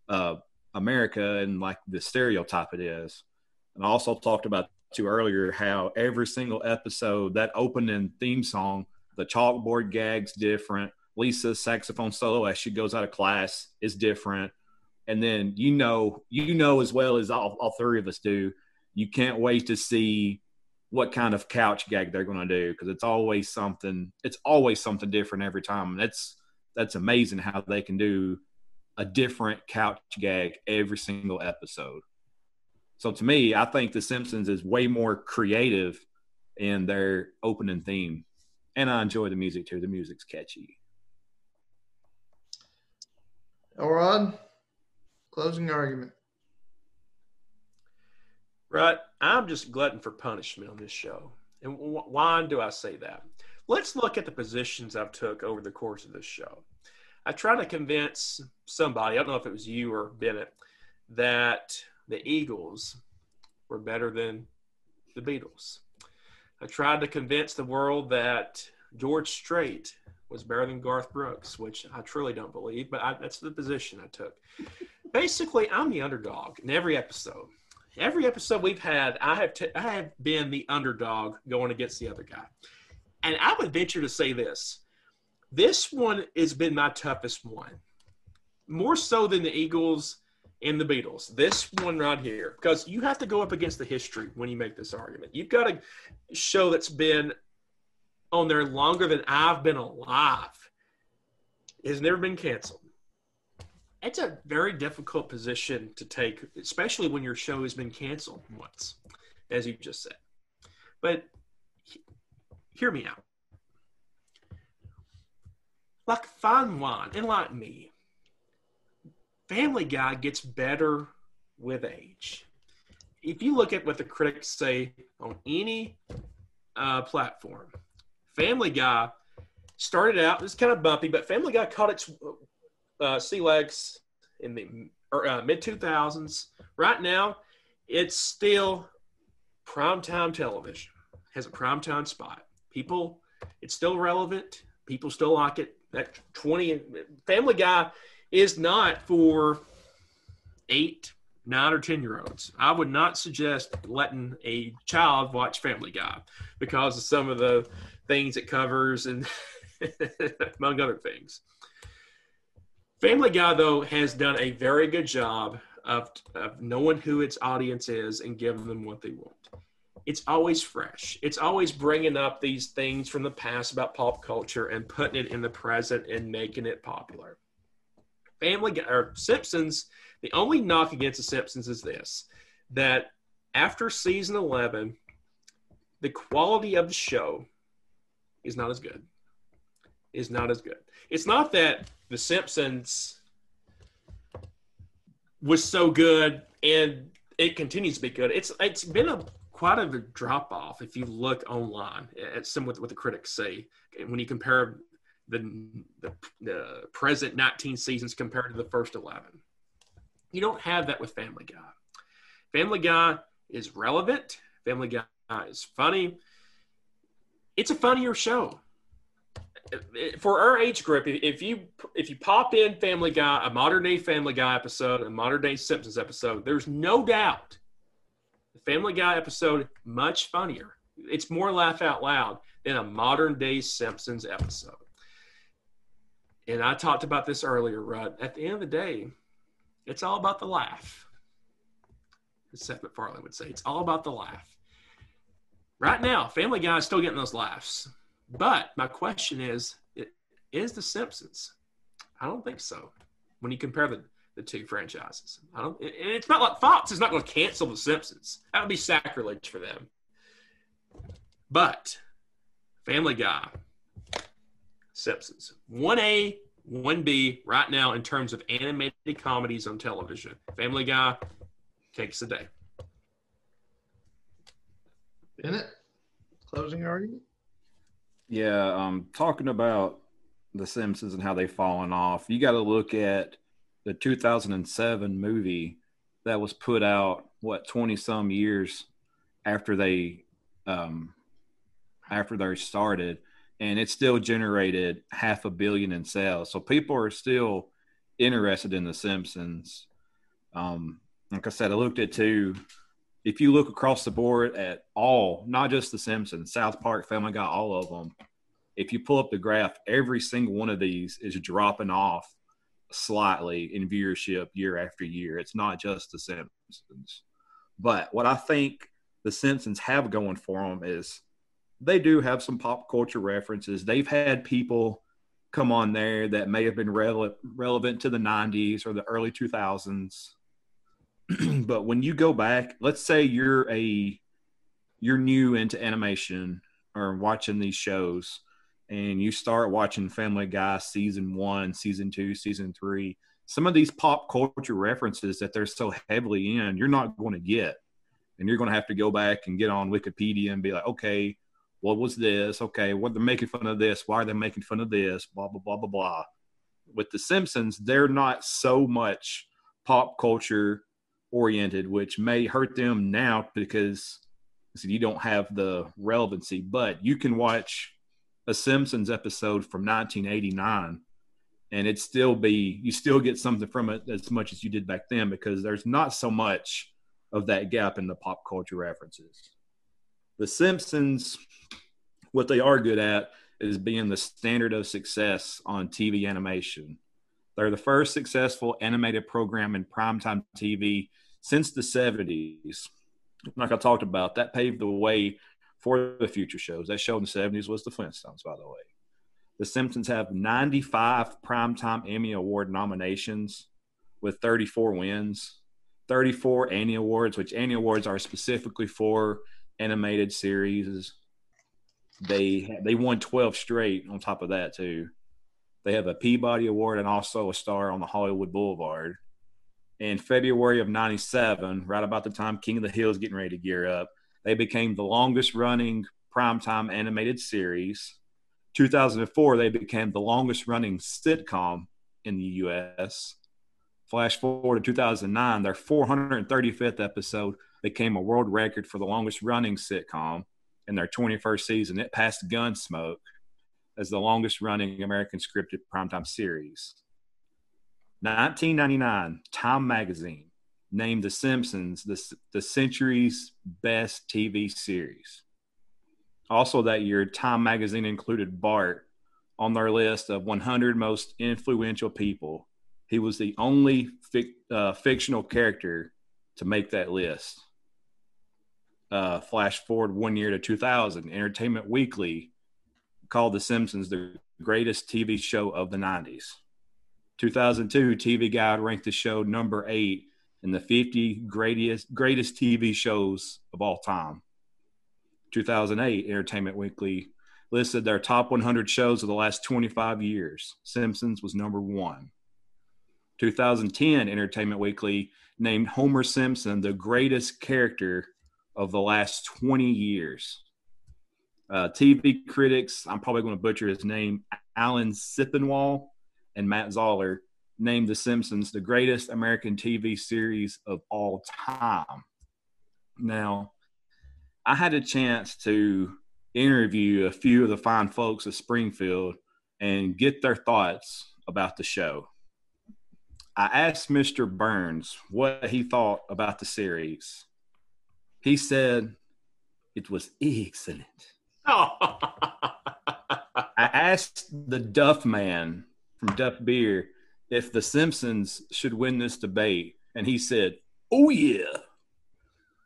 uh, America and like the stereotype it is. And I also talked about too earlier how every single episode, that opening theme song, the chalkboard gag's different. Lisa's saxophone solo as she goes out of class is different. And then you know, you know as well as all, all three of us do, you can't wait to see what kind of couch gag they're going to do because it's always something. It's always something different every time, and that's that's amazing how they can do a different couch gag every single episode. So to me, I think The Simpsons is way more creative in their opening theme. And I enjoy the music too. The music's catchy. Elrod, closing argument. Right. I'm just glutton for punishment on this show. And wh- why do I say that? Let's look at the positions I've took over the course of this show. I tried to convince somebody, I don't know if it was you or Bennett, that the Eagles were better than the Beatles. I tried to convince the world that George Strait was better than Garth Brooks, which I truly don't believe, but I, that's the position I took. Basically, I'm the underdog in every episode. Every episode we've had, I have t- I have been the underdog going against the other guy, and I would venture to say this: this one has been my toughest one, more so than the Eagles and the Beatles. This one right here, because you have to go up against the history when you make this argument. You've got a show that's been on there longer than I've been alive. It has never been canceled. It's a very difficult position to take, especially when your show has been canceled once, as you just said. But he- hear me out. Like fine wine, and like me, Family Guy gets better with age. If you look at what the critics say on any uh, platform, Family Guy started out, it was kind of bumpy, but Family Guy caught its uh, legs in the uh, mid 2000s. Right now, it's still primetime television, has a primetime spot. People, it's still relevant. People still like it. That 20 Family Guy is not for eight, nine, or 10 year olds. I would not suggest letting a child watch Family Guy because of some of the things it covers and [laughs] among other things. Family Guy, though, has done a very good job of, of knowing who its audience is and giving them what they want. It's always fresh. It's always bringing up these things from the past about pop culture and putting it in the present and making it popular. Family Guy or Simpsons, the only knock against the Simpsons is this that after season 11, the quality of the show is not as good. Is not as good. It's not that The Simpsons was so good and it continues to be good. It's it's been a quite a drop off if you look online at some what, what the critics say when you compare the, the, the present 19 seasons compared to the first 11. You don't have that with Family Guy. Family Guy is relevant. Family Guy is funny. It's a funnier show for our age group, if you if you pop in Family Guy, a modern day Family Guy episode, a modern day Simpsons episode, there's no doubt the Family Guy episode much funnier. It's more laugh out loud than a modern day Simpsons episode. And I talked about this earlier, Rut. At the end of the day, it's all about the laugh. As Seth MacFarlane would say, it's all about the laugh. Right now, Family Guy is still getting those laughs. But my question is, is The Simpsons? I don't think so. When you compare the, the two franchises, I don't. And it's not like Fox is not going to cancel The Simpsons. That would be sacrilege for them. But Family Guy, Simpsons, one A, one B right now in terms of animated comedies on television. Family Guy takes the day. Bennett, closing argument. Yeah, um, talking about the Simpsons and how they've fallen off, you got to look at the 2007 movie that was put out what 20 some years after they um, after they started, and it still generated half a billion in sales. So people are still interested in the Simpsons. Um, like I said, I looked at two if you look across the board at all, not just The Simpsons, South Park, Family Guy, all of them, if you pull up the graph, every single one of these is dropping off slightly in viewership year after year. It's not just The Simpsons. But what I think The Simpsons have going for them is they do have some pop culture references. They've had people come on there that may have been rele- relevant to the 90s or the early 2000s [clears throat] but when you go back, let's say you're a you're new into animation or watching these shows and you start watching Family Guy season 1, season 2, season 3, some of these pop culture references that they're so heavily in, you're not going to get. And you're going to have to go back and get on Wikipedia and be like, okay, what was this? Okay, what they're making fun of this? Why are they making fun of this? Blah blah blah blah blah. With the Simpsons, they're not so much pop culture oriented, which may hurt them now because you don't have the relevancy. But you can watch a Simpsons episode from 1989 and it still be you still get something from it as much as you did back then because there's not so much of that gap in the pop culture references. The Simpsons, what they are good at is being the standard of success on TV animation. They're the first successful animated program in primetime TV since the 70s, like I talked about, that paved the way for the future shows. That show in the 70s was The Flintstones, by the way. The Simpsons have 95 Primetime Emmy Award nominations with 34 wins, 34 Annie Awards, which Annie Awards are specifically for animated series. They they won 12 straight on top of that too. They have a Peabody Award and also a star on the Hollywood Boulevard in February of 97, right about the time King of the Hill is getting ready to gear up, they became the longest running primetime animated series. 2004, they became the longest running sitcom in the U.S. Flash forward to 2009, their 435th episode became a world record for the longest running sitcom in their 21st season. It passed Gunsmoke as the longest running American scripted primetime series. 1999, Time Magazine named The Simpsons the, the century's best TV series. Also, that year, Time Magazine included Bart on their list of 100 most influential people. He was the only fic, uh, fictional character to make that list. Uh, flash forward one year to 2000, Entertainment Weekly called The Simpsons the greatest TV show of the 90s. 2002, TV Guide ranked the show number eight in the 50 greatest greatest TV shows of all time. 2008, Entertainment Weekly listed their top 100 shows of the last 25 years. Simpsons was number one. 2010, Entertainment Weekly named Homer Simpson the greatest character of the last 20 years. Uh, TV critics, I'm probably going to butcher his name, Alan Sepinwall and Matt Zoller, named The Simpsons the greatest American TV series of all time. Now, I had a chance to interview a few of the fine folks of Springfield and get their thoughts about the show. I asked Mr. Burns what he thought about the series. He said it was excellent. [laughs] I asked the Duff man from Duff Beer if the Simpsons should win this debate, and he said, "Oh yeah."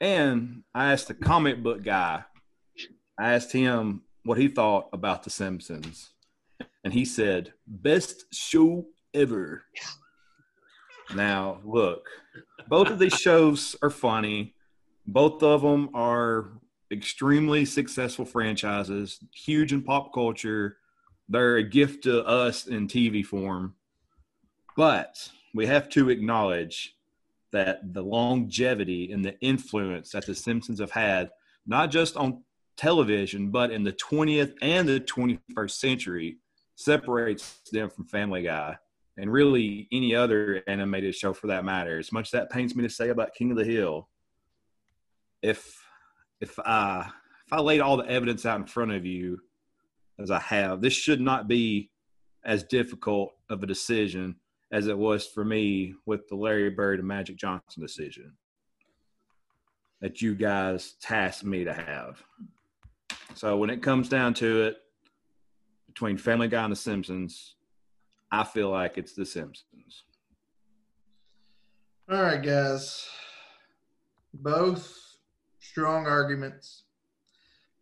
And I asked the comic book guy. I asked him what he thought about the Simpsons, and he said, "Best show ever." Now, look, both of these shows are funny. Both of them are extremely successful franchises, huge in pop culture. They're a gift to us in TV form. But we have to acknowledge that the longevity and the influence that The Simpsons have had, not just on television, but in the 20th and the 21st century, separates them from Family Guy and really any other animated show for that matter. As much as that pains me to say about King of the Hill, if if I if I laid all the evidence out in front of you as I have, this should not be as difficult of a decision as it was for me with the Larry Bird and Magic Johnson decision that you guys tasked me to have. So when it comes down to it, between Family Guy and The Simpsons, I feel like it's The Simpsons. All right, guys. Both strong arguments,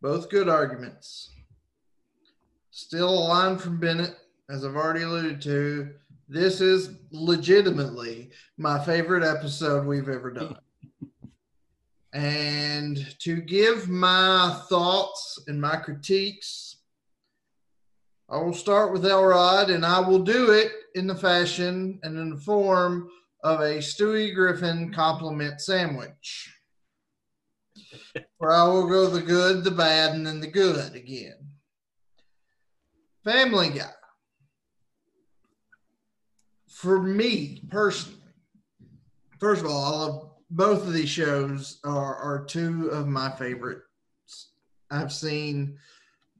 both good arguments. Still a line from Bennett, as I've already alluded to. This is legitimately my favorite episode we've ever done. [laughs] and to give my thoughts and my critiques, I will start with Elrod, and I will do it in the fashion and in the form of a Stewie Griffin compliment sandwich [laughs] where I will go the good, the bad, and then the good again. Family Guy. For me personally, first of all, I love both of these shows are, are two of my favorites. I've seen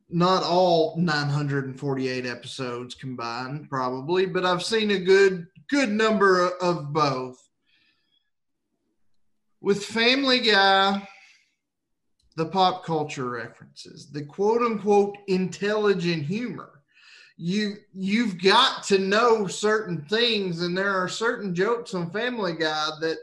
not all 948 episodes combined, probably, but I've seen a good good number of both. With Family Guy, the pop culture references, the quote unquote intelligent humor. You you've got to know certain things, and there are certain jokes on Family Guy that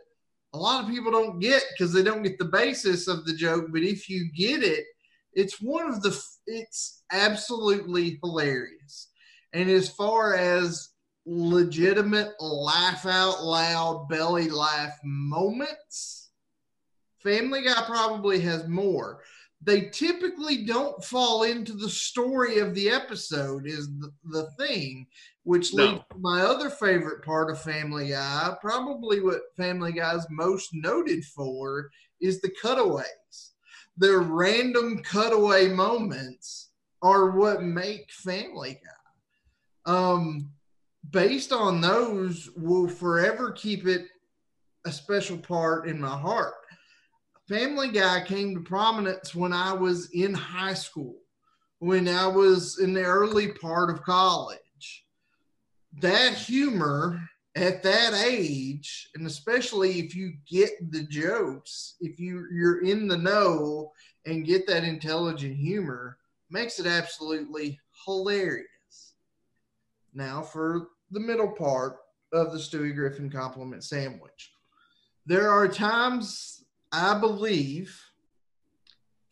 a lot of people don't get because they don't get the basis of the joke. But if you get it, it's one of the it's absolutely hilarious. And as far as legitimate laugh out loud belly laugh moments Family Guy probably has more. They typically don't fall into the story of the episode, is the, the thing, which no. leads to my other favorite part of Family Guy. Probably what Family Guy is most noted for is the cutaways. Their random cutaway moments are what make Family Guy. Um, based on those, will forever keep it a special part in my heart. Family Guy came to prominence when I was in high school, when I was in the early part of college. That humor at that age, and especially if you get the jokes, if you, you're in the know and get that intelligent humor, makes it absolutely hilarious. Now, for the middle part of the Stewie Griffin compliment sandwich, there are times I believe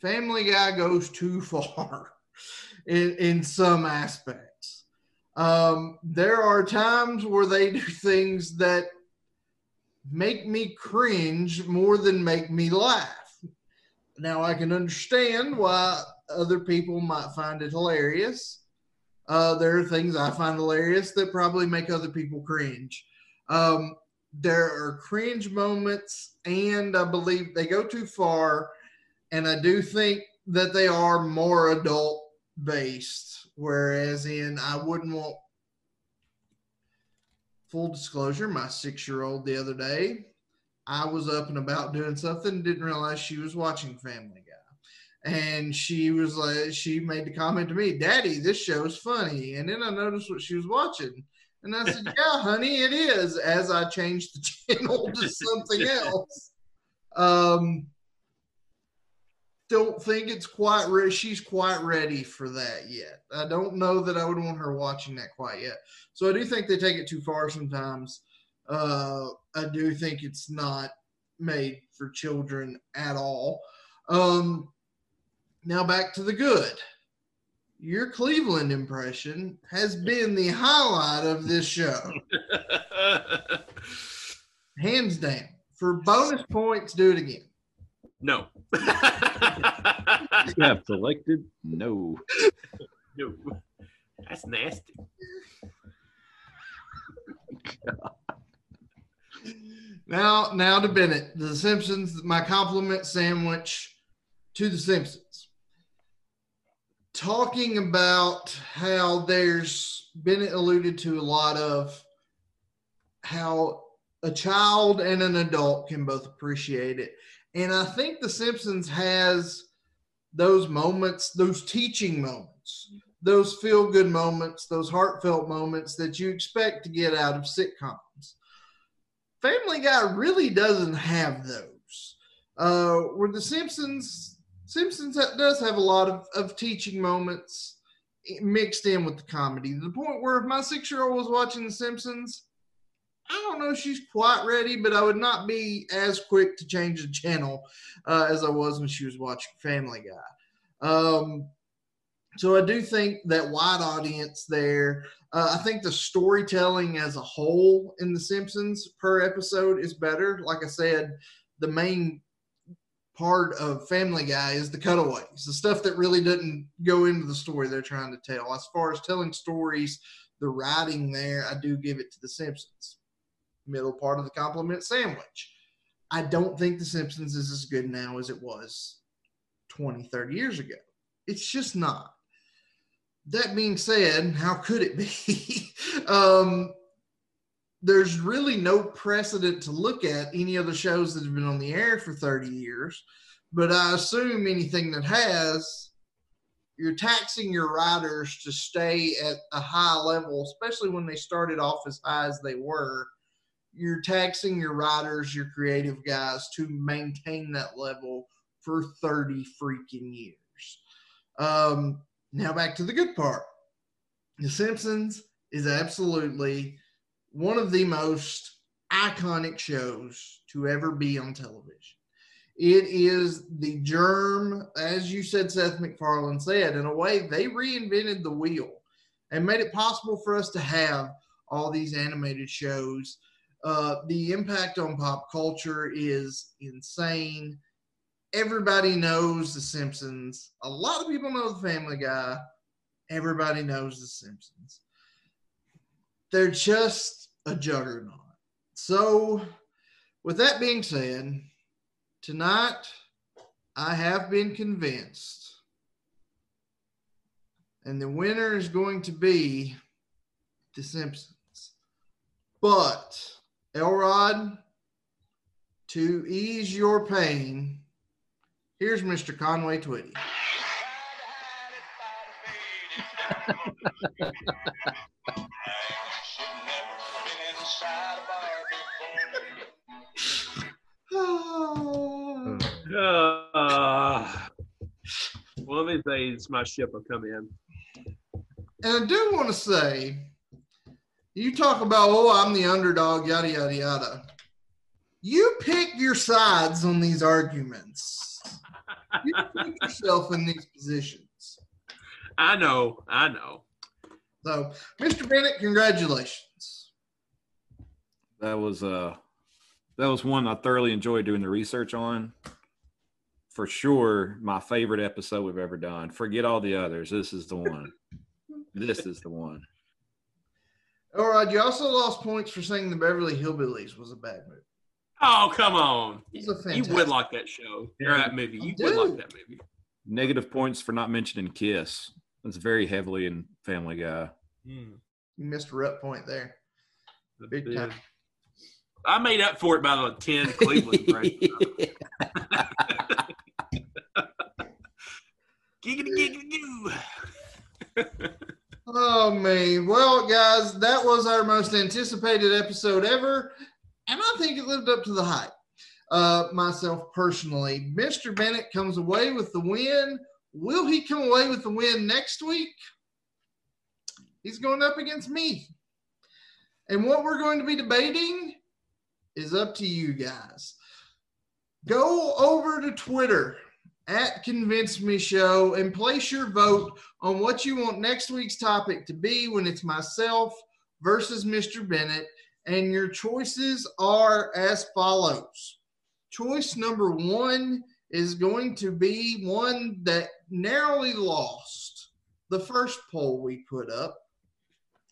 Family Guy goes too [laughs] far in, in some aspects. Um, there are times where they do things that make me cringe more than make me laugh. Now, I can understand why other people might find it hilarious. Uh, there are things I find hilarious that probably make other people cringe. Um, there are cringe moments, and I believe they go too far and I do think that they are more adult based. Whereas in, I wouldn't want full disclosure. My six year old the other day, I was up and about doing something, didn't realize she was watching Family Guy. And she was like, she made the comment to me, Daddy, this show is funny. And then I noticed what she was watching. And I said, Yeah, honey, it is. As I changed the [laughs] channel to something [laughs] else. Um, don't think it's quite ready. She's quite ready for that yet. I don't know that I would want her watching that quite yet. So I do think they take it too far sometimes. Uh, I do think it's not made for children at all. Um, now back to the good. Your Cleveland impression has been the highlight of this show. [laughs] Hands down. For bonus points, do it again. No. [laughs] You have selected no. no. That's nasty. [laughs] Now, now to Bennett, The Simpsons. My compliment sandwich to The Simpsons. Talking about how there's been alluded to a lot of how a child and an adult can both appreciate it, and I think The Simpsons has those moments, those teaching moments, those feel good moments, those heartfelt moments that you expect to get out of sitcoms. Family Guy really doesn't have those. Uh, where The Simpsons, Simpsons does have a lot of, of teaching moments mixed in with the comedy. To the point where if my six year old was watching The Simpsons, I don't know if she's quite ready, but I would not be as quick to change the channel uh, as I was when she was watching Family Guy. Um, so I do think that wide audience there. Uh, I think the storytelling as a whole in The Simpsons per episode is better. Like I said, the main part of Family Guy is the cutaways, the stuff that really doesn't go into the story they're trying to tell. As far as telling stories, the writing there, I do give it to The Simpsons middle part of the compliment sandwich. I don't think The Simpsons is as good now as it was 20, 30 years ago. It's just not. That being said, how could it be? [laughs] um, there's really no precedent to look at any other shows that have been on the air for 30 years. But I assume anything that has, you're taxing your writers to stay at a high level, especially when they started off as high as they were you're taxing your writers, your creative guys to maintain that level for 30 freaking years. Um, now back to the good part. The Simpsons is absolutely one of the most iconic shows to ever be on television. It is the germ, as you said, Seth MacFarlane said, in a way, they reinvented the wheel and made it possible for us to have all these animated shows uh, the impact on pop culture is insane. Everybody knows The Simpsons. A lot of people know The Family Guy. Everybody knows The Simpsons. They're just a juggernaut. So, with that being said, tonight I have been convinced, and the winner is going to be The Simpsons. But Elrod, to ease your pain, here's Mr. Conway Twitty. [laughs] Uh, one of these days, my ship will come in. And I do want to say you talk about, oh, I'm the underdog, yada, yada, yada. You pick your sides on these arguments. You put yourself in these positions. I know. I know. So, Mr. Bennett, congratulations. That was uh that was one I thoroughly enjoyed doing the research on. For sure, my favorite episode we've ever done. Forget all the others. This is the one. this is the one. All right, you also lost points for saying the Beverly Hillbillies was a bad movie. Oh come on! A You would like that show or that movie. You would like that movie. Negative points for not mentioning Kiss. That's very heavily in Family Guy. Hmm. You missed a rep point there. The Big time. I made up for it by the ten [laughs] Cleveland. Right? Giggity giggity goo. Oh me. Well, guys, that was our most anticipated episode ever, and I think it lived up to the hype. Uh, myself personally, Mr. Bennett comes away with the win. Will he come away with the win next week? He's going up against me. And what we're going to be debating is up to you guys. Go over to Twitter at Convince Me Show and place your vote on what you want next week's topic to be when it's myself versus Mr. Bennett. And your choices are as follows. Choice number one is going to be one that narrowly lost the first poll we put up.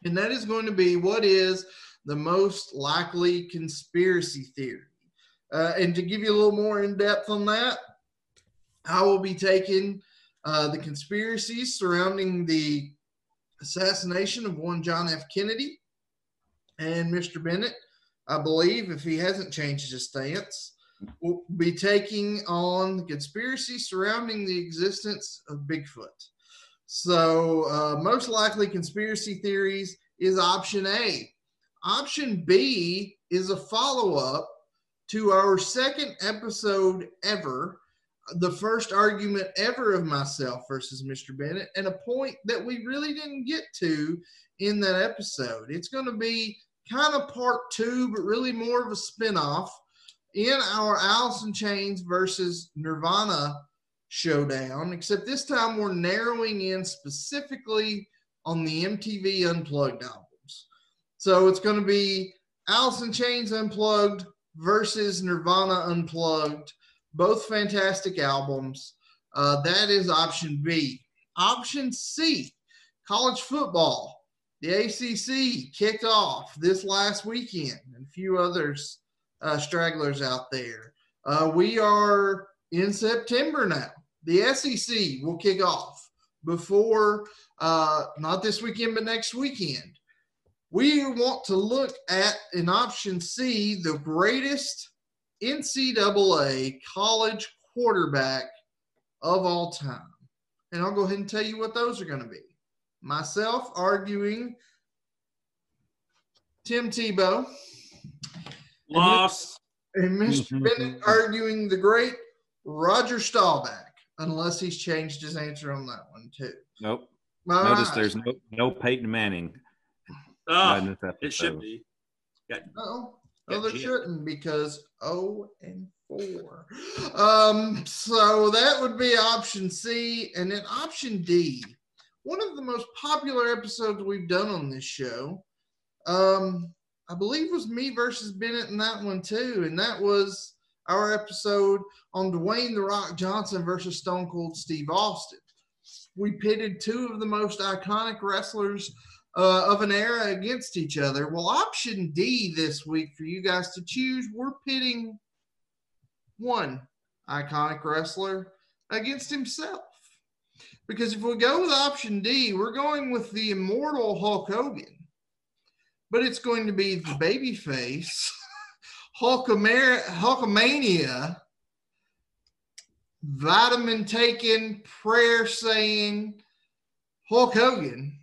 And that is going to be what is the most likely conspiracy theory. Uh, and to give you a little more in depth on that, I will be taking uh, the conspiracies surrounding the assassination of one John F. Kennedy and Mr. Bennett. I believe, if he hasn't changed his stance, will be taking on the conspiracy surrounding the existence of Bigfoot. So, uh, most likely conspiracy theories is option A. Option B is a follow up to our second episode ever the first argument ever of myself versus Mr. Bennett, and a point that we really didn't get to in that episode. It's going to be kind of part two, but really more of a spinoff in our Alice in Chains versus Nirvana showdown, except this time we're narrowing in specifically on the MTV Unplugged albums. So it's going to be Alice in Chains Unplugged versus Nirvana Unplugged both fantastic albums. Uh, that is option B. Option C, college football. The ACC kicked off this last weekend, and a few others uh, stragglers out there. Uh, we are in September now. The SEC will kick off before, uh, not this weekend, but next weekend. We want to look at in option C the greatest NCAA college quarterback of all time. And I'll go ahead and tell you what those are going to be. Myself arguing Tim Tebow Lost. and mister mm-hmm. Bennett arguing the great Roger Staubach, unless he's changed his answer on that one too. Nope. All Notice right. there's no no Peyton Manning. Oh, it should episode. be. No, no, there shouldn't because oh and four. Um, so that would be option C, and then option D. One of the most popular episodes we've done on this show, um, I believe was me versus Bennett in that one too, and that was our episode on Dwayne the Rock Johnson versus Stone Cold Steve Austin. We pitted two of the most iconic wrestlers uh, of an era against each other. Well, option D this week for you guys to choose, we're pitting one iconic wrestler against himself. Because if we go with option D, we're going with the immortal Hulk Hogan. But it's going to be the babyface, [laughs] Hulkamania, vitamin taking, prayer saying Hulk Hogan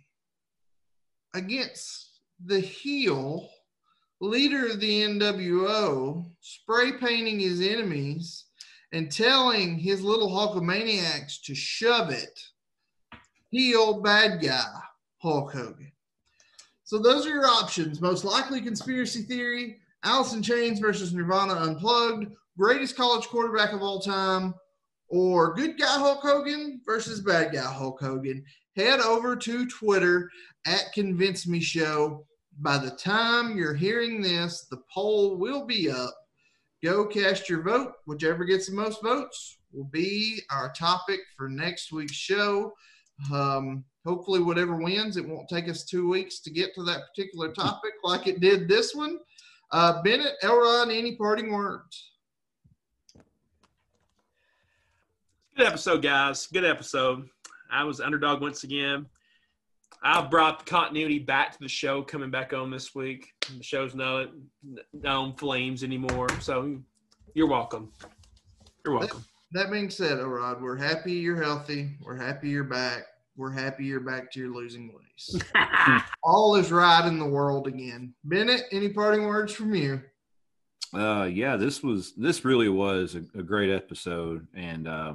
against the heel leader of the NWO, spray painting his enemies and telling his little Hulkamaniacs to shove it. Heel bad guy, Hulk Hogan. So those are your options. Most likely conspiracy theory, Alice in Chains versus Nirvana Unplugged, greatest college quarterback of all time, or good guy Hulk Hogan versus bad guy Hulk Hogan. Head over to Twitter at Convince Me Show. By the time you're hearing this, the poll will be up. Go cast your vote. Whichever gets the most votes will be our topic for next week's show. Um, hopefully, whatever wins, it won't take us two weeks to get to that particular topic like it did this one. Uh, Bennett, Elrod, any parting words? Good episode, guys. Good episode. I was underdog once again. I brought the continuity back to the show coming back on this week. The show's not on flames anymore. So you're welcome. You're welcome. That, that being said, Elrod, we're happy you're healthy. We're happy you're back. We're happy you're back to your losing ways. [laughs] All is right in the world again. Bennett, any parting words from you? Uh, yeah, this was this really was a, a great episode, and uh,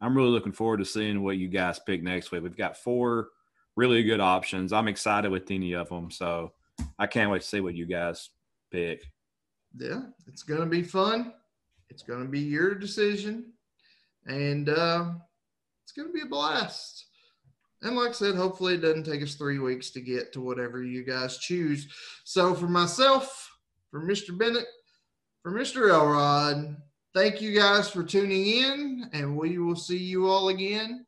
I'm really looking forward to seeing what you guys pick next week. We've got four really good options. I'm excited with any of them, so I can't wait to see what you guys pick. Yeah, it's gonna be fun. It's gonna be your decision, and uh, it's gonna be a blast. And like I said, hopefully it doesn't take us three weeks to get to whatever you guys choose. So for myself, for Mr. Bennett, for Mr. Elrod, thank you guys for tuning in, and we will see you all again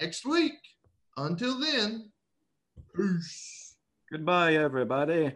next week. Until then, peace. Goodbye, everybody.